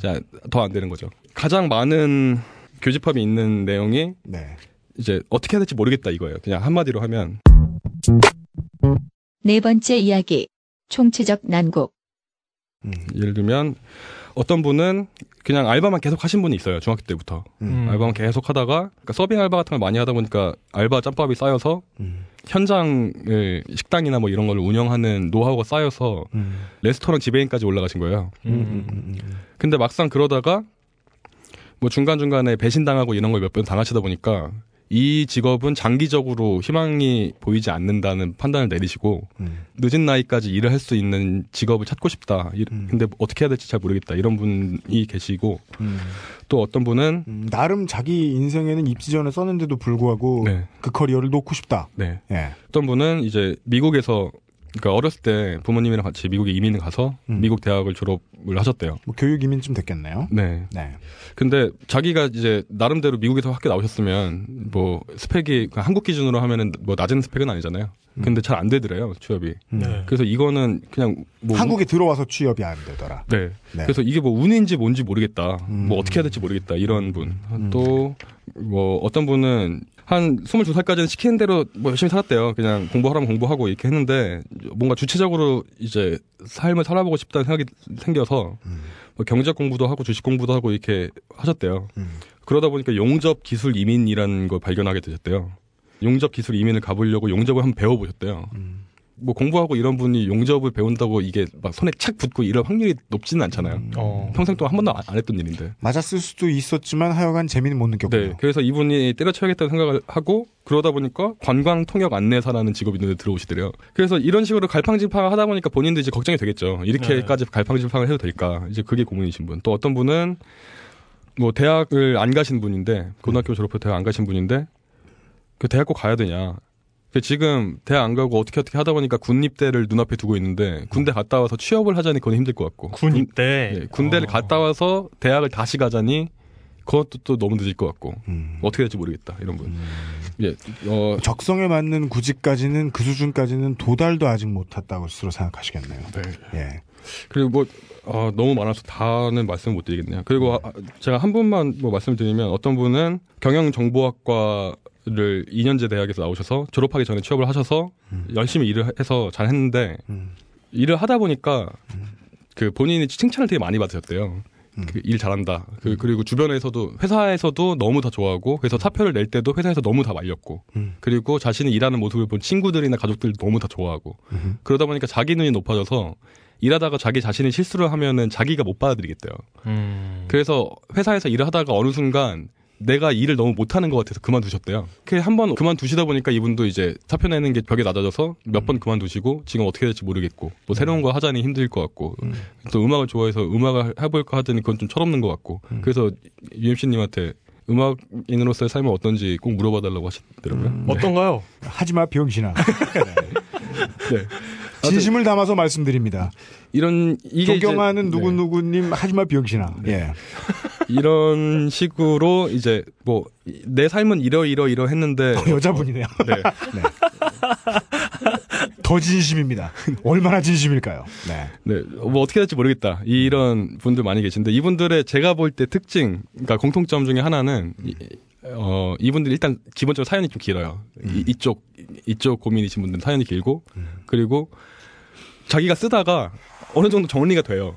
더안 되는 거죠. 가장 많은 교집합이 있는 내용이 네. 이제 어떻게 해야 될지 모르겠다 이거예요. 그냥 한마디로 하면 네 번째 이야기. 총체적 난국. 음. 예를 들면 어떤 분은 그냥 알바만 계속 하신 분이 있어요. 중학교 때부터. 음. 알바만 계속 하다가 그러니까 서빙 알바 같은 걸 많이 하다 보니까 알바 짬밥이 쌓여서 음. 현장을 식당이나 뭐 이런 걸 운영하는 노하우가 쌓여서 음. 레스토랑 지배인까지 올라가신 거예요. 음. 음. 음. 음. 근데 막상 그러다가 뭐 중간중간에 배신당하고 이런 걸 몇 번 당하시다 보니까 이 직업은 장기적으로 희망이 보이지 않는다는 판단을 내리시고 음. 늦은 나이까지 일을 할 수 있는 직업을 찾고 싶다. 이- 음. 근데 어떻게 해야 될지 잘 모르겠다. 이런 분이 계시고 음. 또 어떤 분은 음. 나름 자기 인생에는 입시 전에 썼는데도 불구하고 네. 그 커리어를 놓고 싶다. 네. 예. 어떤 분은 이제 미국에서 그러니까 어렸을 때 부모님이랑 같이 미국에 이민을 가서 음. 미국 대학을 졸업을 하셨대요. 뭐 교육 이민쯤 됐겠네요. 네. 네. 근데 자기가 이제 나름대로 미국에서 학교 나오셨으면 뭐 스펙이 그냥 한국 기준으로 하면은 뭐 낮은 스펙은 아니잖아요. 근데 잘 안 되더래요 취업이. 음. 네. 그래서 이거는 그냥 뭐 한국에 들어와서 취업이 안 되더라. 네. 네. 그래서 이게 뭐 운인지 뭔지 모르겠다. 음. 뭐 어떻게 해야 될지 모르겠다. 이런 분. 음. 또뭐 어떤 분은 한 22살까지는 시키는 대로 뭐 열심히 살았대요. 그냥 공부하라면 공부하고 이렇게 했는데 뭔가 주체적으로 이제 삶을 살아보고 싶다는 생각이 생겨서 음. 뭐 경제학 공부도 하고 주식 공부도 하고 이렇게 하셨대요. 음. 그러다 보니까 용접 기술 이민이라는 걸 발견하게 되셨대요. 용접 기술 이민을 가보려고 용접을 한번 배워보셨대요. 음. 뭐 공부하고 이런 분이 용접을 배운다고 이게 막 손에 착 붙고 이럴 확률이 높지는 않잖아요. 음. 어. 평생 동안 한 번도 안- 안 했던 일인데. 맞았을 수도 있었지만 하여간 재미는 못 느꼈군요. 네. 그래서 이분이 때려쳐야겠다는 생각을 하고 그러다 보니까 관광 통역 안내사라는 직업이 눈에 들어오시더래요. 그래서 이런 식으로 갈팡질팡을 하다 보니까 본인도 이제 걱정이 되겠죠. 이렇게까지 갈팡질팡을 해도 될까? 이제 그게 고민이신 분. 또 어떤 분은 뭐 대학을 안 가신 분인데 고등학교 졸업해서 대학 안 가신 분인데 그 대학 꼭 가야 되냐? 그 지금 대학 안 가고 어떻게 어떻게 하다 보니까 군 입대를 눈앞에 두고 있는데 군대 갔다 와서 취업을 하자니 그건 힘들 것 같고 군 입대. 예, 군대를 어. 갔다 와서 대학을 다시 가자니 그것도 또 너무 늦을 것 같고 음. 어떻게 될지 모르겠다 이런 분. 예, 어, 적성에 맞는 구직까지는 그 수준까지는 도달도 아직 못했다고 스스로 생각하시겠네요. 네. 예. 그리고 뭐 어, 너무 많아서 다는 말씀 못 드리겠네요. 그리고 아, 제가 한 분만 뭐 말씀드리면 어떤 분은 경영정보학과 를 2년제 대학에서 나오셔서 졸업하기 전에 취업을 하셔서 열심히 일을 해서 잘 했는데 음. 일을 하다 보니까 그 본인이 칭찬을 되게 많이 받으셨대요. 음. 그일 잘한다. 그, 그리고 주변에서도 회사에서도 너무 다 좋아하고 그래서 사표를 낼 때도 회사에서 너무 다 말렸고 음. 그리고 자신이 일하는 모습을 본 친구들이나 가족들 너무 다 좋아하고. 그러다 보니까 자기 눈이 높아져서 일하다가 자기 자신이 실수를 하면은 자기가 못 받아들이겠대요. 음. 그래서 회사에서 일을 하다가 어느 순간 내가 일을 너무 못하는 것 같아서 그만두셨대요. 그 한번 그만두시다 보니까 이분도 이제 사표 내는 게 벽에 낮아져서 몇 번 그만두시고 지금 어떻게 될지 모르겠고 뭐 새로운 거 하자니 힘들 것 같고 또 음악을 좋아해서 음악을 해볼까 하더니 그건 좀 철없는 것 같고 그래서 UMC님한테 음악인으로서의 삶은 어떤지 꼭 물어봐달라고 하시더라고요. 어떤가요? 하지마 병신아. 네. 진심을 담아서 말씀드립니다. 이런 이게 이제- 존경하는 네. 누구누구님 하지마 병신아. 예. 이런 식으로 이제 뭐 내 삶은 이러 이러 이러 했는데 어, 여자분이네요. 네. 더 진심입니다. 얼마나 진심일까요? 네. 네, 뭐 어떻게 될지 모르겠다. 이런 분들 많이 계신데 이분들의 제가 볼 때 특징, 그러니까 공통점 중에 하나는 이, 어 이분들 일단 기본적으로 사연이 좀 길어요. 이, 이쪽 이쪽 고민이신 분들은 사연이 길고 그리고 자기가 쓰다가 어느 정도 정리가 돼요.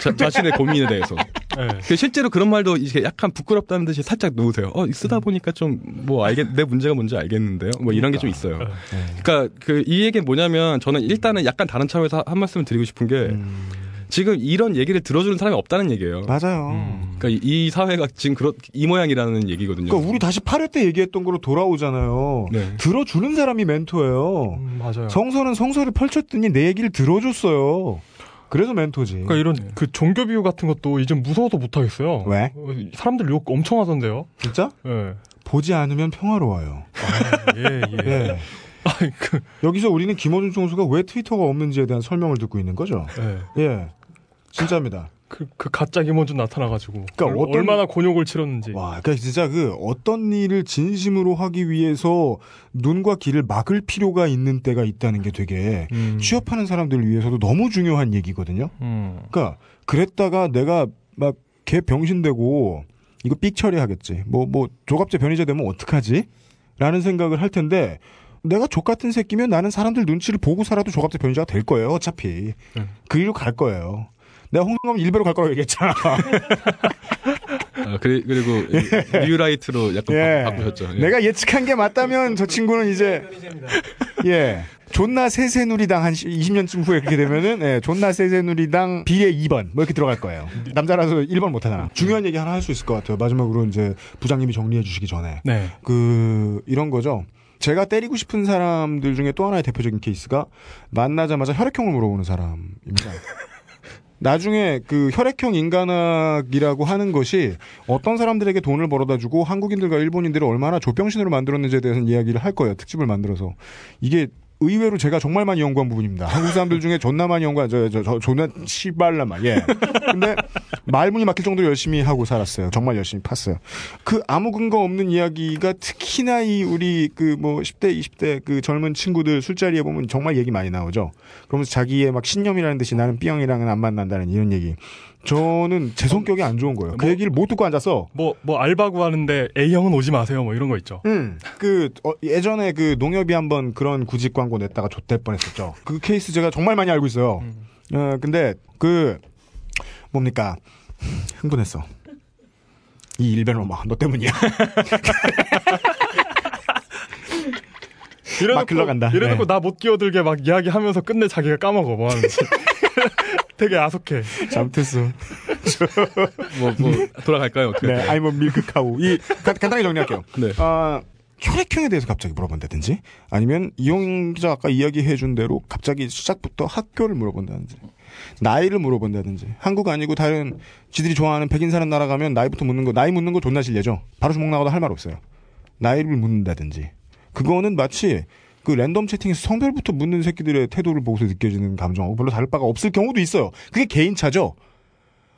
자, 자신의 고민에 대해서. 네. 그 실제로 그런 말도 이게 약간 부끄럽다는 듯이 살짝 놓으세요. 어, 쓰다 보니까 좀 뭐 알겠, 내 문제가 뭔지 알겠는데요. 뭐 이런 게 좀 있어요. 그러니까 그 이 얘기는 뭐냐면 저는 일단은 약간 다른 차원에서 한 말씀을 드리고 싶은 게 지금 이런 얘기를 들어주는 사람이 없다는 얘기예요. 맞아요. 그러니까 이, 이 사회가 지금 그런 이 모양이라는 얘기거든요. 그러니까 우리 다시 8회 때 얘기했던 거로 돌아오잖아요. 네. 들어주는 사람이 멘토예요. 음, 맞아요. 성서는 성서를 펼쳤더니 내 얘기를 들어줬어요. 그래서 멘토지. 그러니까 이런 그 종교 비유 같은 것도 이제 무서워서 못 하겠어요. 왜? 어, 사람들 욕 엄청 하던데요. 진짜? 예. 보지 않으면 평화로워요. 아, 예, 예. 예. 아이, 그, 여기서 우리는 김어준 총수가 왜 트위터가 없는지에 대한 설명을 듣고 있는 거죠. 예. 예. 진짜입니다. 그, 그 가짜 김원준 나타나가지고. 그러니까 얼- 어떤- 얼마나 곤욕을 치렀는지. 와, 그러니까 진짜 그 어떤 일을 진심으로 하기 위해서 눈과 귀를 막을 필요가 있는 때가 있다는 게 되게 음. 취업하는 사람들을 위해서도 너무 중요한 얘기거든요. 음. 그러니까 그랬다가 내가 막 개 병신되고 이거 삑 처리하겠지. 뭐뭐 조갑제 변이자 되면 어떡하지? 라는 생각을 할 텐데 내가 족 같은 새끼면 나는 사람들 눈치를 보고 살아도 조갑제 변이자가 될 거예요. 어차피 그 일로 갈 거예요. 내가 홍콩 가면 일베로 갈 거라고 얘기했잖아. 아, 그리, 그리고 뉴라이트로 약간 예. 바, 바꾸셨죠. 예. 내가 예측한 게 맞다면 저 친구는 이제 예. 존나 세세누리당 한 20년쯤 후에 그렇게 되면은 예, 존나 세세누리당 비례 2번 뭐 이렇게 들어갈 거예요. 남자라서 1번 못 하잖아. 중요한 얘기 하나 할 수 있을 것 같아요. 마지막으로 이제 부장님이 정리해 주시기 전에 네. 그 이런 거죠. 제가 때리고 싶은 사람들 중에 또 하나의 대표적인 케이스가 만나자마자 혈액형을 물어보는 사람입니다. 나중에 그 혈액형 인간학이라고 하는 것이 어떤 사람들에게 돈을 벌어다 주고 한국인들과 일본인들을 얼마나 조병신으로 만들었는지에 대해서는 이야기를 할 거예요. 특집을 만들어서. 이게 의외로 제가 정말 많이 연구한 부분입니다. 한국 사람들 중에 존나 많이 연구한, 저, 저, 저 존나 시발라마, 예. 근데 말문이 막힐 정도로 열심히 하고 살았어요. 정말 열심히 팠어요. 그 아무 근거 없는 이야기가 특히나 이 우리 그 뭐 10대, 20대 그 젊은 친구들 술자리에 보면 정말 얘기 많이 나오죠. 그러면서 자기의 막 신념이라는 듯이 나는 B형이랑은 안 만난다는 이런 얘기. 저는 제 성격이 안 좋은 거예요. 그 얘기를 못 듣고 앉아서 뭐, 뭐, 알바 구하는데 A형은 오지 마세요. 뭐 이런 거 있죠. 음, 그 어, 예전에 그 농협이 한번 그런 구직 광고 냈다가 좆될 뻔했었죠. 그 케이스 제가 정말 많이 알고 있어요. 어, 근데 그 뭡니까 흥분했어. 이 일변 엄마 너 때문이야. 막 흘러간다. 이래놓고 네. 나못 끼어들게 막 이야기하면서 끝내 자기가 까먹어. 뭐 하는지. 되게 야속해. 잘못했어. 뭐, 뭐, 돌아갈까요? 어떻게? 네, 아이 뭐 밀크 카우. 이 간- 간단하게 정리할게요. 네. 아, 혈액형에 대해서 갑자기 물어본다든지 아니면 이용 기자 아까 이야기해준 대로 갑자기 시작부터 학교를 물어본다든지 나이를 물어본다든지 한국 아니고 다른 지들이 좋아하는 백인 사는 나라 가면 나이부터 묻는 거 나이 묻는 거 존나 실례죠 바로 주먹 나가도 할 말 없어요 나이를 묻는다든지 그거는 마치 그 랜덤 채팅에서 성별부터 묻는 새끼들의 태도를 보고서 느껴지는 감정하고 별로 다를 바가 없을 경우도 있어요. 그게 개인차죠.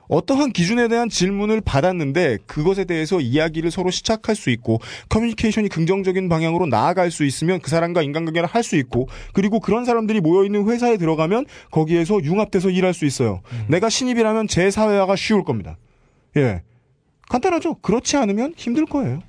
어떠한 기준에 대한 질문을 받았는데 그것에 대해서 이야기를 서로 시작할 수 있고 커뮤니케이션이 긍정적인 방향으로 나아갈 수 있으면 그 사람과 인간관계를 할 수 있고 그리고 그런 사람들이 모여있는 회사에 들어가면 거기에서 융합돼서 일할 수 있어요. 내가 신입이라면 제 사회화가 쉬울 겁니다. 예. 간단하죠. 그렇지 않으면 힘들 거예요.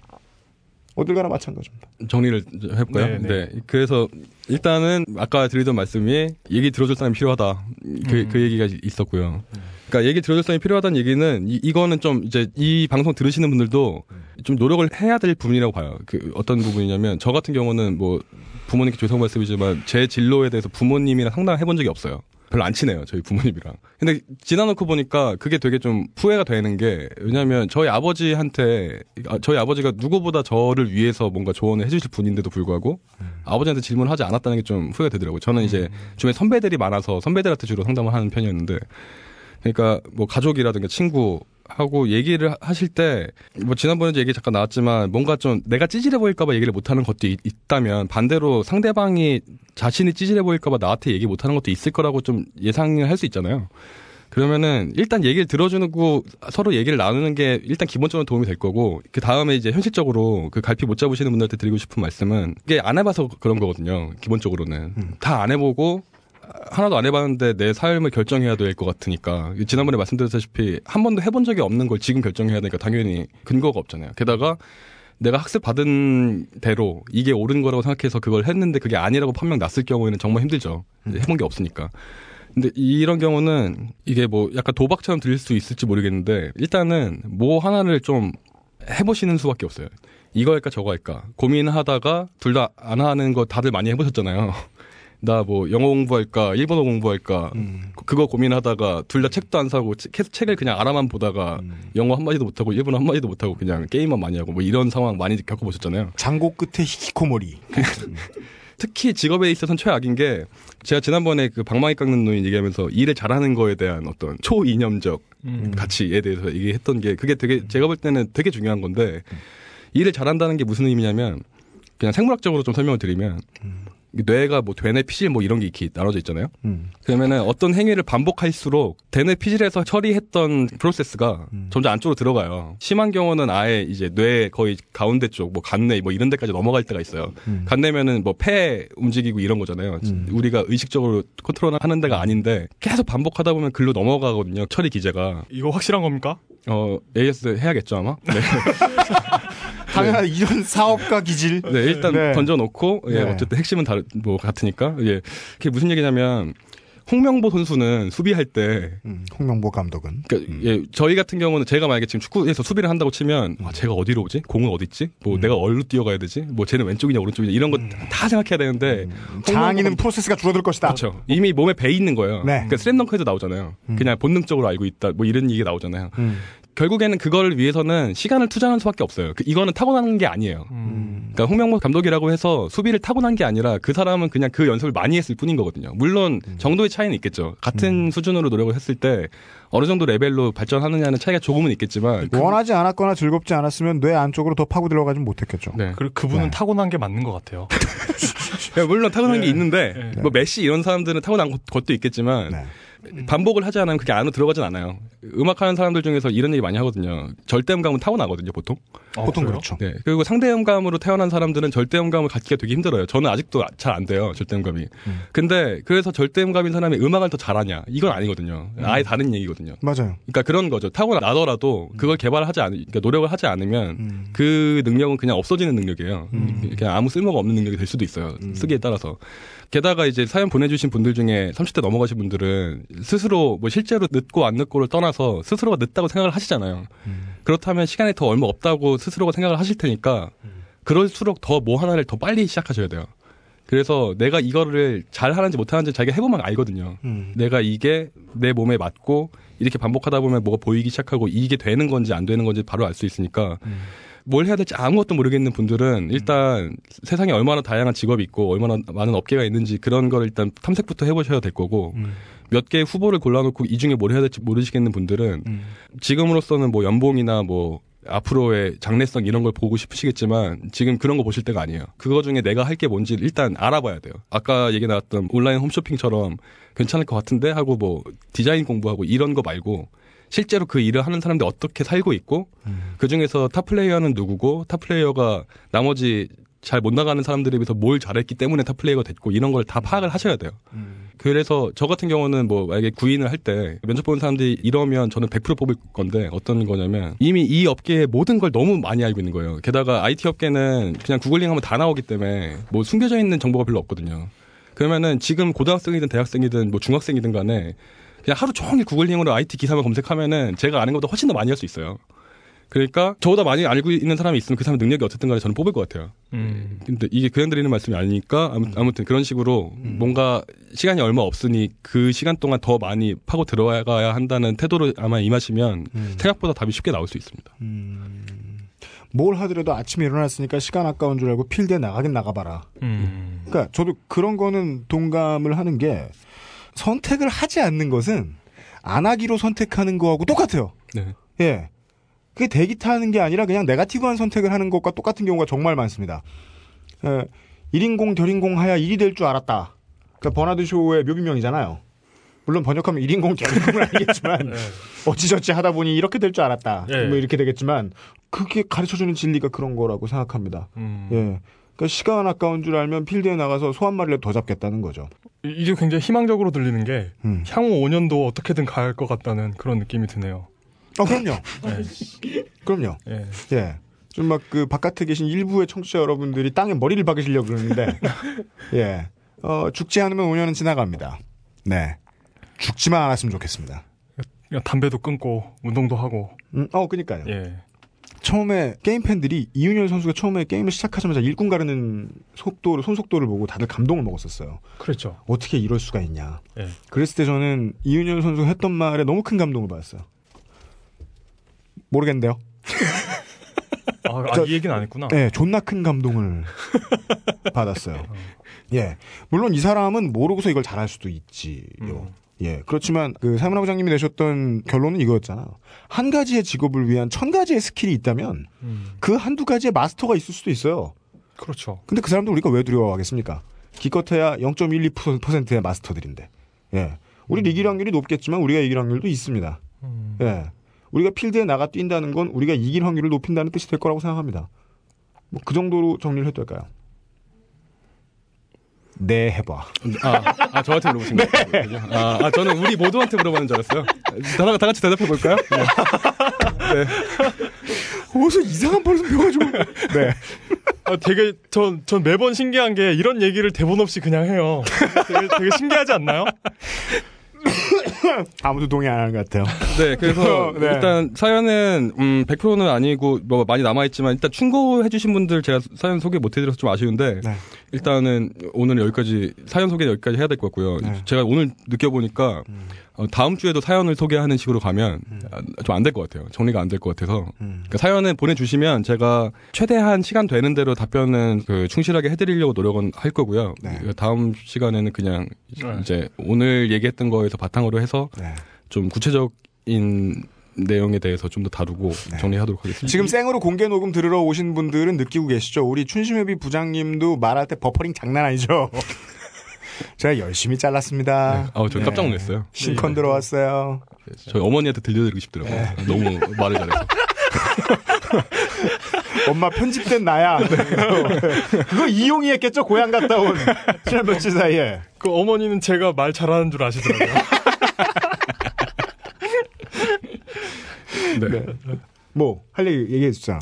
어딜 가나 마찬가지입니다. 정리를 좀 해볼까요? 네, 네, 네. 그래서 일단은 아까 드리던 말씀이 얘기 들어줄 사람이 필요하다. 그, 음. 그 얘기가 있었고요. 그러니까 얘기 들어줄 사람이 필요하다는 얘기는 이, 이거는 좀 이제 이 방송 들으시는 분들도 좀 노력을 해야 될 부분이라고 봐요. 그 어떤 부분이냐면 저 같은 경우는 뭐 부모님께 죄송 말씀이지만 제 진로에 대해서 부모님이랑 상담을 해본 적이 없어요. 별로 안 친해요, 저희 부모님이랑. 근데 지나놓고 보니까 그게 되게 좀 후회가 되는 게, 왜냐면 저희 아버지한테, 아, 저희 아버지가 누구보다 저를 위해서 뭔가 조언을 해주실 분인데도 불구하고, 아버지한테 질문을 하지 않았다는 게 좀 후회가 되더라고요. 저는 이제 주변에 선배들이 많아서 선배들한테 주로 상담을 하는 편이었는데, 그러니까 뭐 가족이라든가 친구, 하고 얘기를 하- 하실 때 뭐 지난번에도 얘기 잠깐 나왔지만 뭔가 좀 내가 찌질해 보일까봐 얘기를 못하는 것도 있, 있다면 반대로 상대방이 자신이 찌질해 보일까봐 나한테 얘기 못하는 것도 있을 거라고 좀 예상을 할 수 있잖아요. 그러면은 일단 얘기를 들어주고 서로 얘기를 나누는 게 일단 기본적으로 도움이 될 거고 그 다음에 이제 현실적으로 그 갈피 못 잡으시는 분들한테 드리고 싶은 말씀은 이게 안 해봐서 그런 거거든요. 기본적으로는 다안 해보고 하나도 안 해봤는데 내 삶을 결정해야 될 것 같으니까 지난번에 말씀드렸다시피 한 번도 해본 적이 없는 걸 지금 결정해야 되니까 당연히 근거가 없잖아요. 게다가 내가 학습 받은 대로 이게 옳은 거라고 생각해서 그걸 했는데 그게 아니라고 판명 났을 경우에는 정말 힘들죠. 해본 게 없으니까. 근데 이런 경우는 이게 뭐 약간 도박처럼 들릴 수 있을지 모르겠는데 일단은 뭐 하나를 좀 해보시는 수밖에 없어요. 이거 할까 저거 할까 고민하다가 둘 다 안 하는 거 다들 많이 해보셨잖아요. 나 뭐 영어 공부할까 일본어 공부할까 그거 고민하다가 둘 다 책도 안 사고 책- 계속 책을 그냥 알아만 보다가 영어 한 마디도 못하고 일본어 한 마디도 못하고 그냥 게임만 많이 하고 뭐 이런 상황 많이 겪어보셨잖아요. 장고 끝에 히키코모리. 특히 직업에 있어서는 최악인 게 제가 지난번에 그 방망이 깎는 노인 얘기하면서 일을 잘하는 거에 대한 어떤 초이념적 음. 가치에 대해서 얘기했던 게 그게 되게 제가 볼 때는 되게 중요한 건데 일을 잘한다는 게 무슨 의미냐면 그냥 생물학적으로 좀 설명을 드리면 뇌가 뭐 되뇌 피질 뭐 이런 게 이렇게 나눠져 있잖아요. 음. 그러면은 어떤 행위를 반복할수록 대뇌 피질에서 처리했던 프로세스가 점점 안쪽으로 들어가요. 심한 경우는 아예 이제 뇌 거의 가운데 쪽, 뭐 간내 뭐 이런 데까지 넘어갈 때가 있어요. 간내면은 뭐 폐 움직이고 이런 거잖아요. 우리가 의식적으로 컨트롤하는 데가 아닌데 계속 반복하다 보면 글로 넘어가거든요. 처리 기제가. 이거 확실한 겁니까? 어, AS 해야겠죠 아마. 네. 당연한 이런 사업가 기질. 네, 일단 네. 던져놓고 예, 네. 어쨌든 핵심은 다르 뭐 같으니까 예, 그게 무슨 얘기냐면 홍명보 선수는 수비할 때 음, 홍명보 감독은 그러니까 예, 저희 같은 경우는 제가 만약에 지금 축구에서 수비를 한다고 치면 아, 제가 어디로 오지? 공은 어디 있지? 뭐 내가 어디로 뛰어가야 되지? 뭐 쟤는 왼쪽이냐 오른쪽이냐 이런 거 다 생각해야 되는데 장인은 프로세스가 줄어들 것이다. 그렇죠. 이미 몸에 배 있는 거예요. 네. 그러니까 슬램덩크에도 나오잖아요. 그냥 본능적으로 알고 있다. 뭐 이런 얘기 나오잖아요. 음. 결국에는 그걸 위해서는 시간을 투자하는 수밖에 없어요. 그- 이거는 타고나는 게 아니에요. 음. 그러니까 홍명보 감독이라고 해서 수비를 타고난 게 아니라 그 사람은 그냥 그 연습을 많이 했을 뿐인 거거든요. 물론 정도의 차이는 있겠죠. 같은 수준으로 노력을 했을 때 어느 정도 레벨로 발전하느냐는 차이가 조금은 있겠지만 원하지 않았거나 즐겁지 않았으면 뇌 안쪽으로 더 파고 들어가진 못했겠죠. 네. 그리고 그분은 네. 타고난 게 맞는 것 같아요. 야, 물론 타고난 게 네. 있는데 네. 뭐 메시 이런 사람들은 타고난 것- 것도 있겠지만 네. 반복을 하지 않으면 그게 안으로 들어가진 않아요. 음악하는 사람들 중에서 이런 얘기 많이 하거든요. 절대음감은 타고나거든요, 보통. 어, 보통 그래요? 그렇죠. 네. 그리고 상대음감으로 태어난 사람들은 절대음감을 갖기가 되게 힘들어요. 저는 아직도 잘 안 돼요, 절대음감이. 근데 그래서 절대음감인 사람이 음악을 더 잘하냐? 이건 아니거든요. 아예 다른 얘기거든요. 맞아요. 그러니까 그런 거죠. 타고나더라도 그걸 개발하지 않, 그러니까 노력을 하지 않으면 음. 그 능력은 그냥 없어지는 능력이에요. 그냥 아무 쓸모가 없는 능력이 될 수도 있어요. 쓰기에 따라서. 게다가 이제 사연 보내주신 분들 중에 30대 넘어가신 분들은 스스로 뭐 실제로 늦고 안 늦고를 떠나서 스스로가 늦다고 생각을 하시잖아요. 그렇다면 시간이 더 얼마 없다고 스스로가 생각을 하실 테니까 그럴수록 더 뭐 하나를 더 빨리 시작하셔야 돼요. 그래서 내가 이거를 잘 하는지 못 하는지 자기가 해보면 알거든요. 음. 내가 이게 내 몸에 맞고 이렇게 반복하다 보면 뭐가 보이기 시작하고 이게 되는 건지 안 되는 건지 바로 알 수 있으니까 뭘 해야 될지 아무것도 모르겠는 분들은 일단 세상에 얼마나 다양한 직업이 있고 얼마나 많은 업계가 있는지 그런 걸 일단 탐색부터 해보셔야 될 거고 몇 개의 후보를 골라놓고 이 중에 뭘 해야 될지 모르시겠는 분들은 지금으로서는 뭐 연봉이나 뭐 앞으로의 장래성 이런 걸 보고 싶으시겠지만 지금 그런 거 보실 때가 아니에요. 그거 중에 내가 할 게 뭔지 일단 알아봐야 돼요. 아까 얘기 나왔던 온라인 홈쇼핑처럼 괜찮을 것 같은데 하고 뭐 디자인 공부하고 이런 거 말고 실제로 그 일을 하는 사람들이 어떻게 살고 있고 그 중에서 top player는 누구고 top player가 나머지 잘 못 나가는 사람들에 비해서 뭘 잘했기 때문에 top player가 됐고 이런 걸 다 파악을 하셔야 돼요. 그래서 저 같은 경우는 뭐 만약에 구인을 할 때 면접 보는 사람들이 이러면 저는 100% 뽑을 건데 어떤 거냐면 이미 이 업계의 모든 걸 너무 많이 알고 있는 거예요. 게다가 IT 업계는 그냥 구글링 하면 다 나오기 때문에 뭐 숨겨져 있는 정보가 별로 없거든요. 그러면은 지금 고등학생이든 대학생이든 뭐 중학생이든 간에 그냥 하루 종일 구글링으로 IT 기사만 검색하면은 제가 아는 것보다 훨씬 더 많이 할 수 있어요. 그러니까 저보다 많이 알고 있는 사람이 있으면 그 사람 능력이 어쨌든 간에 저는 뽑을 것 같아요. 음. 근데 이게 그냥 드리는 말씀이 아니니까 아무- 아무튼 그런 식으로 뭔가 시간이 얼마 없으니 그 시간 동안 더 많이 파고 들어가야 한다는 태도로 아마 임하시면 생각보다 답이 쉽게 나올 수 있습니다. 뭘 하더라도 아침에 일어났으니까 시간 아까운 줄 알고 필드에 나가긴 나가봐라. 음. 그러니까 저도 그런 거는 동감을 하는 게 선택을 하지 않는 것은 안 하기로 선택하는 거하고 똑같아요. 네. 예. 그게 대기 타는 게 아니라 그냥 네가티브한 선택을 하는 것과 똑같은 경우가 정말 많습니다. 예, 1인공 덜인공 하야 일이 될 줄 알았다. 그러니까 버나드 쇼의 묘비명이잖아요. 물론 번역하면 1인공 덜인공은 아니겠지만 네. 어찌저찌 하다 보니 이렇게 될 줄 알았다. 예. 뭐 이렇게 되겠지만 그게 가르쳐주는 진리가 그런 거라고 생각합니다. 음. 예. 그러니까 시간 아까운 줄 알면 필드에 나가서 소 한 마리를 더 잡겠다는 거죠. 이- 이게 굉장히 희망적으로 들리는 게 음. 향후 5년도 어떻게든 갈 것 같다는 그런 느낌이 드네요. 어, 그럼요. 그럼요. 예. 예. 좀 막 그 바깥에 계신 일부의 청취자 여러분들이 땅에 머리를 박으시려고 그러는데, 예. 어, 죽지 않으면 5년은 지나갑니다. 네. 죽지만 않았으면 좋겠습니다. 담배도 끊고 운동도 하고. 음, 어, 그니까요. 예. 처음에 게임 팬들이 이윤열 선수가 처음에 게임을 시작하자마자 일꾼 가르는 속도를, 손속도를 보고 다들 감동을 먹었었어요. 그렇죠. 어떻게 이럴 수가 있냐. 예. 그랬을 때 저는 이윤열 선수가 했던 말에 너무 큰 감동을 받았어요. 모르겠는데요. 아, 아, 저- 이 얘기는 안 했구나. 네, 존나 큰 감동을 받았어요. 예. 물론 이 사람은 모르고서 이걸 잘할 수도 있지요. 음. 예. 그렇지만 그 사문화 부장님이 내셨던 결론은 이거였잖아요. 한 가지의 직업을 위한 천 가지의 skill이 있다면 음. 그 한두 가지의 마스터가 있을 수도 있어요. 그렇죠. 근데 그 사람들 우리가 왜 두려워하겠습니까? 기껏해야 0.12%의 마스터들인데. 예. 우리 이길 확률이 높겠지만 우리가 이길 확률도 있습니다. 음. 예. 우리가 필드에 나가 뛴다는 건 우리가 이길 확률을 높인다는 뜻이 될 거라고 생각합니다. 뭐 그 정도로 정리를 해도 될까요? 네, 해봐. 아, 아 저한테 물어보신 거예요? 아, 아, 저는 우리 모두한테 물어보는 줄 알았어요. 다, 다 같이 대답해 볼까요? 어디서 이상한 버릇을 배워가지고. 네. 아, 되게 전, 전 매번 신기한 게 이런 얘기를 대본 없이 그냥 해요. 되게, 되게 신기하지 않나요? 아무도 동의 안 하는 것 같아요. 네, 그래서 네. 일단 사연은 음 100%는 아니고 뭐 많이 남아 있지만 일단 충고해 주신 분들 제가 사연 소개 못 해드려서 좀 아쉬운데 네. 일단은 오늘 여기까지 사연 소개 여기까지 해야 될 것 같고요. 네. 제가 오늘 느껴보니까 어, 다음 주에도 사연을 소개하는 식으로 가면 좀안 될 것 같아요. 정리가 안 될 것 같아서 음. 그러니까 사연을 보내주시면 제가 최대한 시간 되는 대로 답변은 그 충실하게 해드리려고 노력은 할 거고요. 네. 그 다음 시간에는 그냥 네. 이제 오늘 얘기했던 거에서 바탕으로 해서 네. 좀 구체적 인 내용에 대해서 좀 더 다루고 네. 정리하도록 하겠습니다. 지금 생으로 공개 녹음 들으러 오신 분들은 느끼고 계시죠? 우리 춘심회비 부장님도 말할 때 버퍼링 장난 아니죠? 제가 열심히 잘랐습니다. 아우 저 깜짝 놀랐어요. 신컨 들어왔어요. 저희 어머니한테 들려드리고 싶더라고요. 네. 너무 말을 잘해서. 엄마 편집된 나야. 그거 이용이 했겠죠? 고향 갔다 온. 지난 며칠 사이에. 그 어머니는 제가 말 잘하는 줄 아시더라고요. 네. 뭐, 할 얘기 얘기해 줬잖아.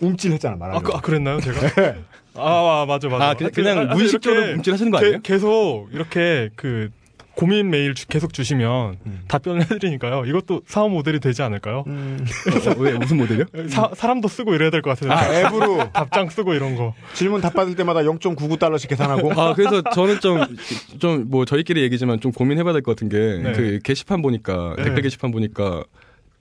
움찔 했잖아, 아, 말하는 그, 거. 아, 그랬나요, 제가? 아, 아, 맞아, 맞아. 아, 그냥, 그냥 아, 무의식적으로 이렇게 움찔하시는 거 아니에요? 게- 계속 이렇게 그 고민 메일 주- 계속 주시면 음. 답변을 해드리니까요. 이것도 사업 모델이 되지 않을까요? 음. 어, 왜 무슨 모델이요? 사, 사람도 쓰고 이래야 될 것 같아요. 아, 앱으로 답장 쓰고 이런 거. 질문 답 받을 때마다 0.99 달러씩 계산하고. 아, 그래서 저는 좀, 좀, 뭐, 저희끼리 얘기지만 좀 고민해봐야 될 것 같은 게, 네. 그, 게시판 보니까, 네. 댓글 게시판 보니까,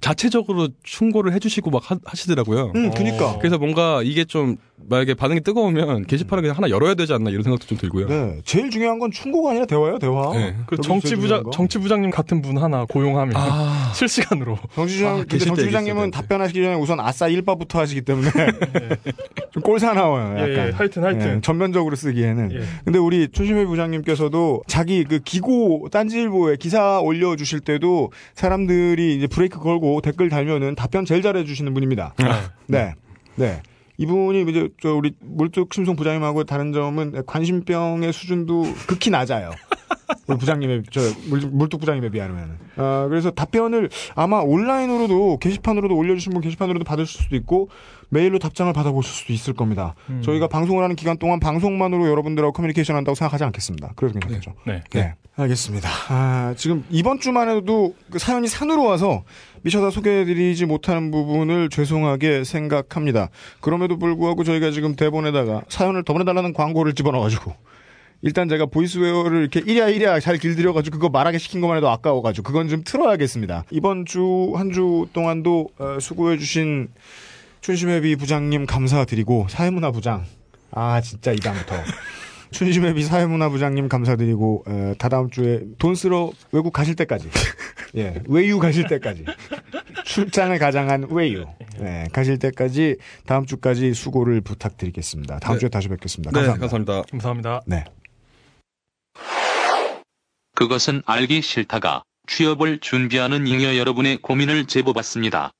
자체적으로 충고를 해주시고 막 하, 시더라고요 음, 그니까. 그래서 뭔가 이게 좀 만약에 반응이 뜨거우면 게시판을 그냥 하나 열어야 되지 않나 이런 생각도 좀 들고요. 네, 제일 중요한 건 충고가 아니라 대화예요, 대화. 네. 그 정치부장. 정치부장님 같은 분 하나 고용하면 아, 실시간으로 정치부장, 아, 근데 정치부장님은. 답변하시기 전에 우선 아싸 1바부터 하시기 때문에 좀 꼴사나워요, 약간. 예, 예, 하여튼 하여튼 예, 전면적으로 쓰기에는. 예. 근데 우리 촌심회 부장님께서도 자기 그 기고 딴지일보에 기사 올려주실 때도 사람들이 이제 브레이크 걸고 댓글 달면은 답변 제일 잘해주시는 분입니다. 네. 네. 이분이 이제 저 우리 물뚝 심송 부장님하고 다른 점은 관심병의 수준도 극히 낮아요. 우리 부장님의 저 물, 물뚝 부장님에 비하면. 아 그래서 답변을 아마 온라인으로도 게시판으로도 올려주신 분 게시판으로도 받으실 수도 있고 메일로 답장을 받아보실 수도 있을 겁니다. 음. 저희가 방송을 하는 기간 동안 방송만으로 여러분들하고 커뮤니케이션 한다고 생각하지 않겠습니다. 그래서 괜찮죠. 네. 네. 알겠습니다. 아, 지금 이번 주만 해도 그 사연이 산으로 와서 미처 다 소개해드리지 못하는 부분을 죄송하게 생각합니다. 그럼에도 불구하고 저희가 지금 대본에다가 사연을 더 보내달라는 광고를 집어넣어가지고 일단 제가 보이스웨어를 이렇게 이랴 이랴 잘 길들여가지고 그거 말하게 시킨 것만 해도 아까워가지고 그건 좀 틀어야겠습니다. 이번 주 한주 동안도 어, 수고해주신 춘심회비 부장님 감사드리고 사회문화 부장 아 진짜 이 다음부터 춘심회비 사회문화 부장님 감사드리고 어, 다다음 주에 돈 쓰러 외국 가실 때까지 예 외유 가실 때까지 출장을 가장한 외유 예, 가실 때까지 다음 주까지 수고를 부탁드리겠습니다. 다음 네. 주에 다시 뵙겠습니다. 네, 감사합니다. 감사합니다. 감사합니다. 네. 그것은 알기 싫다가 취업을 준비하는 잉여 여러분의 고민을 제보받습니다.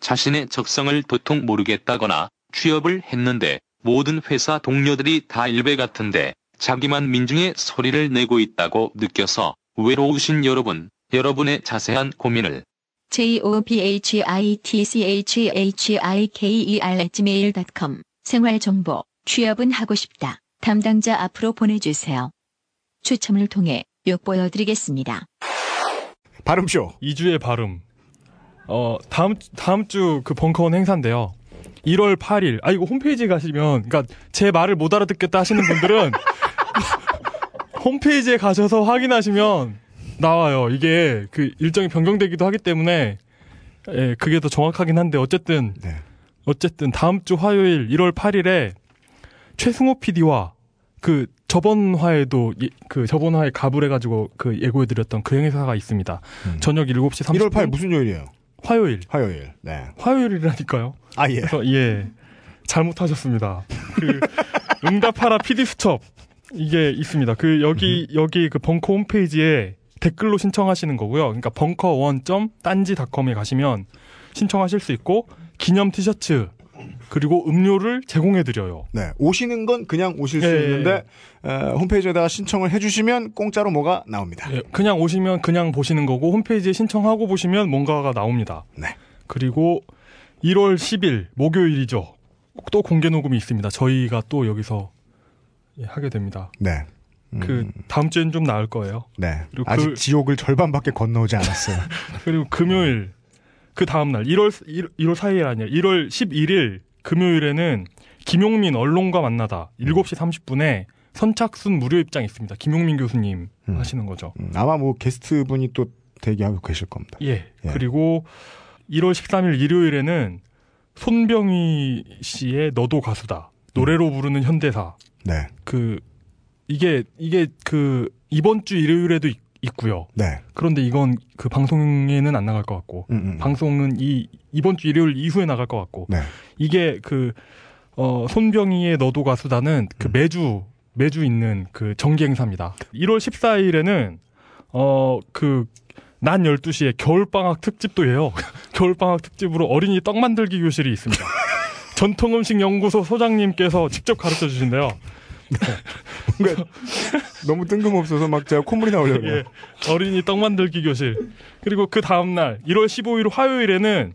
자신의 적성을 도통 모르겠다거나 취업을 했는데 모든 회사 동료들이 다 일배 같은데 자기만 민중의 소리를 내고 있다고 느껴서 외로우신 여러분, 여러분의 자세한 고민을 jobhitchhiker@gmail.com 생활정보 취업은 하고 싶다. 담당자 앞으로 보내주세요. 추첨을 통해 욕 보여드리겠습니다. 발음쇼. 2주의 발음. 어, 다음, 다음 주 그 벙커원 행사인데요. 1월 8일. 아, 이거 홈페이지에 가시면, 그니까 제 말을 못 알아듣겠다 하시는 분들은 홈페이지에 가셔서 확인하시면 나와요. 이게 그 일정이 변경되기도 하기 때문에, 예, 그게 더 정확하긴 한데, 어쨌든, 네. 어쨌든 다음 주 화요일 1월 8일에 최승호 PD와 그 저번 화에도 예- 그 저번 화에 가불해 가지고 그 예고해 드렸던 그 행사가 있습니다. 음. 저녁 7시 30분. 1월 8일 무슨 요일이에요? 화요일. 화요일. 네. 화요일이라니까요. 아 예. 그래서 예 잘못하셨습니다. 그 응답하라 PD 수첩 이게 있습니다. 그 여기 여기 그 벙커 홈페이지에 댓글로 신청하시는 거고요. 그러니까 벙커원.딴지닷컴에 가시면 신청하실 수 있고 기념 티셔츠 그리고 음료를 제공해 드려요. 네. 오시는 건 그냥 오실 수 예, 예, 있는데 어, 홈페이지에다가 신청을 해 주시면 공짜로 뭐가 나옵니다. 예, 그냥 오시면 그냥 보시는 거고 홈페이지에 신청하고 보시면 뭔가가 나옵니다. 네. 그리고 1월 10일 목요일이죠. 또 공개 녹음이 있습니다. 저희가 또 여기서 예, 하게 됩니다. 네. 음, 그 다음 주엔 좀 나을 거예요. 네. 그리고 아직 그- 지옥을 절반밖에 건너오지 않았어요. 그리고 금요일 그 다음 날 1월 1, 1월 4일 아니야. 1월 11일 금요일에는 김용민 언론과 만나다 7시 30분에 선착순 무료 입장 있습니다. 김용민 교수님 음. 하시는 거죠. 음, 아마 뭐 게스트 분이 또 대기하고 계실 겁니다. 예. 예. 그리고 1월 13일 일요일에는 손병희 씨의 너도 가수다. 노래로 부르는 현대사. 네. 그 이게 이게 그 이번 주 일요일에도 있, 있고요. 네. 그런데 이건 그 방송에는 안 나갈 것 같고 음, 음. 방송은 이 이번 주 일요일 이후에 나갈 것 같고 네. 이게 그 어, 손병희의 너도 가수다는 그 음. 매주 매주 있는 그 정기 행사입니다. 1월 14일에는 어그 낮 12시에 겨울방학 특집도 해요. 겨울방학 특집으로 어린이 떡 만들기 교실이 있습니다. 전통음식 연구소 소장님께서 직접 가르쳐 주신대요. 뭔가 너무 뜬금없어서 막 제가 콧물이 나오려고. 예, 어린이 떡 만들기 교실. 그리고 그 다음 날 1월 15일 화요일에는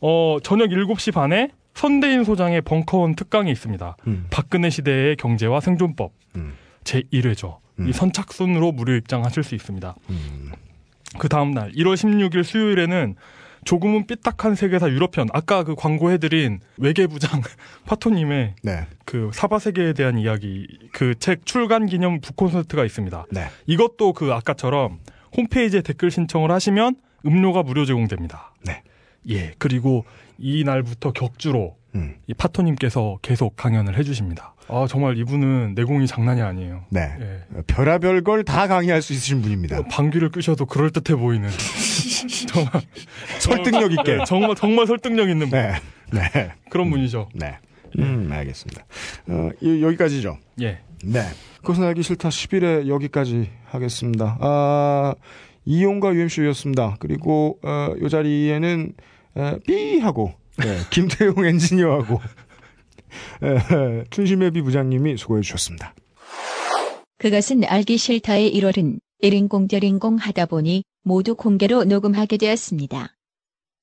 어 저녁 7시 반에 선대인 소장의 벙커원 특강이 있습니다. 음. 박근혜 시대의 경제와 생존법 음. 제 1회죠. 음. 이 선착순으로 무료 입장하실 수 있습니다. 음. 그 다음 날 1월 16일 수요일에는 조금은 삐딱한 세계사 유럽편 아까 그 광고해드린 외계부장 파토님의 네. 그 사바 세계에 대한 이야기 그 책 출간 기념 북콘서트가 있습니다. 네. 이것도 그 아까처럼 홈페이지에 댓글 신청을 하시면 음료가 무료 제공됩니다. 네. 예, 그리고 이날부터 격주로 음. 이 파토님께서 계속 강연을 해주십니다. 아 정말 이분은 내공이 장난이 아니에요. 네. 예. 별하별 걸 다 강의할 수 있으신 분입니다. 방귀를 끄셔도 그럴 듯해 보이는 정말 설득력 있게. 네, 정말 정말 설득력 있는 분. 네. 네. 그런 분이죠. 네. 음, 알겠습니다. 어, 이- 여기까지죠. 예. 네. 그것은 알기 싫다 10일에 여기까지 하겠습니다. 아, 이용과 UMC였습니다. 그리고, 어, 요 자리에는, 에, 삐하고, 네, 김태용 엔지니어하고, 에, 춘심회비 부장님이 수고해 주셨습니다. 그것은 알기 싫다의 1월은 1인 공결인공 하다 보니 모두 공개로 녹음하게 되었습니다.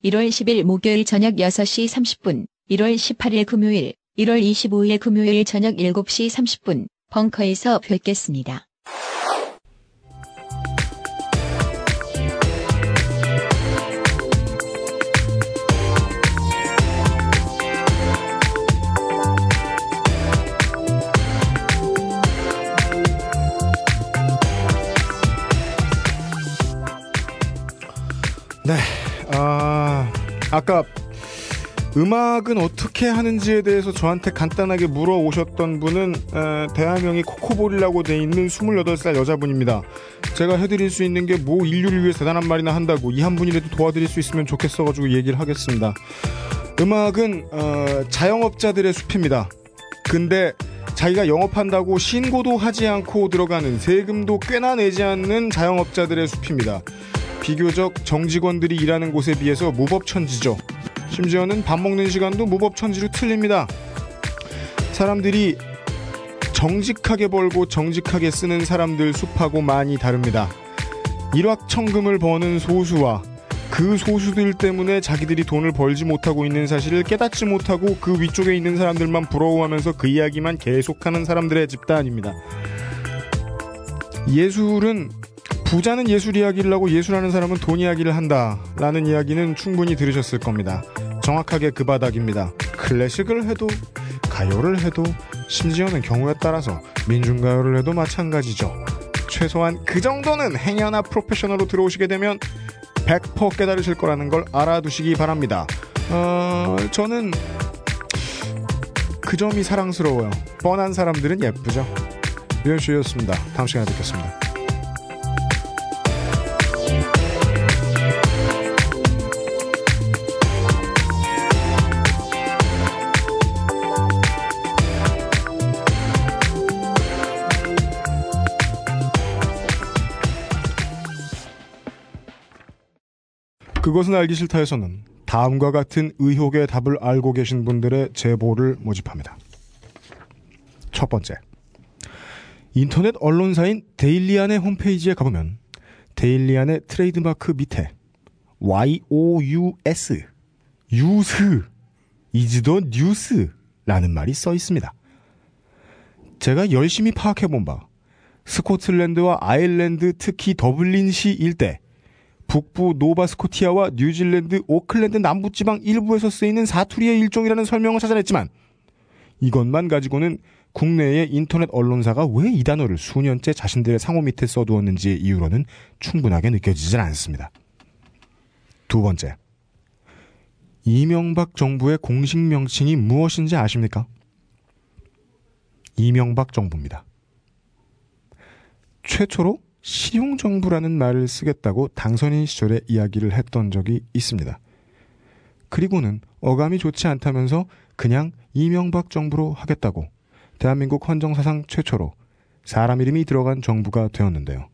1월 10일 목요일 저녁 6시 30분, 1월 18일 금요일, 1월 25일 금요일 저녁 7시 30분, 벙커에서 뵙겠습니다. 아, 아까 음악은 어떻게 하는지에 대해서 저한테 간단하게 물어오셨던 분은 에, 대화명이 코코볼이라고 돼 있는 28살 여자분입니다. 제가 해드릴 수 있는 게 뭐 인류를 위해 대단한 말이나 한다고 이 한 분이라도 도와드릴 수 있으면 좋겠어가지고 얘기를 하겠습니다. 음악은 어, 자영업자들의 숲입니다. 근데 자기가 영업한다고 신고도 하지 않고 들어가는 세금도 꽤나 내지 않는 자영업자들의 숲입니다. 비교적 정직원들이 일하는 곳에 비해서 무법천지죠. 심지어는 밥 먹는 시간도 무법천지로 틀립니다. 사람들이 정직하게 벌고 정직하게 쓰는 사람들 숲하고 많이 다릅니다. 일확천금을 버는 소수와 그 소수들 때문에 자기들이 돈을 벌지 못하고 있는 사실을 깨닫지 못하고 그 위쪽에 있는 사람들만 부러워하면서 그 이야기만 계속하는 사람들의 집단입니다. 예술은 부자는 예술 이야기를 하고 예술하는 사람은 돈 이야기를 한다 라는 이야기는 충분히 들으셨을 겁니다. 정확하게 그 바닥입니다. 클래식을 해도 가요를 해도 심지어는 경우에 따라서 민중가요를 해도 마찬가지죠. 최소한 그 정도는 행여나 프로페셔널로 들어오시게 되면 100% 깨달으실 거라는 걸 알아두시기 바랍니다. 어, 저는 그 점이 사랑스러워요. 뻔한 사람들은 예쁘죠. 유현수였습니다. 다음 시간에 뵙겠습니다. 그것은 알기 싫다에서는 다음과 같은 의혹의 답을 알고 계신 분들의 제보를 모집합니다. 첫 번째. 인터넷 언론사인 데일리안의 홈페이지에 가보면 데일리안의 트레이드마크 밑에 YOUS yous is the news라는 말이 써 있습니다. 제가 열심히 파악해본 바 스코틀랜드와 아일랜드 특히 더블린시 일대 북부 노바스코티아와 뉴질랜드 오클랜드 남부지방 일부에서 쓰이는 사투리의 일종이라는 설명을 찾아냈지만 이것만 가지고는 국내의 인터넷 언론사가 왜 이 단어를 수년째 자신들의 상호 밑에 써두었는지의 이유로는 충분하게 느껴지질 않습니다. 두 번째. 이명박 정부의 공식 명칭이 무엇인지 아십니까? 이명박 정부입니다. 최초로 실용정부라는 말을 쓰겠다고 당선인 시절에 이야기를 했던 적이 있습니다. 그리고는 어감이 좋지 않다면서 그냥 이명박 정부로 하겠다고 대한민국 헌정사상 최초로 사람 이름이 들어간 정부가 되었는데요.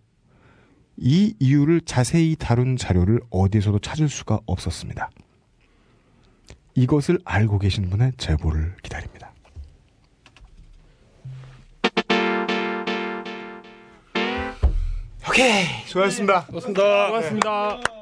이 이유를 자세히 다룬 자료를 어디에서도 찾을 수가 없었습니다. 이것을 알고 계신 분의 제보를 기다립니다. 오케이 수고하셨습니다. 고맙습니다. 고맙습니다.